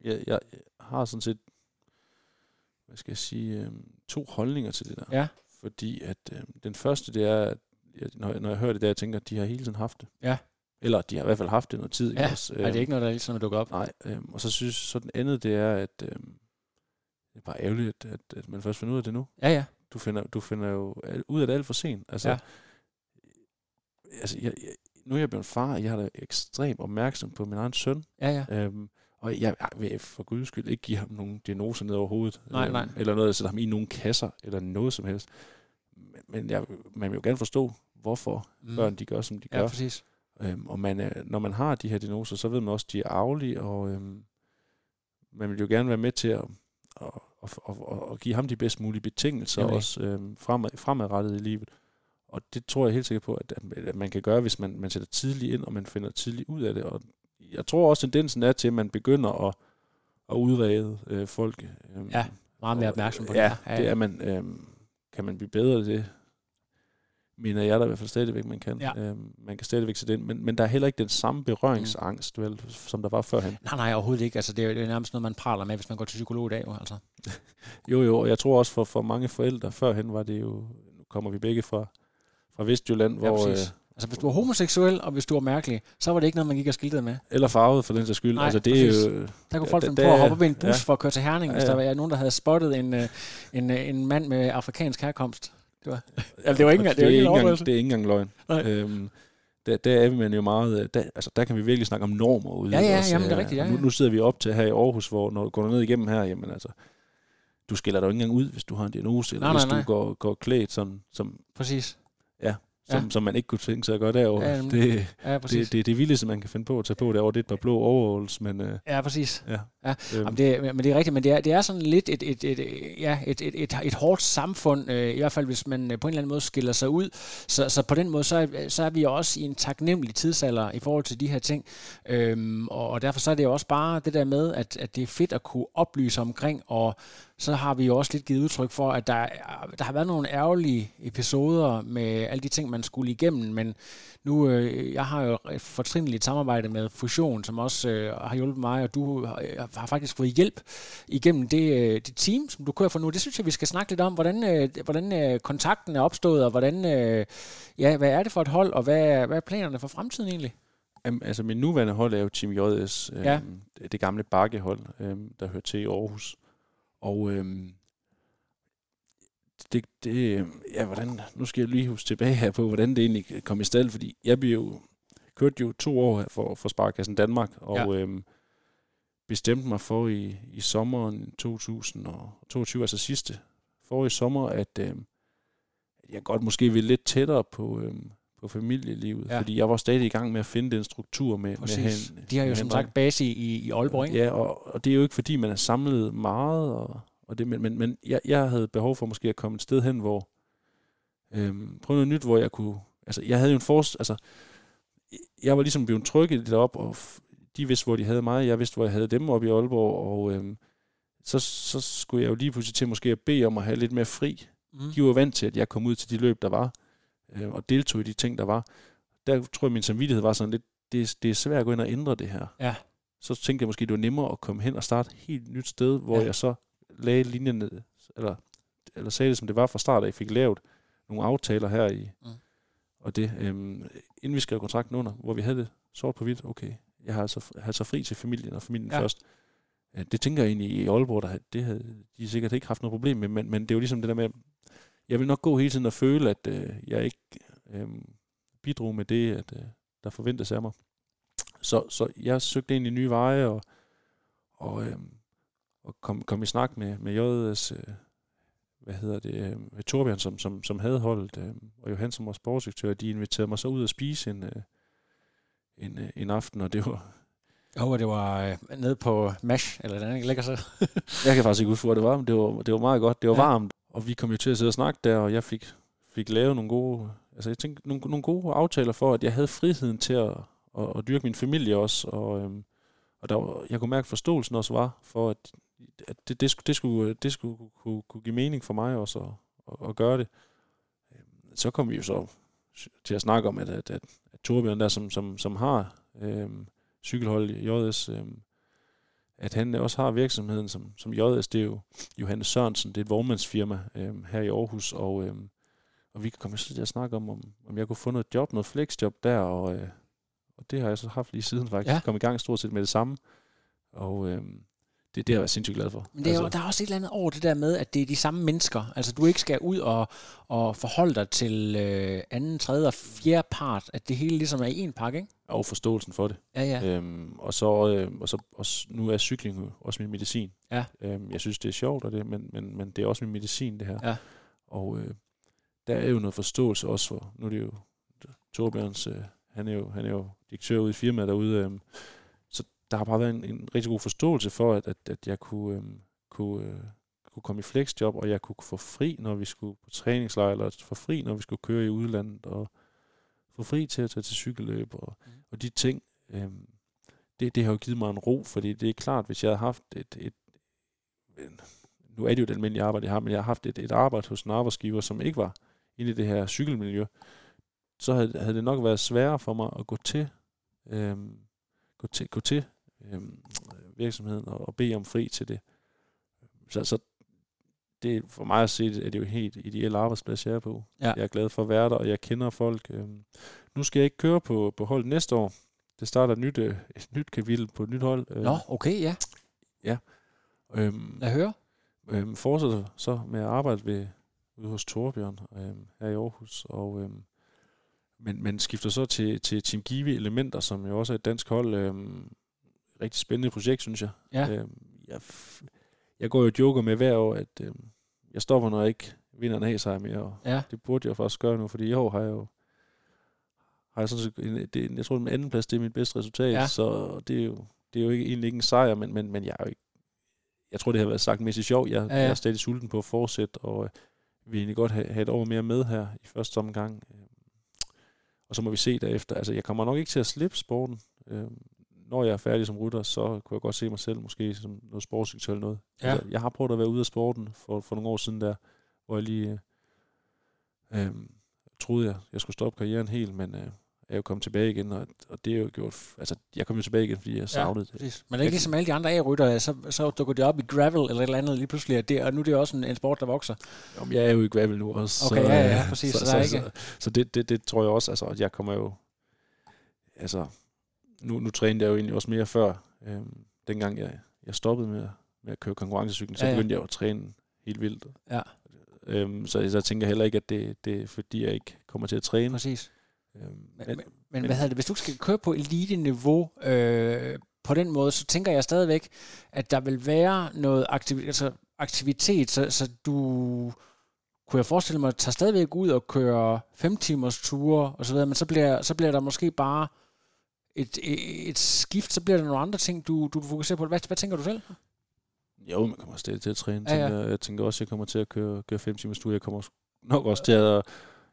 Jeg, jeg har sådan set, hvad skal jeg sige, øh, to holdninger til det der. Ja. Fordi at øh, den første, det er, at jeg, når, jeg, når jeg hører det der, jeg tænker, at de har hele tiden haft det. Ja. Eller de har i hvert fald haft det noget tid. Ja, også, øh, er det ikke noget, der ligesom er dukket op? Nej, øh, og så synes så den andet, det er, at øh, det er bare ærgerligt, at, at, at man først finder ud af det nu. Ja, ja. Du finder, du finder jo ud af det alt for sent. Altså, ja. Altså jeg, jeg, nu er jeg blevet far, og jeg har da ekstremt opmærksom på min egen søn. Ja, ja. Øhm, og jeg, jeg vil for guds skyld ikke give ham nogen diagnoser ned over hovedet. Nej, øhm, nej. Eller noget, der sætter ham i nogle kasser, eller noget som helst. Men jeg, man vil jo gerne forstå, hvorfor mm. børn de gør, som de ja, gør. præcis. Øhm, og man, når man har de her diagnoser, så ved man også, at de er arvelige, og øhm, man vil jo gerne være med til at, at, at, at, at give ham de bedst mulige betingelser, Jamen. også øhm, fremad, fremadrettet i livet. Og det tror jeg helt sikkert på, at, at man kan gøre, hvis man, man sætter tidligt ind, og man finder tidligt ud af det. Og jeg tror også, tendensen er til, at man begynder at, at udrede øh, folk. Øh, ja, meget mere opmærksom på det. Ja, ja, det er man. Øh, kan man blive bedre til det? mener jeg da i hvert fald stadigvæk, man kan. Ja. Øhm, man kan stadigvæk se den, men, men der er heller ikke den samme berøringsangst, vel, som der var førhen. Nej, nej, overhovedet ikke. Altså, det, er, det er nærmest noget, man praler med, hvis man går til psykolog i dag. Jo, altså. jo, jo, og jeg tror også for, for mange forældre førhen var det jo, nu kommer vi begge fra, fra Vestjylland, ja, hvor... Øh, altså hvis du var homoseksuel, og hvis du var mærkelig, så var det ikke noget, man gik og skiltede med. Eller farvet for den sags skyld. Nej, altså, det er jo, der kunne folk finde på at hoppe op i en bus ja. for at køre til Herning, hvis ja, ja. der var nogen, der havde spottet en, øh, en, øh, en mand med afrikansk herkomst. Det var, altså, det var ikke, det, det, er ikke engang, det er ikke engang løgn. Øhm, der, der er man jo meget, øh, der, altså der kan vi virkelig snakke om normer ude. Ja, ja, også, jamen, det er rigtigt. Ja, ja. Nu, nu sidder vi op til her i Aarhus, hvor når du går ned igennem her, jamen altså, du skiller dig jo ikke engang ud, hvis du har en diagnose, eller nej, hvis nej, du går, går klædt sådan, som... Præcis. Ja, som, ja. som man ikke kunne tænke sig at gøre derovre. Ja, det, ja, det, det, det vildeste, man kan finde på at tage på derovre, det er et par blå overalls, men... Uh, ja, præcis. Ja. Ja. Øhm. Jamen, det, men det er rigtigt, men det er, det er sådan lidt et, et, et, ja, et, et, et, et hårdt samfund, øh, i hvert fald hvis man øh, på en eller anden måde skiller sig ud. Så, så på den måde, så er, så er vi også i en taknemmelig tidsalder i forhold til de her ting. Øhm, og, og derfor så er det jo også bare det der med, at, at det er fedt at kunne oplyse omkring og så har vi jo også lidt givet udtryk for, at der, der har været nogle ærgerlige episoder med alle de ting, man skulle igennem, men nu, øh, jeg har jo et fortrindeligt samarbejde med Fusion, som også øh, har hjulpet mig, og du har, har faktisk fået hjælp igennem det, øh, det team, som du kører for nu. Det synes jeg, vi skal snakke lidt om, hvordan, øh, hvordan øh, kontakten er opstået, og hvordan, øh, ja, hvad er det for et hold, og hvad, hvad er planerne for fremtiden egentlig? Um, altså min nuværende hold er jo Team JS, øh, ja. det gamle bakkehold, øh, der hører til i Aarhus. Og øhm, det, det, ja, hvordan, nu skal jeg lige huske tilbage her på, hvordan det egentlig kom i stand, fordi jeg blev jo, kørte jo to år for, for Sparkassen Danmark, og ja. øhm, bestemte mig for i, i sommeren 2022, altså sidste for i sommer, at øhm, jeg godt måske ville lidt tættere på, øhm, på familielivet, ja. fordi jeg var stadig i gang med at finde den struktur med, Præcis. med hen. De har jo som sagt base i, i Aalborg, ikke? Ja, og, og det er jo ikke fordi, man er samlet meget, og, og det, men, men, men jeg, jeg havde behov for måske at komme et sted hen, hvor øhm, prøve noget nyt, hvor jeg kunne, altså jeg havde jo en force, altså jeg var ligesom blevet trykket lidt op, og de vidste, hvor de havde mig, jeg vidste, hvor jeg havde dem oppe i Aalborg, og øhm, så, så skulle jeg jo lige pludselig til måske at bede om at have lidt mere fri. Mm. De var vant til, at jeg kom ud til de løb, der var, øh, og deltog i de ting, der var. Der tror jeg, min samvittighed var sådan lidt, det, det er svært at gå ind og ændre det her. Ja. Så tænkte jeg måske, det var nemmere at komme hen og starte et helt nyt sted, hvor Ja. jeg så lagde linjen ned, eller, eller sagde det, som det var fra start, at jeg fik lavet nogle aftaler her i, Mm. og det, øhm, inden vi skrev kontrakten under, hvor vi havde det sort på hvidt, okay, jeg har altså, har altså fri til familien og familien Ja. først. Det tænker jeg egentlig i Aalborg, der, det havde de sikkert ikke haft noget problem med, men, men det er jo ligesom det der med, jeg vil nok gå hele tiden og føle, at øh, jeg ikke øh, bidrog med det, at, øh, der forventes af mig. Så, så jeg søgte ind i nye veje, og, og, øh, og kom, kom i snak med, med JS, øh, hvad hedder det, øh, Torbjørn, som, som, som havde holdt, øh, og Johan, som var sportsdirektør, de inviterede mig så ud at spise en, øh, en, øh, en aften, og det var, Jeg håber, det var øh, nede på MASH, eller den ikke ligger så. Jeg kan faktisk ikke huske, hvor det var, men det var, det var meget godt. Det var Ja. varmt, og vi kom jo til at sidde og snakke der, og jeg fik, fik lavet nogle gode, altså jeg tænkte, nogle, nogle gode aftaler for, at jeg havde friheden til at, at, at dyrke min familie også, og, øhm, og der var, jeg kunne mærke, at forståelsen også var for, at, at det, det, skulle, det, skulle, det skulle kunne, kunne give mening for mig også at, at, at gøre det. Øhm, Så kom vi jo så til at snakke om, at, at, at Torbjørn der, som, som, som har øhm, cykelhold JS, øhm, at han også har virksomheden som, som JS, det er jo Johannes Sørensen, det er et vognmandsfirma øhm, her i Aarhus, og, øhm, og vi kom så til at snakke om, om, om jeg kunne få noget job, noget flexjob der, og, øh, og det har jeg så haft lige siden faktisk, Ja. kom i gang stort set med det samme, og øhm, det, det har jeg været sindssygt glad for. Men det er jo, der er også et eller andet over det der med, at det er de samme mennesker. Altså, du ikke skal ud og, og forholde dig til øh, anden, tredje og fjerde part, at det hele ligesom er i en pakke, ikke? og forståelsen for det. Ja, ja. Øhm, og så, øh, og så og s- nu er cykling jo også min medicin. Ja. Øhm, jeg synes, det er sjovt, og det, men, men, men det er også min medicin, det her. Ja. Og øh, der er jo noget forståelse også for, nu er det jo Torbjørns, øh, han, er jo, han er jo direktør ude i firmaet derude, øh, der har bare været en, en rigtig god forståelse for, at, at, at jeg kunne, øh, kunne, øh, kunne komme i flexjob, og jeg kunne få fri, når vi skulle på træningslejr, eller få fri, når vi skulle køre i udlandet, og få fri til at tage til cykelløb, og, Mm. og de ting, øh, det, det har jo givet mig en ro, fordi det er klart, hvis jeg havde haft et, et, en, nu er det jo det almindelige arbejde, jeg har, men jeg har haft et, et arbejde hos en arbejdsgiver, som ikke var inde i det her cykelmiljø, så havde, havde det nok været sværere for mig at gå til, øhm, gå til, gå til øhm, virksomheden og, og bede om fri til det. Så, så det for mig at se, er det jo helt ideel arbejdsplads, jeg er på. Ja. Jeg er glad for at være der, og jeg kender folk. Øhm. Nu skal jeg ikke køre på, på hold næste år. Det starter et nyt, øh, et nyt kapitel på et nyt hold. Øhm, Nå, okay, ja. øhm, Lad høre. øhm, fortsætter så med at arbejde ved, ude hos Torbjørn øhm, her i Aarhus, og øhm, men, men skifter så til, til Team Give Elementer, som jo også er et dansk hold. Øhm, rigtig spændende projekt, synes jeg. Ja. Øhm, jeg, jeg går jo og joker med hver år, at øhm, jeg stopper, når jeg ikke vinder en A-sejr mere. Og Ja. Det burde jeg faktisk gøre nu, fordi i år har jeg jo har jeg sådan en, det, jeg tror, at anden plads det er mit bedste resultat, Ja. så det er jo, det er jo ikke, egentlig ikke en sejr, men, men, men jeg er jo ikke, jeg tror, det har været sagt mest sjov. Jeg, ja, ja. jeg er stadig sulten på at fortsætte, og øh, vil egentlig godt have, have et år mere med her i første omgang. Øh, Og så må vi se derefter. Altså, jeg kommer nok ikke til at slippe sporten. Øh, når jeg er færdig som rytter, så kunne jeg godt se mig selv måske som noget sportsdirektør eller noget. Ja. Altså, jeg har prøvet at være ude af sporten for, for nogle år siden der, hvor jeg lige øh, øh, troede, jeg, jeg skulle stoppe karrieren helt, men øh, jeg er jo kommet tilbage igen, og, og det er jo gjort... Altså, jeg kom jo tilbage igen, fordi jeg savnede det. præcis. Men det er ikke ligesom alle de andre A-ryttere, så, så dukker det op i gravel eller et eller andet lige pludselig, og, det, og nu er det også en, en sport, der vokser. Om jeg er jo i gravel nu også. Okay, så, ja, ja, øh, præcis, Så, så så, så, ikke- så, så det, det, det tror jeg også, altså, at jeg kommer jo... Altså, nu, nu trænede jeg jo egentlig også mere før, øhm, dengang jeg, jeg stoppede med, med at køre konkurrencecykling, så Ja, ja, begyndte jeg jo at træne helt vildt. Ja. Øhm, så, så jeg tænker heller ikke, at det, det er fordi, jeg ikke kommer til at træne. Præcis. Øhm, Men, men, men, men hvad hedder det, hvis du skal køre på elite-niveau øh, på den måde, så tænker jeg stadigvæk, at der vil være noget aktivitet, altså aktivitet så, så du kunne jeg forestille mig, tager stadigvæk ud og kører 5 timers ture og så videre, men så bliver, så bliver der måske bare et, et, et skift, så bliver der nogle andre ting, du, du fokuserer på. Hvad, hvad tænker du selv? jo, man kommer stadig til at træne. Ja, Ja, ja. Jeg, tænker også, at jeg kommer til at køre, køre fem timers tur. Jeg kommer nok også til at...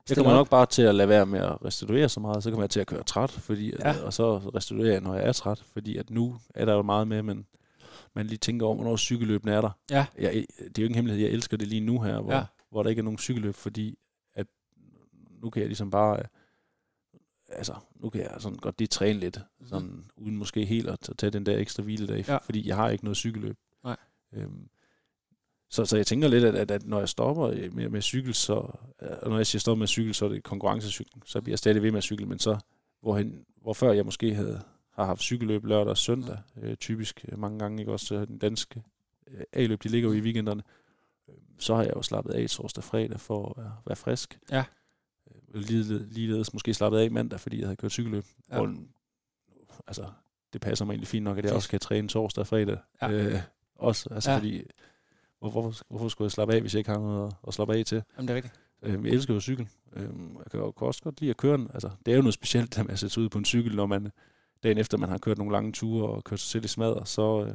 Jeg kommer nok bare til at lade være med at restituere så meget, så kommer jeg til at køre træt, fordi, Ja. og så restituerer jeg, når jeg er træt, fordi at nu er der jo meget med, men man lige tænker over, hvornår cykelløbene er der. Ja. Jeg, det er jo ikke en hemmelighed, jeg elsker det lige nu her, hvor, Ja. hvor der ikke er nogen cykelløb, fordi at nu kan jeg ligesom bare, altså nu kan jeg sådan godt lige træne lidt, sådan, mm. uden måske helt at tage den der ekstra hviledag, Mhm. Ja. fordi jeg har ikke noget cykelløb. Nej. Øhm, så, så jeg tænker lidt, at, at, at når jeg stopper med, med cykel, så, og når jeg siger stopper med cykel, så er det konkurrencecykling, så bliver jeg stadig ved med at cykle, men så, hvorhen, hvor før jeg måske havde, har haft cykelløb lørdag og søndag, øh, typisk øh, mange gange, ikke også så den danske øh, A-løb, de ligger jo i weekenderne, øh, så har jeg jo slappet af torsdag og fredag for at være, være frisk. Ja. Lige- ligeledes måske slappet af mandag, fordi jeg havde kørt cykelløb. Ja. Og, altså, det passer mig egentlig fint nok, at jeg også kan træne torsdag og fredag. Ja. Øh, også, altså Ja. fordi, hvor, hvorfor, hvorfor skulle jeg slappe af, hvis jeg ikke har noget at, at slappe af til? Jamen, det er rigtigt. Øh, jeg elsker jo cykel. Øh, jeg kan jo også godt lide at køre den. Altså, det er jo noget specielt, at sætte sig ud på en cykel, når man dagen efter man har kørt nogle lange ture og kørt sig selv i smadret, så øh,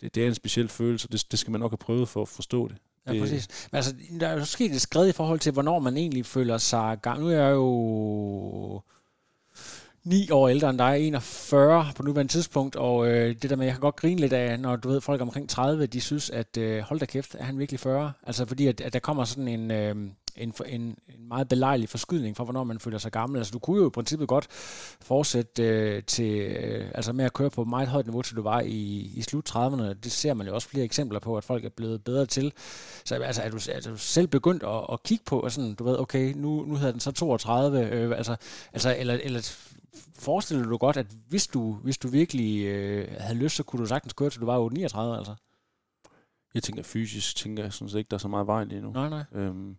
det, det er en speciel følelse, og det, det skal man nok have prøvet for at forstå det. Ja, det præcis. Men altså, der er jo sket et skridt i forhold til, hvornår man egentlig føler sig gang. Nu er jeg jo ni år ældre end dig, 41 på nuværende tidspunkt, og øh, det der med, jeg kan godt grine lidt af, når du ved, folk omkring 30, de synes, at øh, hold da kæft, er han virkelig 40? Altså fordi, at, at der kommer sådan en, øh, en, en, en meget belejlig forskydning for, hvornår man føler sig gammel. Altså du kunne jo i princippet godt fortsætte øh, til, øh, altså med at køre på meget højt niveau, til du var i, i slut 30'erne. Det ser man jo også flere eksempler på, at folk er blevet bedre til. Så altså, er, du, er du selv begyndt at, at kigge på, og sådan, du ved, okay, nu, nu hedder den så 32, øh, altså, altså, eller, eller forestiller du godt, at hvis du, hvis du virkelig øh, havde lyst, så kunne du sagtens køre til du var 8, 39, altså? Jeg tænker fysisk, tænker jeg set ikke, der er så meget vejen lige nu. Nej, nej. Øhm,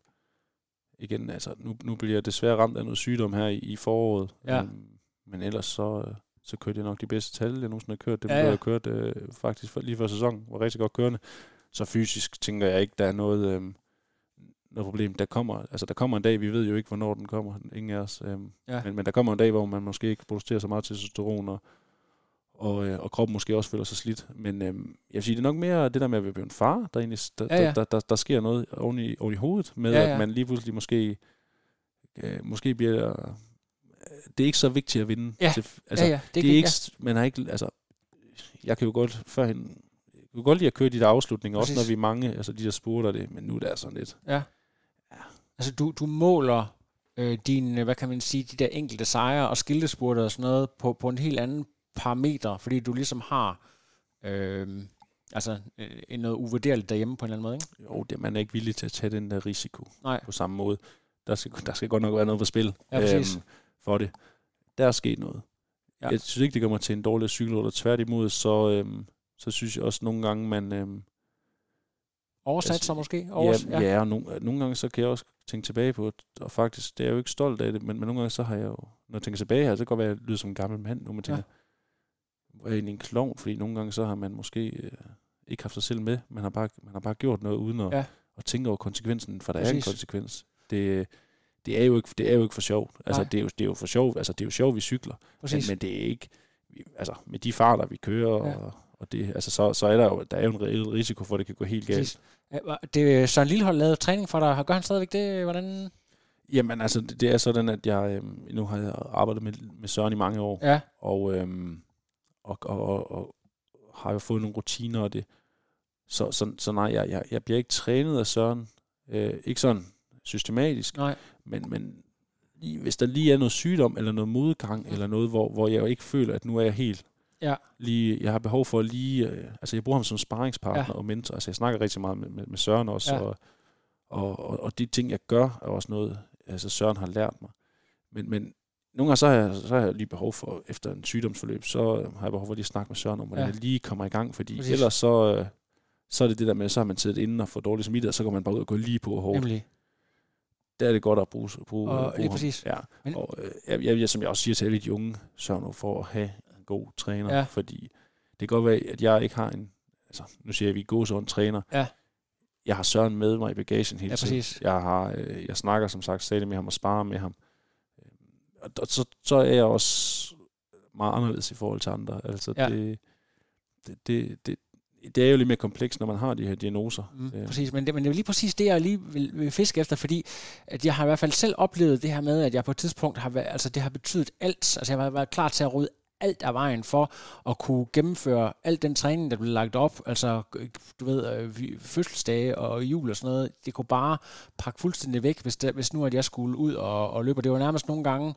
igen, altså, nu, nu bliver jeg desværre ramt af noget sygdom her i, i foråret. Ja. Øhm, men ellers så, øh, så kørte jeg nok de bedste tal, jeg nogensinde har kørt. Det Ja, ja, ja. ja. jeg kørt øh, faktisk for, lige før sæsonen, var rigtig godt kørende. Så fysisk tænker jeg ikke, der er noget, øh, noget problem. Der kommer, altså, der kommer en dag, vi ved jo ikke, hvornår den kommer, ingen af os. Øh, Ja. men, men der kommer en dag, hvor man måske ikke producerer så meget testosteron, og, og, øh, og kroppen måske også føler sig slidt. Men øh, jeg vil sige, det er nok mere det der med at blive en far, der, egentlig, der, Ja, ja. Der, der, der, der sker noget oven i, oven i hovedet, med Ja, ja, ja. ja. at man lige pludselig måske, øh, måske bliver... øh, Det er ikke så vigtigt at vinde. Ja. Til, altså, ja, ja, det, det er ikke, man har ikke, altså, jeg kan jo godt førhen, jeg kan godt lide at køre de der afslutninger, Præcis. også når vi er mange, altså de der spurter det, men nu er det altså sådan lidt. Ja. Altså, du, du måler øh, dine, hvad kan man sige, de der enkelte sejre og skiltespurter og sådan noget på, på en helt anden parameter, fordi du ligesom har øh, altså, øh, noget uvurderligt derhjemme på en eller anden måde, ikke? Jo, det, man er ikke villig til at tage den der risiko Nej. på samme måde. Der skal, der skal godt nok være noget på spil Ja, præcis. for det. Der er sket noget. Ja. Ja. Jeg synes ikke, det kommer til en dårlig cykelrytter. Tværtimod, så, øhm, så synes jeg også nogle gange, man... Øhm, Oversat Altså, så måske? Overs- ja, ja, og nogle, nogle gange så kan jeg også tænke tilbage på, og faktisk, det er jeg jo ikke stolt af det, men, men nogle gange så har jeg jo, når jeg tænker tilbage her, så kan det godt være, at jeg lyder som en gammel mand, nu man tænker, ja. Er egentlig en klovn, fordi nogle gange så har man måske øh, ikke haft sig selv med, man har bare, man har bare gjort noget uden at, Ja. at tænke over konsekvensen, for der er Præcis. en konsekvens. Det, det er jo ikke, det er jo ikke for sjovt. Altså, Nej. det er, jo, det er jo for sjovt, altså det er jo sjovt, vi cykler, men, Præcis. men det er ikke, altså med de farter, vi kører, Ja. og, og det, altså, så, så er der jo, der er jo en reel risiko for, at det kan gå helt galt. Præcis. Det er Søren Lillehold lavet træning for dig. Gør han stadigvæk det? Hvordan? Jamen altså, det, det er sådan, at jeg øhm, nu har jeg arbejdet med, med Søren i mange år, Ja, og, øhm, og, og, og, og har jo fået nogle rutiner og det. Så, så, så nej, jeg, jeg, jeg bliver ikke trænet af Søren. Øh, ikke sådan systematisk, nej. men, men lige, hvis der lige er noget sygdom, eller noget modgang, Mm. eller noget, hvor, hvor jeg jo ikke føler, at nu er jeg helt Ja. lige, jeg har behov for at lige, øh, altså jeg bruger ham som sparringspartner Ja. og mentor, altså jeg snakker rigtig meget med, med, med Søren også, Ja. og, og, og, og de ting, jeg gør, er også noget, altså Søren har lært mig. Men, men nogle gange så har, jeg, så har jeg lige behov for, efter en sygdomsforløb, så har jeg behov for lige at snakke med Søren om, hvordan Ja. ja. jeg lige kommer i gang, fordi Præcis. Ellers så, øh, så er det det der med, så har man siddet inde og får dårlig smitte, og så går man bare ud og går lige på hårdt. Nemlig. Der er det godt at bruge, bruge, Og bruge ham. præcis. Ja. Men- og øh, jeg, jeg, som jeg også siger til alle de unge, sørg nu for at have en god træner, Ja. ja. fordi det kan godt være, at jeg ikke har en, altså nu siger jeg, at vi er gode sådan træner. Ja. Jeg har Søren med mig i bagagen hele Ja, tiden. Jeg, har, øh, jeg snakker som sagt stadig med ham og sparer med ham. Og så, så er jeg også meget anderledes i forhold til andre. Altså Ja. det, det, det, det, det er jo lidt mere komplekst, når man har de her diagnoser. Mm, Øh, præcis, men det, men det er lige præcis det, jeg lige vil, vil fiske efter, fordi at jeg har i hvert fald selv oplevet det her med, at jeg på et tidspunkt har været, altså det har betydet alt. Altså jeg har været klar til at rydde alt af vejen for at kunne gennemføre al den træning, der blev lagt op, altså du ved, øh, fødselsdage og jul og sådan noget, det kunne bare pakke fuldstændig væk, hvis, det, hvis nu at jeg skulle ud og, og løbe. Og det var nærmest nogle gange,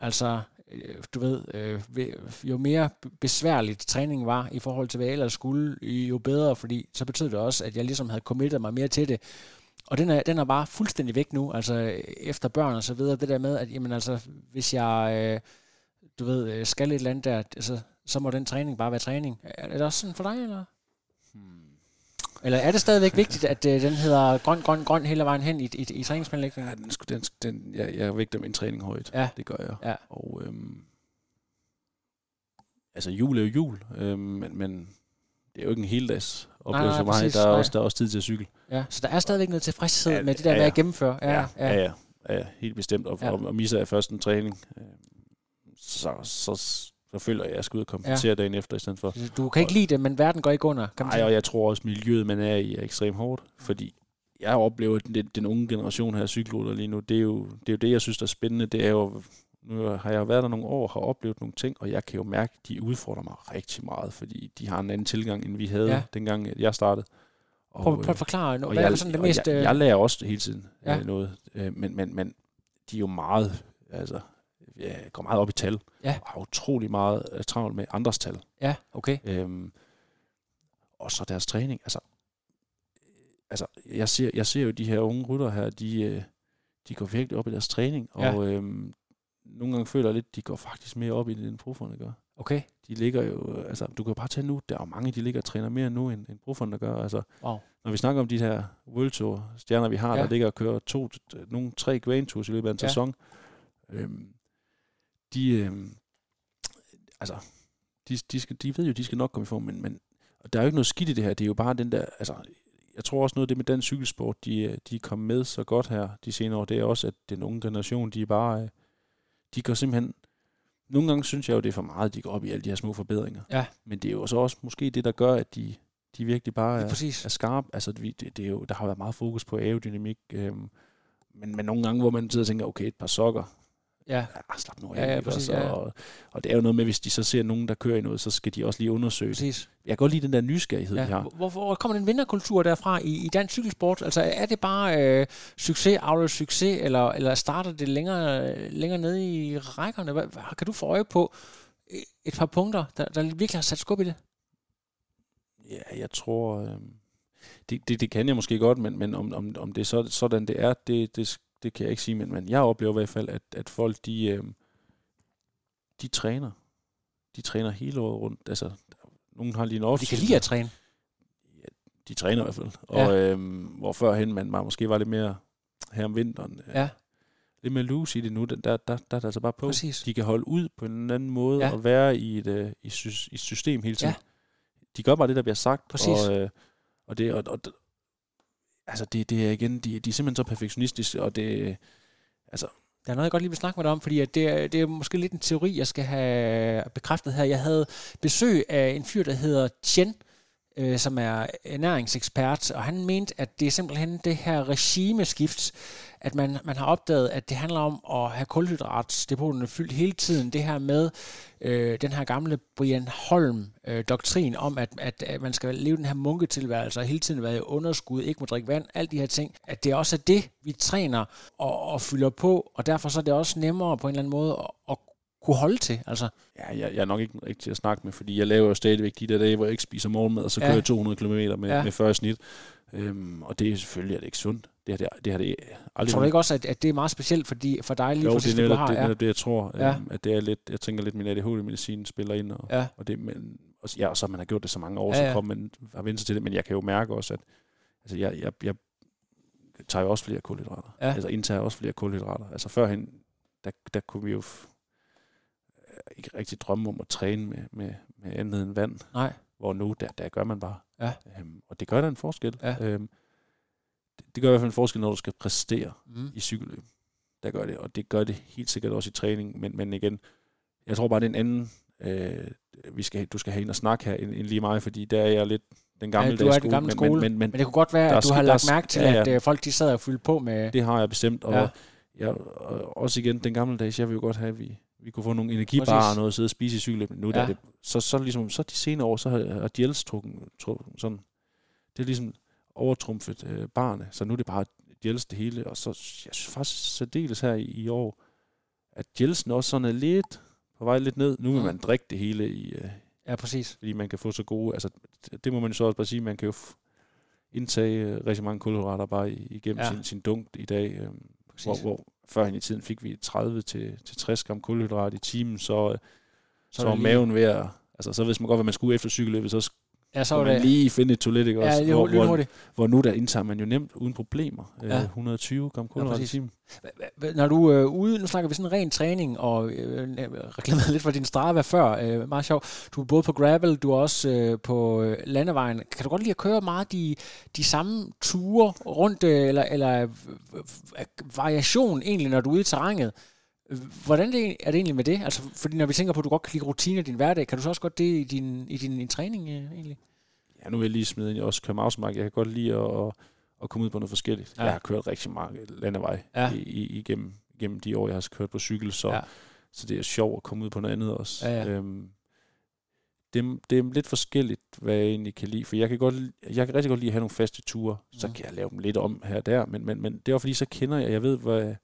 altså øh, du ved, øh, jo mere besværligt træningen var i forhold til, hvad jeg ellers skulle, jo bedre, fordi så betød det også, at jeg ligesom havde committet mig mere til det. Og den er, den er bare fuldstændig væk nu, altså efter børn og så videre, det der med, at jamen, altså, hvis jeg, øh, du ved, øh, skal et eller andet der, altså, så må den træning bare være træning. Er, det også sådan for dig, eller? Hmm. Eller er det stadigvæk vigtigt, at øh, den hedder grøn, grøn, grøn hele vejen hen i, i, i træningsplanlægningen? Ja, den, den, den, jeg, jeg vægter min træning højt. Ja. Det gør jeg. Ja. Og øhm, altså jul er jo jul, øhm, men, men det er jo ikke en heldags oplevelse for mig. Præcis, der, er også, der er også tid til at cykle. Ja, så der er stadigvæk noget tilfredshed ja, med det der ja, med at gennemføre. Ja, ja, ja, ja, ja, ja helt bestemt. Og, ja. og misser jeg først en træning, øh, så, så, så føler jeg, at jeg skal ud og kompensere ja. dagen efter i stedet for. Du kan ikke lide det, men verden går ikke under. Nej, og jeg tror også, at miljøet, man er i, er ekstremt hårdt, fordi jeg oplever, at den, den unge generation her cykelrytter lige nu, det er, jo, det er jo det, jeg synes, der er spændende. Det er jo, nu har jeg været der nogle år og har oplevet nogle ting, og jeg kan jo mærke, at de udfordrer mig rigtig meget, fordi de har en anden tilgang, end vi havde, ja. dengang jeg startede. Og, prøv, prøv at forklare, hvad jeg, er sådan det mest... Jeg, jeg lærer også hele tiden ja. Øh, noget, øh, men, men, men de er jo meget, altså, jeg går meget op i tal, ja. og har utrolig meget uh, travlt med andres tal. Ja, okay. Øhm, og så deres træning, altså, altså jeg, ser, jeg ser jo de her unge rytter her, de, de går virkelig op i deres træning, ja. og øhm, nogle gange føler jeg lidt, de går faktisk mere op i det, end proferne gør. Okay. De ligger jo, altså du kan jo bare tage nu, der er mange, de ligger og træner mere nu, end, end proferne gør. Altså, wow. Når vi snakker om de her World Tour stjerner, vi har, ja. der ligger og kører to, nogle tre Grand Tours i løbet af en ja. sæson, øhm, de, øhm, altså, de, de, skal, de ved jo, de skal nok komme i form, men, men der er jo ikke noget skidt i det her. Det er jo bare den der, altså, jeg tror også noget af det med den cykelsport, de, de er kommet med så godt her de senere år, det er også, at den unge generation, de er bare, de går simpelthen... Nogle gange synes jeg jo, det er for meget, de går op i alle de her små forbedringer. Ja. Men det er jo så også måske det, der gør, at de, de virkelig bare er, er skarpe. Altså, det, det er jo, der har været meget fokus på aerodynamik. Øhm, men, men nogle gange, hvor man sidder og tænker, okay, et par sokker, Ja. ja slap nu af. Ja, ja, præcis, også, ja. Og, og det er jo noget med, hvis de så ser nogen, der kører i noget, så skal de også lige undersøge præcis. Jeg kan godt lide den der nysgerrighed, ja. de har. Hvor, hvor kommer den vinderkultur derfra i, i dansk cykelsport? Altså er det bare øh, succes, afløs succes, eller, eller starter det længere, længere nede i rækkerne? Hvad, kan du få øje på et par punkter, der, der virkelig har sat skub i det? Ja, jeg tror... Øh, det, det, det kan jeg måske godt, men, men om, om, om det er så, sådan, det er, det, det, det kan jeg ikke sige, men, men jeg oplever i hvert fald, at, at folk, de, øh, de træner. De træner hele året rundt. Altså, nogen har lige en off De kan lide at træne. Ja, de træner i hvert fald. Ja. Og øh, hvor førhen man, måske var lidt mere her om vinteren. Øh, ja. Lidt mere loose i det nu, der, der, der, der er det altså bare på. Præcis. De kan holde ud på en anden måde ja. og være i et, øh, i, i et system hele tiden. Ja. De gør bare det, der bliver sagt. Præcis. Og, øh, og, det, og, og, altså det, det er igen, de, de er simpelthen så perfektionistiske, og det, altså... Der er noget, jeg godt lige vil snakke med dig om, fordi at det, er, det er måske lidt en teori, jeg skal have bekræftet her. Jeg havde besøg af en fyr, der hedder Chen, øh, som er ernæringsekspert, og han mente, at det er simpelthen det her regimeskift, at man, man har opdaget, at det handler om at have kulhydratdepoterne fyldt hele tiden. Det her med øh, den her gamle Brian Holm-doktrin øh, om, at, at, at man skal leve den her munketilværelse og hele tiden være i underskud, ikke må drikke vand, alle de her ting. At det også er det, vi træner og, og fylder på, og derfor så er det også nemmere på en eller anden måde at, at kunne holde til? Altså. Ja, jeg, jeg er nok ikke rigtig at snakke med, fordi jeg laver jo stadigvæk de der dage, hvor jeg ikke spiser morgenmad, og så kører ja. jeg 200 km med, ja. med 40 snit. Øhm, og det er selvfølgelig er det ikke sundt. Det har det, det, har det aldrig Tror du ikke også, at, at det er meget specielt fordi, for dig lige jo, præcis, det er netop, du har? det, er det, jeg tror. Ja. Øhm, at det er lidt, jeg tænker lidt, min ADHD-medicin spiller ind. Og, ja. og det, men, og, ja, og så man har gjort det så mange år, ja, ja. så kommer man har vendt sig til det. Men jeg kan jo mærke også, at altså, jeg, jeg, jeg tager jo også flere kulhydrater. Ja. Altså indtager også flere kulhydrater. Altså førhen, der, der kunne vi jo ikke rigtig drømme om at træne med, med, med andet end vand. Nej. Hvor nu, der, der gør man bare. Ja. Øhm, og det gør da en forskel. Ja. Øhm, det, gør i hvert fald en forskel, når du skal præstere mm. i cykelløb. Der gør det, og det gør det helt sikkert også i træning. Men, men igen, jeg tror bare, det er en anden... Øh, vi skal, du skal have en og snakke her, end, end lige mig, fordi der er jeg lidt den gamle ja, du er skole. gamle skole. Men, men, men, men, men det kunne godt være, at du har lagt mærke til, ja, ja. at øh, folk de sad og fyldte på med... Det har jeg bestemt, og, ja. jeg, og også igen, den gamle dags, jeg vil jo godt have, at vi, vi kunne få nogle energibarer Præcis. og noget at sidde og spise i cykelløb. Nu ja. Ja. er det, så, så, ligesom, så de senere år, så har, har Jels trukken, trukken sådan, det er ligesom overtrumfet øh, barne, så nu er det bare Jels det hele, og så jeg synes faktisk særdeles her i, i år, at Jelsen også sådan er lidt på vej lidt ned. Nu vil man drikke det hele i, øh, Ja, præcis. fordi man kan få så gode, altså det- må man jo så også bare sige, man kan jo indtage øh, rigtig mange kulhydrater bare igennem Ja. sin, sin dunk i dag, øh, præcis. hvor, hvor førhen i tiden fik vi 30 til, til 60 gram kulhydrat i timen, så, øh, så, er var lige- maven ved at, altså så vidste man godt, hvad man skulle efter cykelløbet, så Ja, så var man det... lige finde et toilet, ikke Ja, også? hvor, hvor, hvor nu der indtager man jo nemt uden problemer øh, Ja. 120 gram kulhydrat i præcis. timen. Når du er ude, nu snakker vi sådan ren træning, og øh, reklamerede lidt for din Strava før, øh, meget sjov. Du er både på gravel, du er også øh, på øh, landevejen. Kan du godt lide at køre meget de, de samme ture rundt, øh, eller, eller øh, øh, variation egentlig, når du er ude i terrænet? Hvordan det, er det egentlig med det? Altså, fordi når vi tænker på, at du godt kan lide rutiner i din hverdag, kan du så også godt det i din, i din i træning øh, egentlig? Ja, nu vil jeg lige smide ind, jeg også mountainbike. Jeg kan godt lide at, at, komme ud på noget forskelligt. Ja. Ja. Jeg har kørt rigtig mange landevej Ja. ja. i, i, igennem, igennem de år, jeg har kørt på cykel, så, Ja. ja. så det er sjovt at komme ud på noget andet også. Ja, ja. Øhm, det, er- det er lidt forskelligt, hvad jeg egentlig kan lide, for jeg kan, godt, jeg kan rigtig godt lide at have nogle faste ture, så Mhm. kan jeg lave dem lidt om her og der, men, men, men det er fordi, så kender jeg, jeg ved, hvad,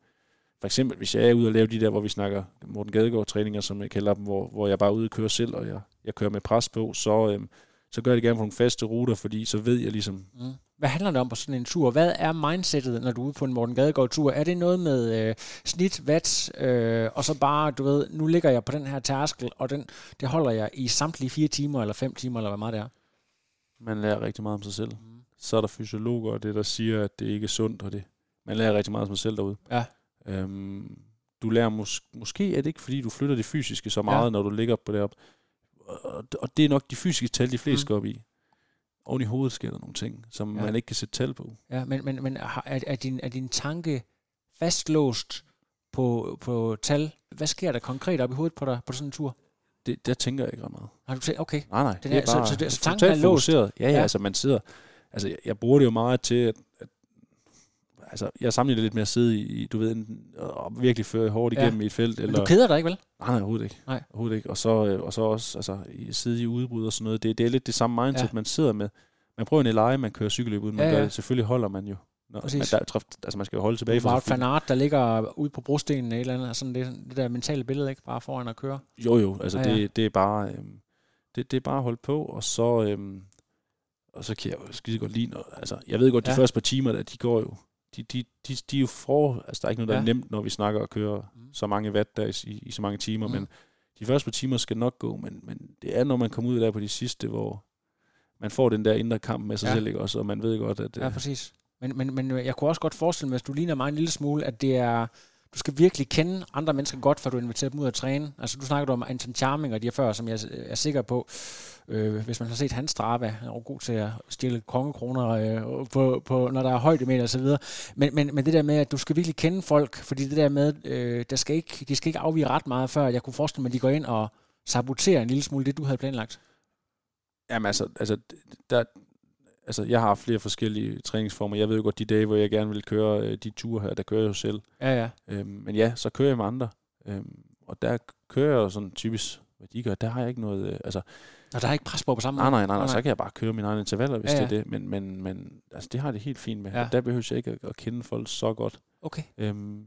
for eksempel, hvis jeg er ude og lave de der, hvor vi snakker Morten Gadegaard træninger, som jeg kalder dem, hvor, hvor jeg bare er ude og kører selv, og jeg, jeg kører med pres på, så, øhm, så gør jeg det gerne på nogle faste ruter, fordi så ved jeg ligesom, Mm. Hvad handler det om på sådan en tur? Hvad er mindsetet, når du er ude på en Morten Gadegaard-tur? Er det noget med øh, snit, watt, øh, og så bare, du ved, nu ligger jeg på den her tærskel, og den, det holder jeg i samtlige fire timer, eller fem timer, eller hvad meget det er? man lærer rigtig meget om sig selv. Mm. Så er der fysiologer, og det der siger, at det ikke er sundt, og det, man lærer rigtig meget om sig selv derude. Ja. Øhm, du lærer mås- måske er det ikke, fordi du flytter det fysiske så meget, Ja. når du ligger på deroppe. Og, og det er nok de fysiske tal, de fleste Mm. går op i. Oven i hovedet sker der nogle ting, som Ja. man ikke kan sætte tal på. Ja, men, men, men er, er, din, er din tanke fastlåst på, på tal? Hvad sker der konkret op i hovedet på dig på sådan en tur? Det, der tænker jeg ikke ret meget. Har du tænkt, okay, Nej, nej. Den det er- er så- bare så det- så tanken er låst? ja, Ja. ja, altså man sidder... Altså, jeg, jeg bruger det jo meget til, at, at altså, jeg sammenligner lidt med at sidde i, du ved, en, og virkelig føre hårdt Ja. igennem i et felt. men Eller, du keder dig ikke, vel? Nej, nej, overhovedet ikke. Nej. Overhovedet ikke. Og så, øh, og så også altså, i, sidde i udbrud og sådan noget. Det, det er lidt det samme mindset, Ja. ja. man sidder med. Man prøver en leje, man kører cykelløb uden, man Ja, gør ja. det. Selvfølgelig holder man jo. Præcis. man, der, altså, man skal jo holde tilbage for Wout van Aert, der ligger ude på brostenen eller andet, sådan det, det der mentale billede, ikke? Bare foran at køre. Jo, jo. Altså, Ja, ja, ja. ja. Det, det, er bare, øhm, det, det er bare at holde på, og så, øhm, og så kan jeg jo skide godt lide, når, altså, jeg ved godt, de Ja. ja. første par timer, der, de går jo, de, de, de, de er jo for, altså der er ikke noget, der Ja. er nemt, når vi snakker og kører Mm. så mange watt der i, i, så mange timer, Mm. men de første par timer skal nok gå, men, men det er, når man kommer ud der på de sidste, hvor man får den der indre kamp med sig Ja. ja. selv, ikke også, og man ved godt, at... Ja, øh, præcis. Men, men, men jeg kunne også godt forestille mig, hvis du ligner mig en lille smule, at det er, du skal virkelig kende andre mennesker godt, før du inviterer dem ud at træne. Altså, du snakker om Anton Charming og de her før, som jeg er sikker på, øh, hvis man har set hans Strava, han er god til at stjæle kongekroner, øh, på, på, når der er højdemeter og så videre. Men, men, men det der med, at du skal virkelig kende folk, fordi det der med, øh, der skal ikke, de skal ikke afvige ret meget, før jeg kunne forestille mig, at de går ind og saboterer en lille smule det, du havde planlagt. Jamen altså, altså, der, altså, jeg har flere forskellige træningsformer. Jeg ved jo godt, de dage, hvor jeg gerne vil køre øh, de ture her, der kører jeg jo selv. Ja, ja. Øhm, men ja, så kører jeg med andre. Øhm, og der kører jeg jo sådan typisk, hvad de gør, der har jeg ikke noget... Øh, altså, Og der er ikke pres på på samme nej, måde. nej, nej, nej, så kan jeg bare køre mine egne intervaller, hvis Ja, ja, ja. det er det. Men, men, men altså, det har det helt fint med. Ja. Ja. Der behøver jeg ikke at, at kende folk så godt. Okay. Øhm,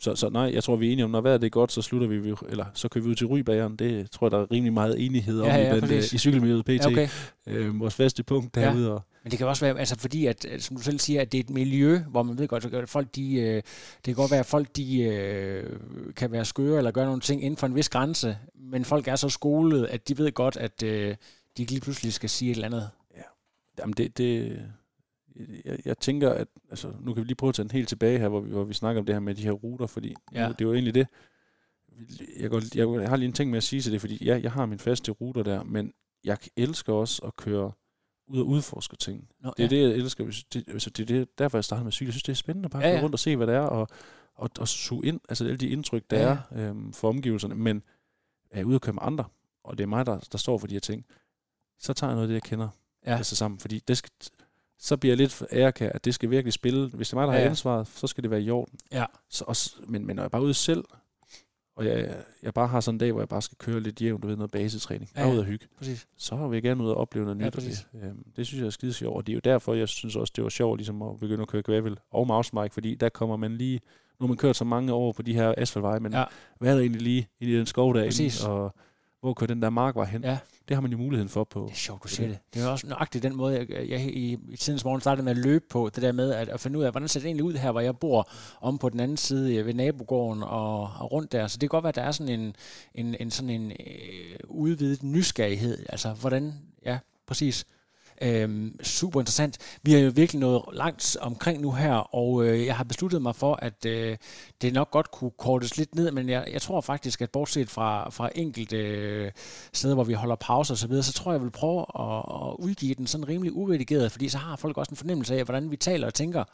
så, så nej, jeg tror, vi er enige om, når vejret det er godt, så slutter vi, eller så kører vi ud til Rybageren. Det tror jeg, der er rimelig meget enighed om Ja, ja, i, den, præcis. øh, i cykelmiljøet PT. Ja, okay. Øhm, vores faste punkt Ja. derude. Og, Men det kan også være, altså fordi, at, at, som du selv siger, at det er et miljø, hvor man ved godt, at folk de, øh, det kan godt være, at folk de, øh, kan være skøre eller gøre nogle ting inden for en vis grænse, men folk er så skolet, at de ved godt, at øh, de ikke lige pludselig skal sige et eller andet. Jamen det, det jeg, jeg tænker, at altså, nu kan vi lige prøve at tage den helt tilbage her, hvor vi, hvor vi snakker om det her med de her ruter, fordi Ja. ja. nu, det er jo egentlig det. Jeg, går, jeg, jeg har lige en ting med at sige til det, fordi ja, jeg har mine faste ruter der, men jeg elsker også at køre ud og udforske ting. Nå, Det er det, jeg elsker. Det, altså, det er det, derfor, jeg startede med cykel. Jeg synes, det er spændende bare at Ja, ja, ja. ja. rundt og se, hvad det er, og, og, og suge ind, altså alle de indtryk, der Ja, ja. ja. er øhm, for omgivelserne. Men er jeg ude og køre med andre, og det er mig, der, der står for de her ting, så tager jeg noget af det, jeg kender Ja. altså sammen. Fordi det skal, så bliver jeg lidt for ærekær, at det skal virkelig spille. Hvis det er mig, der Ja, har ja. ansvaret, så skal det være i orden. Ja. Så også, men, men når jeg bare er ude selv, og jeg, jeg bare har sådan en dag, hvor jeg bare skal køre lidt jævnt, du ved, noget basetræning, Ja, ja. ud og hygge, Præcis. så vil jeg gerne ud og opleve noget Ja, nyt. præcis. det, øhm, det synes jeg er skide sjovt, og det er jo derfor, jeg synes også, det var sjovt ligesom at begynde at køre gravel og mountainbike, fordi der kommer man lige, nu har man kørt så mange år på de her asfaltveje, men Ja. ja. hvad er der egentlig lige i den skov derinde, Præcis. og hvor kører den der markvej hen? Ja. Det har man jo muligheden for på. Det er sjovt, du siger det. Det er også nøjagtigt den måde, jeg, jeg i, i tidens morgen startede med at løbe på. Det der med at, at finde ud af, hvordan ser det egentlig ud her, hvor jeg bor, om på den anden side ved nabogården og, og rundt der. Så det kan godt være, at der er sådan en, en, en, sådan en øh, udvidet nysgerrighed. Altså, hvordan, ja, præcis. Øhm, super interessant. Vi har jo virkelig nået langt omkring nu her, og øh, jeg har besluttet mig for, at øh, det nok godt kunne kortes lidt ned, men jeg, jeg tror faktisk, at bortset fra, fra enkelte øh, steder, hvor vi holder pause og så videre, så tror jeg, jeg vil prøve at, at udgive den sådan rimelig uredigeret, fordi så har folk også en fornemmelse af, hvordan vi taler og tænker.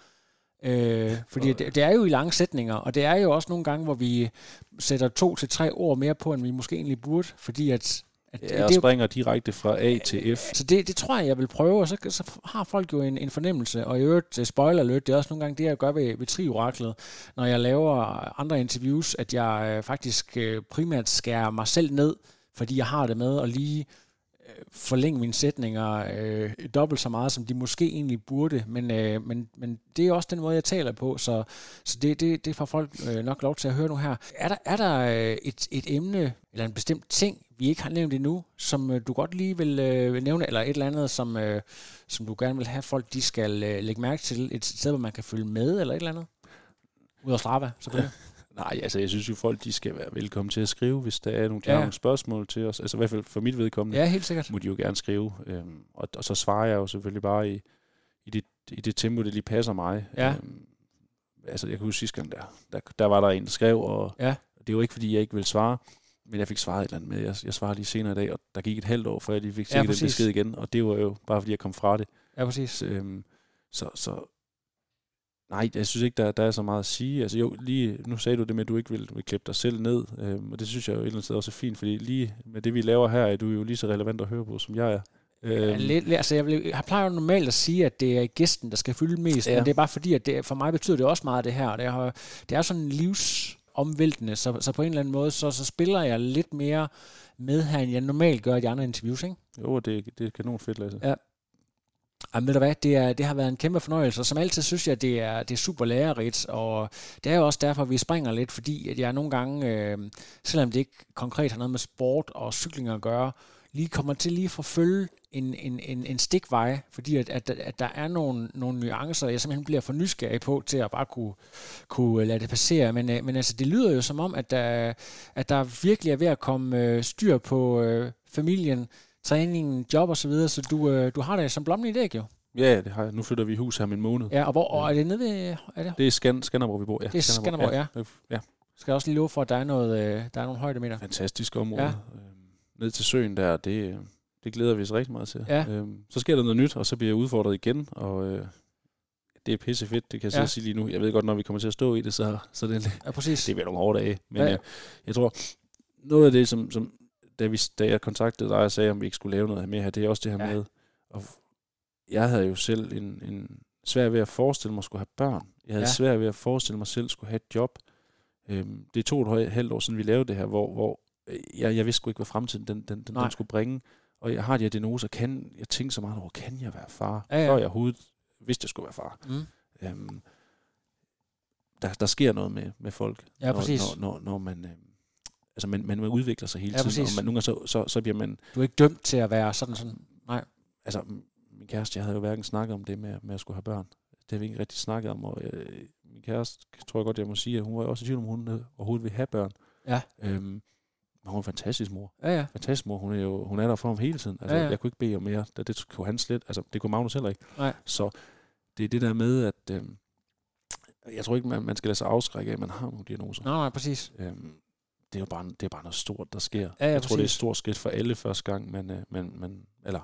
Øh, fordi det, det er jo i lange sætninger, og det er jo også nogle gange, hvor vi sætter to til tre ord mere på, end vi måske egentlig burde, fordi at, at Ja, det og er jo springer direkte fra A til F. så det, det tror jeg, jeg vil prøve, og så, så har folk jo en, en fornemmelse. Og i øvrigt, øh, spoiler alert, det er også nogle gange det, jeg gør ved, ved Trioraklet, når jeg laver andre interviews, at jeg øh, faktisk øh, primært skærer mig selv ned, fordi jeg har det med at lige forlænge mine sætninger øh, dobbelt så meget, som de måske egentlig burde. Men, øh, men, men det er også den måde, jeg taler på, så, så det, det, det får folk øh, nok lov til at høre nu her. Er der, er der øh, et, et emne, eller en bestemt ting, vi ikke har nævnt endnu, som øh, du godt lige vil, øh, vil nævne, eller et eller andet, som, øh, som du gerne vil have folk, de skal øh, lægge mærke til, et sted, hvor man kan følge med, eller et eller andet? Ud af Strava, selvfølgelig. Nej, altså jeg synes jo, folk de skal være velkommen til at skrive, hvis der er nogle, de Ja. har nogle spørgsmål til os. Altså i hvert fald for mit vedkommende, ja, helt sikkert. må de jo gerne skrive. Øhm, og, og så svarer jeg jo selvfølgelig bare i, i, det, i det tempo, det lige passer mig. Ja. Øhm, altså jeg kunne huske sidste gang, der, der, der var der en, der skrev, og Ja. det var ikke, fordi jeg ikke ville svare, men jeg fik svaret et eller andet med. Jeg, jeg svarede lige senere i dag, og der gik et halvt år, før jeg lige fik Ja, den besked igen, og det var jo bare, fordi jeg kom fra det. Ja, præcis. Så, øhm, så, så nej, jeg synes ikke, der, der er så meget at sige. Altså jo, lige, nu sagde du det med, at du ikke vil, vil klippe dig selv ned, øhm, og det synes jeg jo et eller andet sted også er fint, fordi lige med det, vi laver her, er du jo lige så relevant at høre på, som jeg er. Ja, Øhm, lidt, altså jeg, vil, jeg plejer jo normalt at sige, at det er gæsten, der skal fylde mest, ja. Ja. men det er bare fordi, at det, for mig betyder det også meget det her. Det er, det er sådan livsomvæltende, så, så på en eller anden måde, så, så spiller jeg lidt mere med her, end jeg normalt gør i de andre interviews, ikke? jo, det, det er kanon fedt, Lasse. Ja. Jamen, ved du hvad, det, er, det har været en kæmpe fornøjelse, og som altid synes jeg, det er, det er super lærerigt, og det er jo også derfor, vi springer lidt, fordi at jeg nogle gange, øh, selvom det ikke konkret har noget med sport og cykling at gøre, lige kommer til lige at forfølge en, en, en, en stikvej, fordi at, at, at der er nogle, nogle nuancer, jeg simpelthen bliver for nysgerrig på, til at bare kunne, kunne øh, lade det passere. Men, øh, men altså, det lyder jo som om, at der, at der virkelig er ved at komme øh, styr på øh, familien, træningen, job og så videre, så du, øh, du har det som blommen i dæk jo. Ja, det har jeg. Nu flytter vi i hus her om en måned. Ja, og, hvor, og er det nede ved, er det, Det er Skan, Skanderborg, vi bor. Ja, Det er Skanderborg, ja. ja. ja. skal jeg også lige love for, at der er, noget, øh, der er nogle højdemeter. Fantastisk område. Ja. Øhm, ned til søen der, det, øh, det glæder vi os rigtig meget til. Ja. Øhm, så sker der noget nyt, og så bliver jeg udfordret igen, og øh, det er pisse fedt, det kan jeg Ja. sige lige nu. Jeg ved godt, når vi kommer til at stå i det, så, så det, det Ja, præcis. bliver nogle hårde dage. Men ja. jeg, jeg tror, noget af det, som, som da, vi, da jeg kontaktede dig og sagde, om vi ikke skulle lave noget mere her, det er også det her Ja. med, og jeg havde jo selv en, en svær ved at forestille mig at skulle have børn. Jeg havde Ja. svært ved at forestille mig selv at skulle have et job. Øhm, det er to og et halvt år siden, vi lavede det her, hvor, hvor øh, jeg, jeg vidste sgu ikke, hvad fremtiden den, den, den, Nej. den skulle bringe. Og jeg har de her diagnoser, kan, jeg tænker så meget over, kan jeg være far? Ja, ja. Før jeg overhovedet vidste, jeg skulle være far. Mm. Øhm, der, der sker noget med, med folk, Ja, når, præcis. når, når, når man... Øh, altså, man, man, udvikler sig hele Ja, tiden, præcis. og man, nogle gange så, så, så bliver man... Du er ikke dømt til at være sådan sådan. Nej. Altså, min kæreste, jeg havde jo hverken snakket om det med, med at skulle have børn. Det har vi ikke rigtig snakket om, og øh, min kæreste, tror jeg godt, jeg må sige, at hun var også i tvivl om, hun overhovedet vil have børn. Ja. Øhm, men hun er en fantastisk mor. Ja, ja. Fantastisk mor. Hun er jo hun er der for ham hele tiden. Altså, ja. ja. Jeg kunne ikke bede om mere. Det, det kunne han slet. Altså, det kunne Magnus heller ikke. Nej. Så det er det der med, at øh, jeg tror ikke, man, man skal lade sig afskrække af, at man har nogle diagnoser. Nej, nej, præcis. Øhm, det er jo bare, det er bare noget stort, der sker. Ja, ja, jeg tror, det er et præcis. stort skridt for alle første gang, man, øh, man, man, eller,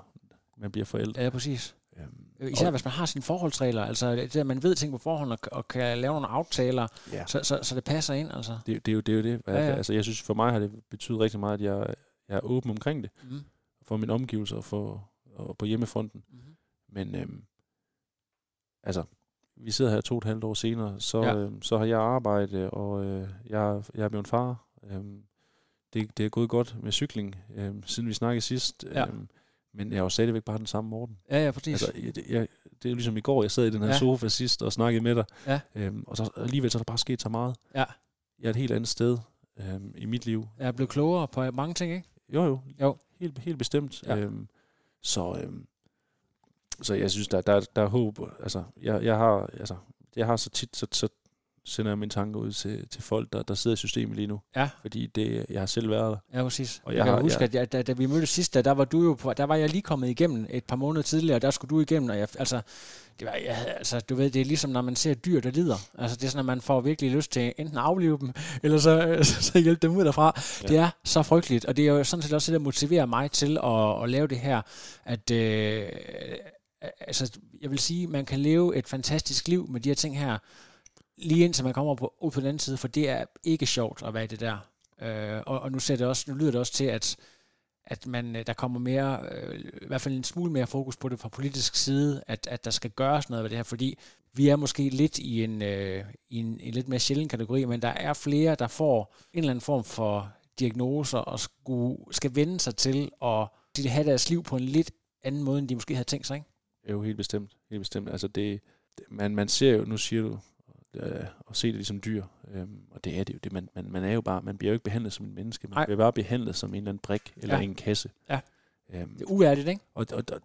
man bliver forældre. Ja, præcis. Øhm, Især og- hvis man har sine forholdsregler, altså det, at man ved ting på forhånd og, og kan lave nogle aftaler, Ja. så, så, så det passer ind, altså. Det, det, er jo, det er jo det. Ja, Ja. Altså, jeg synes, for mig har det betydet rigtig meget, at jeg, jeg er åben omkring det. Mm. For mine omgivelser og, for, og på hjemmefronten. Mm-hmm. Men øhm, altså, vi sidder her to og et halvt år senere, så, ja. øhm, så har jeg arbejdet, og øh, jeg, jeg er blevet far. Øhm, det, det er gået godt med cykling, øhm, siden vi snakkede sidst. Ja. Øhm, men jeg er jo stadigvæk bare den samme Morten. Ja, ja, præcis. Altså, jeg, det- jeg, det er ligesom i går, jeg sad i den her Ja. sofa sidst og snakkede med dig. Ja. Øhm, og så alligevel så er der bare sket så meget. Ja. Jeg er et helt andet sted øhm, i mit liv. Jeg er blevet klogere på mange ting, ikke? Jo, jo. Jo. Helt, helt bestemt. Ja. Øhm, så, øhm, så jeg synes, der, der, der er håb. Altså, jeg, jeg, har, altså, jeg har så tit, så, så sender jeg mine tanker ud til, til folk, der, der sidder i systemet lige nu. Ja. Fordi det, jeg har selv været der. Ja, præcis. Og jeg, jeg kan har- huske, jeg- at jeg, da, da vi mødtes sidst, der, der var du jo på, der var jeg lige kommet igennem et par måneder tidligere, og der skulle du igennem, og jeg, altså, det var, jeg, altså, du ved, det er ligesom, når man ser dyr, der lider. Altså, det er sådan, at man får virkelig lyst til enten at aflive dem, eller så, så hjælpe dem ud derfra. Ja. Det er så frygteligt, og det er jo sådan set også det, der motiverer mig til at, at lave det her, at øh, altså, jeg vil sige, man kan leve et fantastisk liv med de her ting her, lige indtil man kommer på, ud på den anden side, for det er ikke sjovt at være i det der. Øh, og, og nu, ser det også, nu lyder det også til, at, at man, øh, der kommer mere, øh, i hvert fald en smule mere fokus på det fra politisk side, at, at der skal gøres noget ved det her, fordi vi er måske lidt i en, øh, i en, en lidt mere sjælden kategori, men der er flere, der får en eller anden form for diagnoser og skulle, skal vende sig til at de have deres liv på en lidt anden måde, end de måske havde tænkt sig, ikke? Jo helt bestemt. Helt bestemt. Altså det, man, man ser jo, nu siger du, øh, at se det ligesom dyr. Øhm, og det er det jo. Det, man, man, man, er jo bare, man bliver jo ikke behandlet som en menneske. Man Nej. bliver bare behandlet som en eller anden brik eller Ja. en kasse. Ja. Øhm, Det er uværdigt, ikke? og, og, og,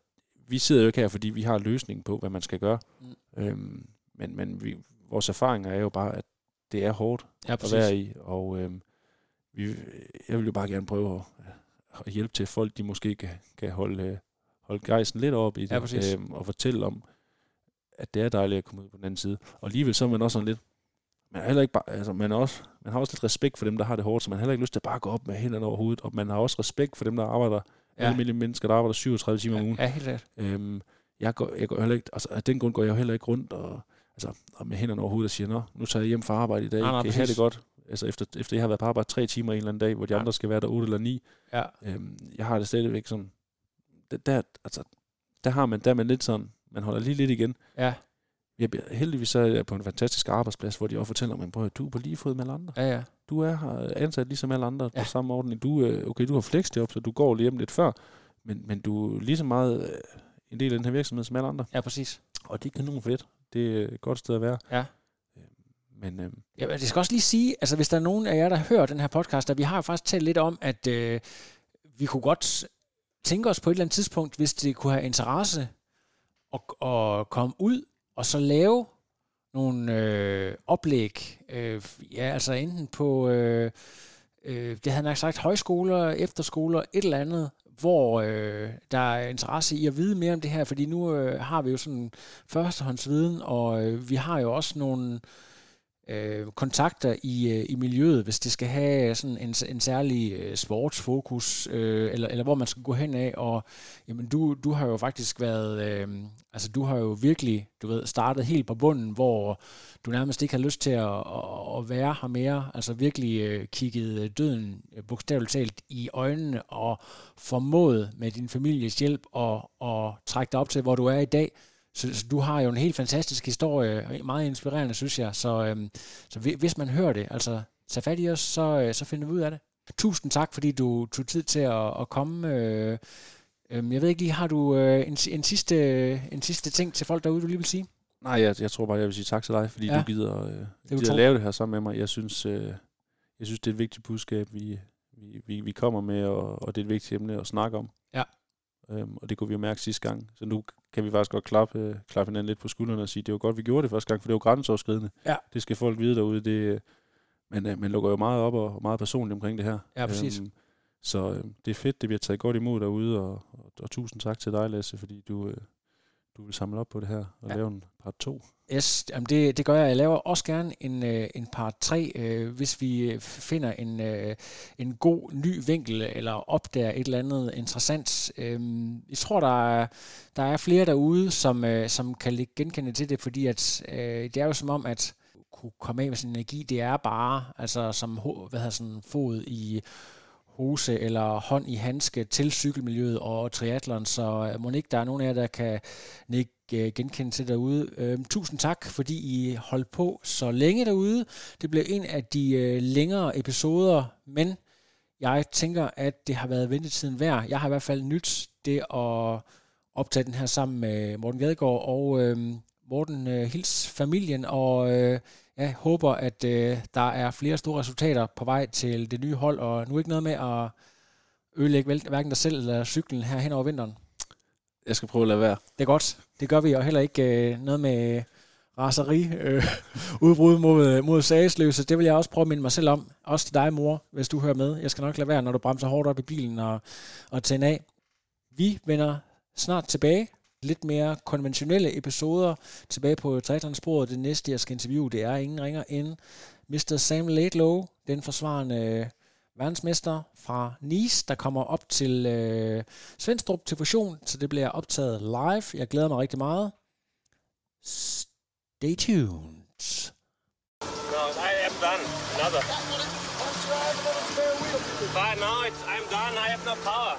vi sidder jo ikke her, fordi vi har løsning på, hvad man skal gøre. Mm. Øhm, men men vi, vores erfaringer er jo bare, at det er hårdt Ja, at være i. Og øhm, vi, jeg vil jo bare gerne prøve at, at hjælpe til, folk de måske kan, kan holde, øh, holde gejsten lidt op i det. Ja, præcis. øhm, og fortælle om, at det er dejligt at komme ud på den anden side. Og alligevel så er man også sådan lidt, man, er heller ikke bare, altså man, er også, man har også lidt respekt for dem, der har det hårdt, så man har heller ikke lyst til at bare gå op med hænderne over hovedet, og man har også respekt for dem, der arbejder, Ja. alle almindelige mennesker, der arbejder 37 timer om ugen. Ja, helt sikkert. Øhm, jeg går, jeg går heller ikke, altså af den grund går jeg jo heller ikke rundt og, altså, og med hænderne over hovedet og siger, nå, nu tager jeg hjem fra arbejde i dag, Nej, nej, kan I have det godt? Altså efter, efter jeg har været på arbejde tre timer en eller anden dag, hvor de ja. andre skal være der otte eller ni, Ja. øhm, jeg har det stadigvæk sådan, der, der, altså, der har man, der er man lidt sådan, man holder lige lidt igen. Ja, Jeg, heldigvis så er jeg på en fantastisk arbejdsplads, hvor de også fortæller mig, at du er på lige fod med alle andre. ja, ja. Du er ansat ligesom alle andre Ja. på samme ordning. Du, øh, okay, du har flexjob, så du går lige hjem lidt før, men, men du er lige så meget øh, en del af den her virksomhed som alle andre. Ja, præcis. Og det er kanon fedt. Det er et godt sted at være. Ja. Øh, Men øh, Ja, men det skal også lige sige, altså hvis der er nogen af jer, der hører den her podcast, at vi har faktisk talt lidt om, at øh, vi kunne godt tænke os på et eller andet tidspunkt, hvis det kunne have interesse at, at komme ud og så lave nogle øh, oplæg, øh, ja, altså enten på, øh, øh, det havde han nok sagt, højskoler, efterskoler, et eller andet, hvor øh, der er interesse i at vide mere om det her, fordi nu øh, har vi jo sådan førstehåndsviden, og øh, vi har jo også nogle øh, øh, kontakter i, øh, i miljøet, hvis det skal have sådan en, en særlig øh, sportsfokus, øh, eller, eller hvor man skal gå hen af, og jamen, du, du har jo faktisk været, øh, altså du har jo virkelig, du ved, startet helt på bunden, hvor du nærmest ikke har lyst til at, at, at være her mere, altså virkelig øh, kigget døden øh, bogstaveligt talt i øjnene, og formået med din families hjælp at, at trække dig op til, hvor du er i dag, så, så du har jo en helt fantastisk historie, meget inspirerende, synes jeg. Så, øhm, så hvi- hvis man hører det, altså tag fat i os, så, øh, så finder vi ud af det. Tusind tak, fordi du tog tid til at, at komme. Øh, øh, jeg ved ikke lige, har du øh, en, en, sidste, en sidste ting til folk derude, du lige vil sige? nej, jeg, jeg tror bare, jeg vil sige tak til dig, fordi Ja. du gider, øh, gider utroligt. lave det her sammen med mig. Jeg synes, øh, jeg synes det er et vigtigt budskab, vi, vi, vi, vi kommer med, og, og det er et vigtigt emne at snakke om. Ja. Øhm, og det kunne vi jo mærke sidste gang. Så nu kan vi faktisk godt klappe, øh, klappe hinanden lidt på skuldrene og sige, det var godt, vi gjorde det første gang, for det var grænseoverskridende. Ja. Det skal folk vide derude. Det, øh, men øh, man lukker jo meget op og meget personligt omkring det her. Ja, præcis. Øhm, så øh, det er fedt, det bliver taget godt imod derude, og, og, og tusind tak til dig, Lasse, fordi du, øh, du vil samle op på det her og Ja. ja. lave en part 2. Yes, jamen det, det gør jeg. Jeg laver også gerne en, øh, en part 3, øh, hvis vi øh, finder en, øh, en god ny vinkel, eller opdager et eller andet interessant. Øhm, jeg tror, der er, der er flere derude, som, øh, som kan lægge genkende til det, fordi at, øh, det er jo som om, at kunne komme af med sin energi, det er bare altså som hvad hedder sådan, fod i hose eller hånd i handske til cykelmiljøet og triathlon, så øh, må ikke der er nogen af jer, der kan nikke ikke øh, genkende til derude. Øhm, tusind tak, fordi I holdt på så længe derude. Det blev en af de øh, længere episoder, men jeg tænker, at det har været ventetiden værd. Jeg har i hvert fald nyt det at optage den her sammen med Morten Gadegaard og øh, Morten øh, Hils familien, og øh, jeg håber, at øh, der er flere store resultater på vej til det nye hold, og nu ikke noget med at ødelægge hverken dig selv eller cyklen her hen over vinteren. Jeg skal prøve at lade være. Det er godt. Det gør vi, og heller ikke øh, noget med øh, raseri, øh, udbrud mod, øh, mod sagsløse. Det vil jeg også prøve at minde mig selv om. Også til dig, mor, hvis du hører med. Jeg skal nok lade være, når du bremser hårdt op i bilen og, og tænder af. Vi vender snart tilbage. Lidt mere konventionelle episoder tilbage på trætransporet. Det næste, jeg skal interviewe, det er ingen ringer end Mr. Sam Laidlow, den forsvarende verdensmester fra Nice, der kommer op til øh, Svendstrup til fusion, så det bliver optaget live. Jeg glæder mig rigtig meget. Stay tuned. No, I am done. Another. But no, it's, I'm done. I have no power.